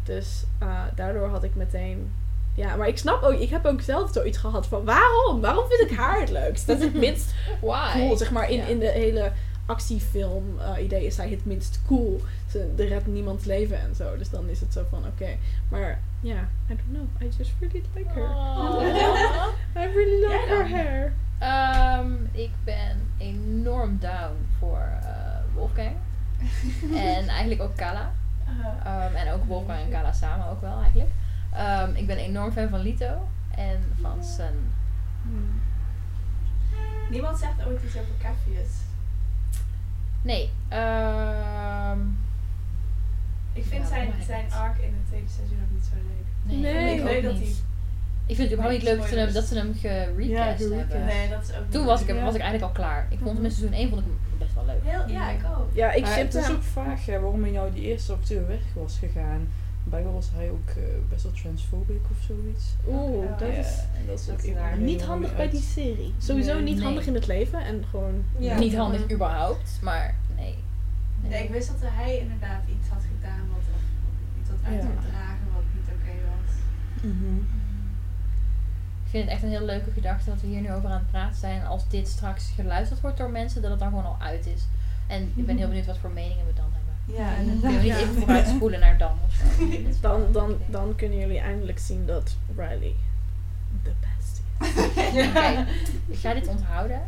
S3: Dus eh, daardoor had ik meteen. Ja, maar ik snap ook, ik heb ook zelf zoiets gehad van waarom? Waarom vind ik haar het leukst? Dat is het minst
S4: Why?
S3: cool, zeg maar. In, in de hele actiefilm eh, idee is zij het minst cool. Ze er redt niemands leven en zo. Dus dan is het zo van oké. Maar ja, I don't know. I just really like her.
S4: Oh.
S3: I really like
S1: Jij
S3: her hair.
S4: Ehm, ik ben enorm down voor eh, Wolfgang. en eigenlijk ook Kala.
S1: Uh,
S4: Ehm, en ook Wolfgang en Kala samen ook wel eigenlijk. Ehm, ik ben enorm fan van Lito en van Sun.
S1: niemand zegt ooit iets over Cassius.
S4: Nee, ehm,
S1: Ik vind
S4: Ja,
S1: zijn, zijn arc in het tweede seizoen ook niet zo leuk.
S4: nee,
S3: Nee,
S4: ik
S1: weet dat
S4: niet.
S1: hij...
S4: Ik vind het überhaupt niet leuk dat ze hem, dat ze hem gerecast
S2: Ja,
S4: hebben.
S1: Nee, dat is ook niet
S4: Toen was ik, was ik eigenlijk al klaar. Ik vond hem in seizoen 1 vond ik hem best wel leuk.
S1: Heel, ja, ik ook.
S3: Ja, ik
S2: is
S3: hem.
S2: ook vaag hè, waarom hij nou die eerste acteur weg was gegaan. Blijkbaar was hij ook eh, best wel transfobic of zoiets.
S3: Oeh,
S1: Ja,
S3: dat
S2: Ja,
S3: is
S2: en dat is ook
S3: niet handig bij
S2: uit-
S3: die serie. Sowieso
S2: Nee.
S3: niet
S4: Nee.
S3: handig in het leven en gewoon...
S5: Ja.
S4: Niet handig überhaupt, maar nee.
S1: Nee, ik wist dat hij inderdaad iets had gedaan wat iets had uitgedragen wat niet oké was.
S2: Mhm.
S4: Ik vind het echt een heel leuke gedachte dat we hier nu over aan het praten zijn. Als dit straks geluisterd wordt door mensen, dat het dan gewoon al uit is. En ik ben heel benieuwd wat voor meningen we dan hebben.
S1: Ja,
S4: Kunnen
S1: inderdaad.
S4: niet
S3: Ja.
S4: even vooruit spoelen naar dan of zo?
S3: Dan, dan, dan kunnen jullie eindelijk zien dat Riley the best is.
S4: Oké, ik ga dit onthouden.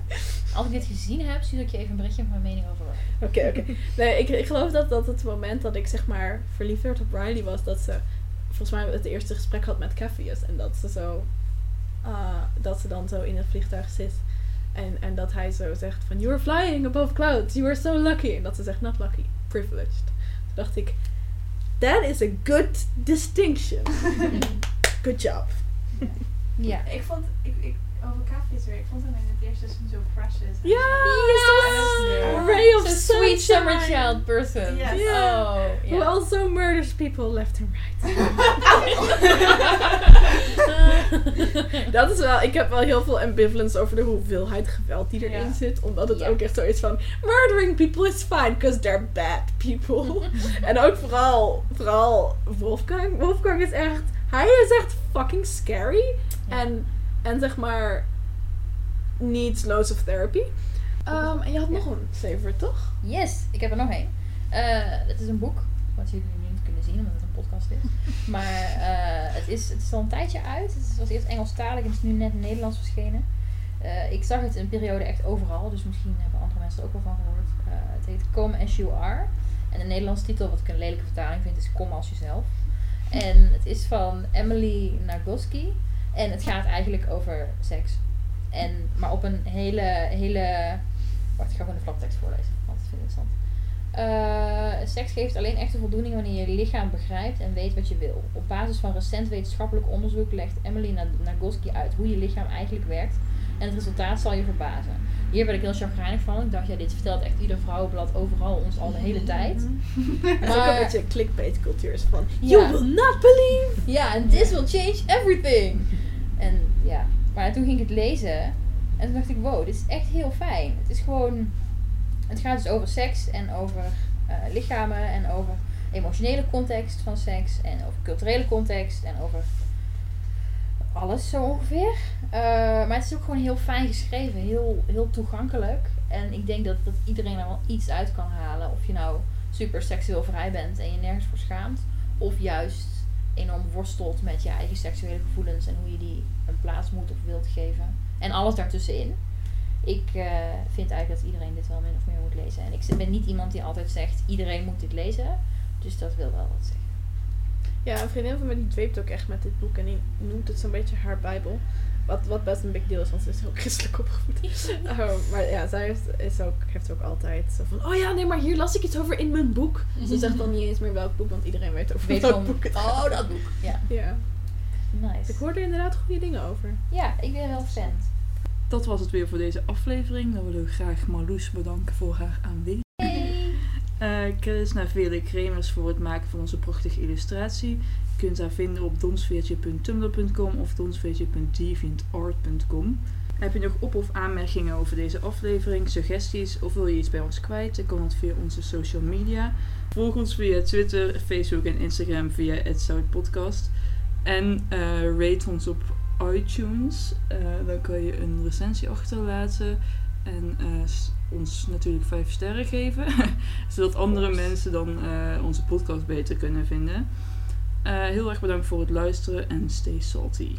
S4: Als ik dit gezien heb, stuur ik je even een berichtje met mijn mening over.
S3: Oké, oké. Nee, ik, ik geloof dat, dat het moment dat ik zeg maar verliefd werd op Riley was dat ze volgens mij het eerste gesprek had met Cassius. En dat ze zo, ah, dat ze dan zo in het vliegtuig zit. En, en dat hij zo zegt van, you were flying above clouds, you were so lucky. En dat ze zegt, not lucky, privileged. Toen dacht ik, that is a good distinction. Good job.
S4: Ja.
S1: Ik vond, ik, ik, over Cassius weer, ik vond hem in het eerste seizoen zo precious.
S3: Ja, so
S1: Ja.
S3: a ray of
S4: Zo'n sweet
S3: sunshine.
S4: summer child person.
S1: Yes.
S3: Yeah.
S4: Oh,
S3: Who also murders people left and right. Dat is wel, ik heb wel heel veel ambivalence over de hoeveelheid geweld die erin zit. Omdat het ook echt zoiets van, murdering people is fine, because they're bad people. en ook vooral, vooral Wolfgang. Wolfgang is echt, hij is echt fucking scary. En, en zeg maar, needs loads of therapy. Ehm, en je had
S4: Ja.
S3: nog een favorite, toch?
S4: Yes, ik heb er nog één. Eh, het is een boek, wat jullie nu niet kunnen zien omdat het een podcast is. Maar eh, het, is, het is al een tijdje uit. Het was eerst Engelstalig en het is nu net Nederlands verschenen. Eh, ik zag het een periode echt overal, dus misschien hebben andere mensen er ook wel van gehoord. Eh, het heet Come As You Are. En de Nederlandse titel, wat ik een lelijke vertaling vind, is Kom Als Jezelf. En het is van Emily Nagoski. En het gaat eigenlijk over seks. En, maar op een hele, hele... Wacht, ik ga gewoon de flaptekst voorlezen, want dat vind ik interessant. Eh, seks geeft alleen echte voldoening wanneer je lichaam begrijpt en weet wat je wil. Op basis van recent wetenschappelijk onderzoek legt Emily Na- Nagoski uit hoe je lichaam eigenlijk werkt. En het resultaat zal je verbazen. Hier werd ik heel chagrijnig van. Ik dacht, ja, dit vertelt echt ieder vrouwenblad overal ons al de hele tijd.
S3: Het is ook
S4: Maar-
S3: een beetje clickbait cultuur. is Van,
S4: Ja.
S3: you will not believe.
S4: Ja, en this will change everything. En ja, maar toen ging ik het lezen en toen dacht ik, wow, dit is echt heel fijn. Het is gewoon, het gaat dus over seks en over eh, lichamen en over emotionele context van seks en over culturele context en over alles zo ongeveer. Eh, maar het is ook gewoon heel fijn geschreven, heel, heel toegankelijk. En ik denk dat, dat iedereen er wel iets uit kan halen. Of je nou super seksueel vrij bent en je nergens voor schaamt. Of juist enorm worstelt met je eigen seksuele gevoelens en hoe je die een plaats moet of wilt geven. En alles daartussenin. Ik eh, vind eigenlijk dat iedereen dit wel min of meer moet lezen. En ik ben niet iemand die altijd zegt, iedereen moet dit lezen. Dus dat wil wel wat zeggen.
S3: Ja, een vriendin van me die dweept ook echt met dit boek. En die noemt het zo'n beetje haar bijbel. Wat, wat best een big deal is, want ze is heel christelijk opgevoed. Oh, maar ja, zij heeft, is ook, heeft ook altijd zo van... Oh ja, nee, maar hier las ik iets over in mijn boek. Ze zegt dan niet eens meer welk boek, want iedereen weet over
S4: Weet
S3: welk
S4: gewoon,
S3: boek het
S4: oh dat boek. Ja,
S3: Ja.
S4: nice.
S3: Ik hoorde er inderdaad goede dingen over.
S4: Ja, ik ben wel fan.
S2: Dat was het weer voor deze aflevering. Dan willen we graag Marloes bedanken voor haar aanwezigheid.
S4: Hey.
S2: Eh naar Vele Kremers voor het maken van onze prachtige illustratie. Je kunt haar vinden op donsveertje.tumblr.com of donsveertje.deviantart.com. Heb je nog op- of aanmerkingen over deze aflevering, suggesties of wil je iets bij ons kwijt? Dan kan dat via onze social media. Volg ons via Twitter, Facebook en Instagram via @zoutpodcast. En eh, rate ons op iTunes. Eh, dan kan je een recensie achterlaten. En ons natuurlijk vijf sterren geven. zodat andere mensen dan eh, onze podcast beter kunnen vinden. Eh, heel erg bedankt voor het luisteren en stay salty.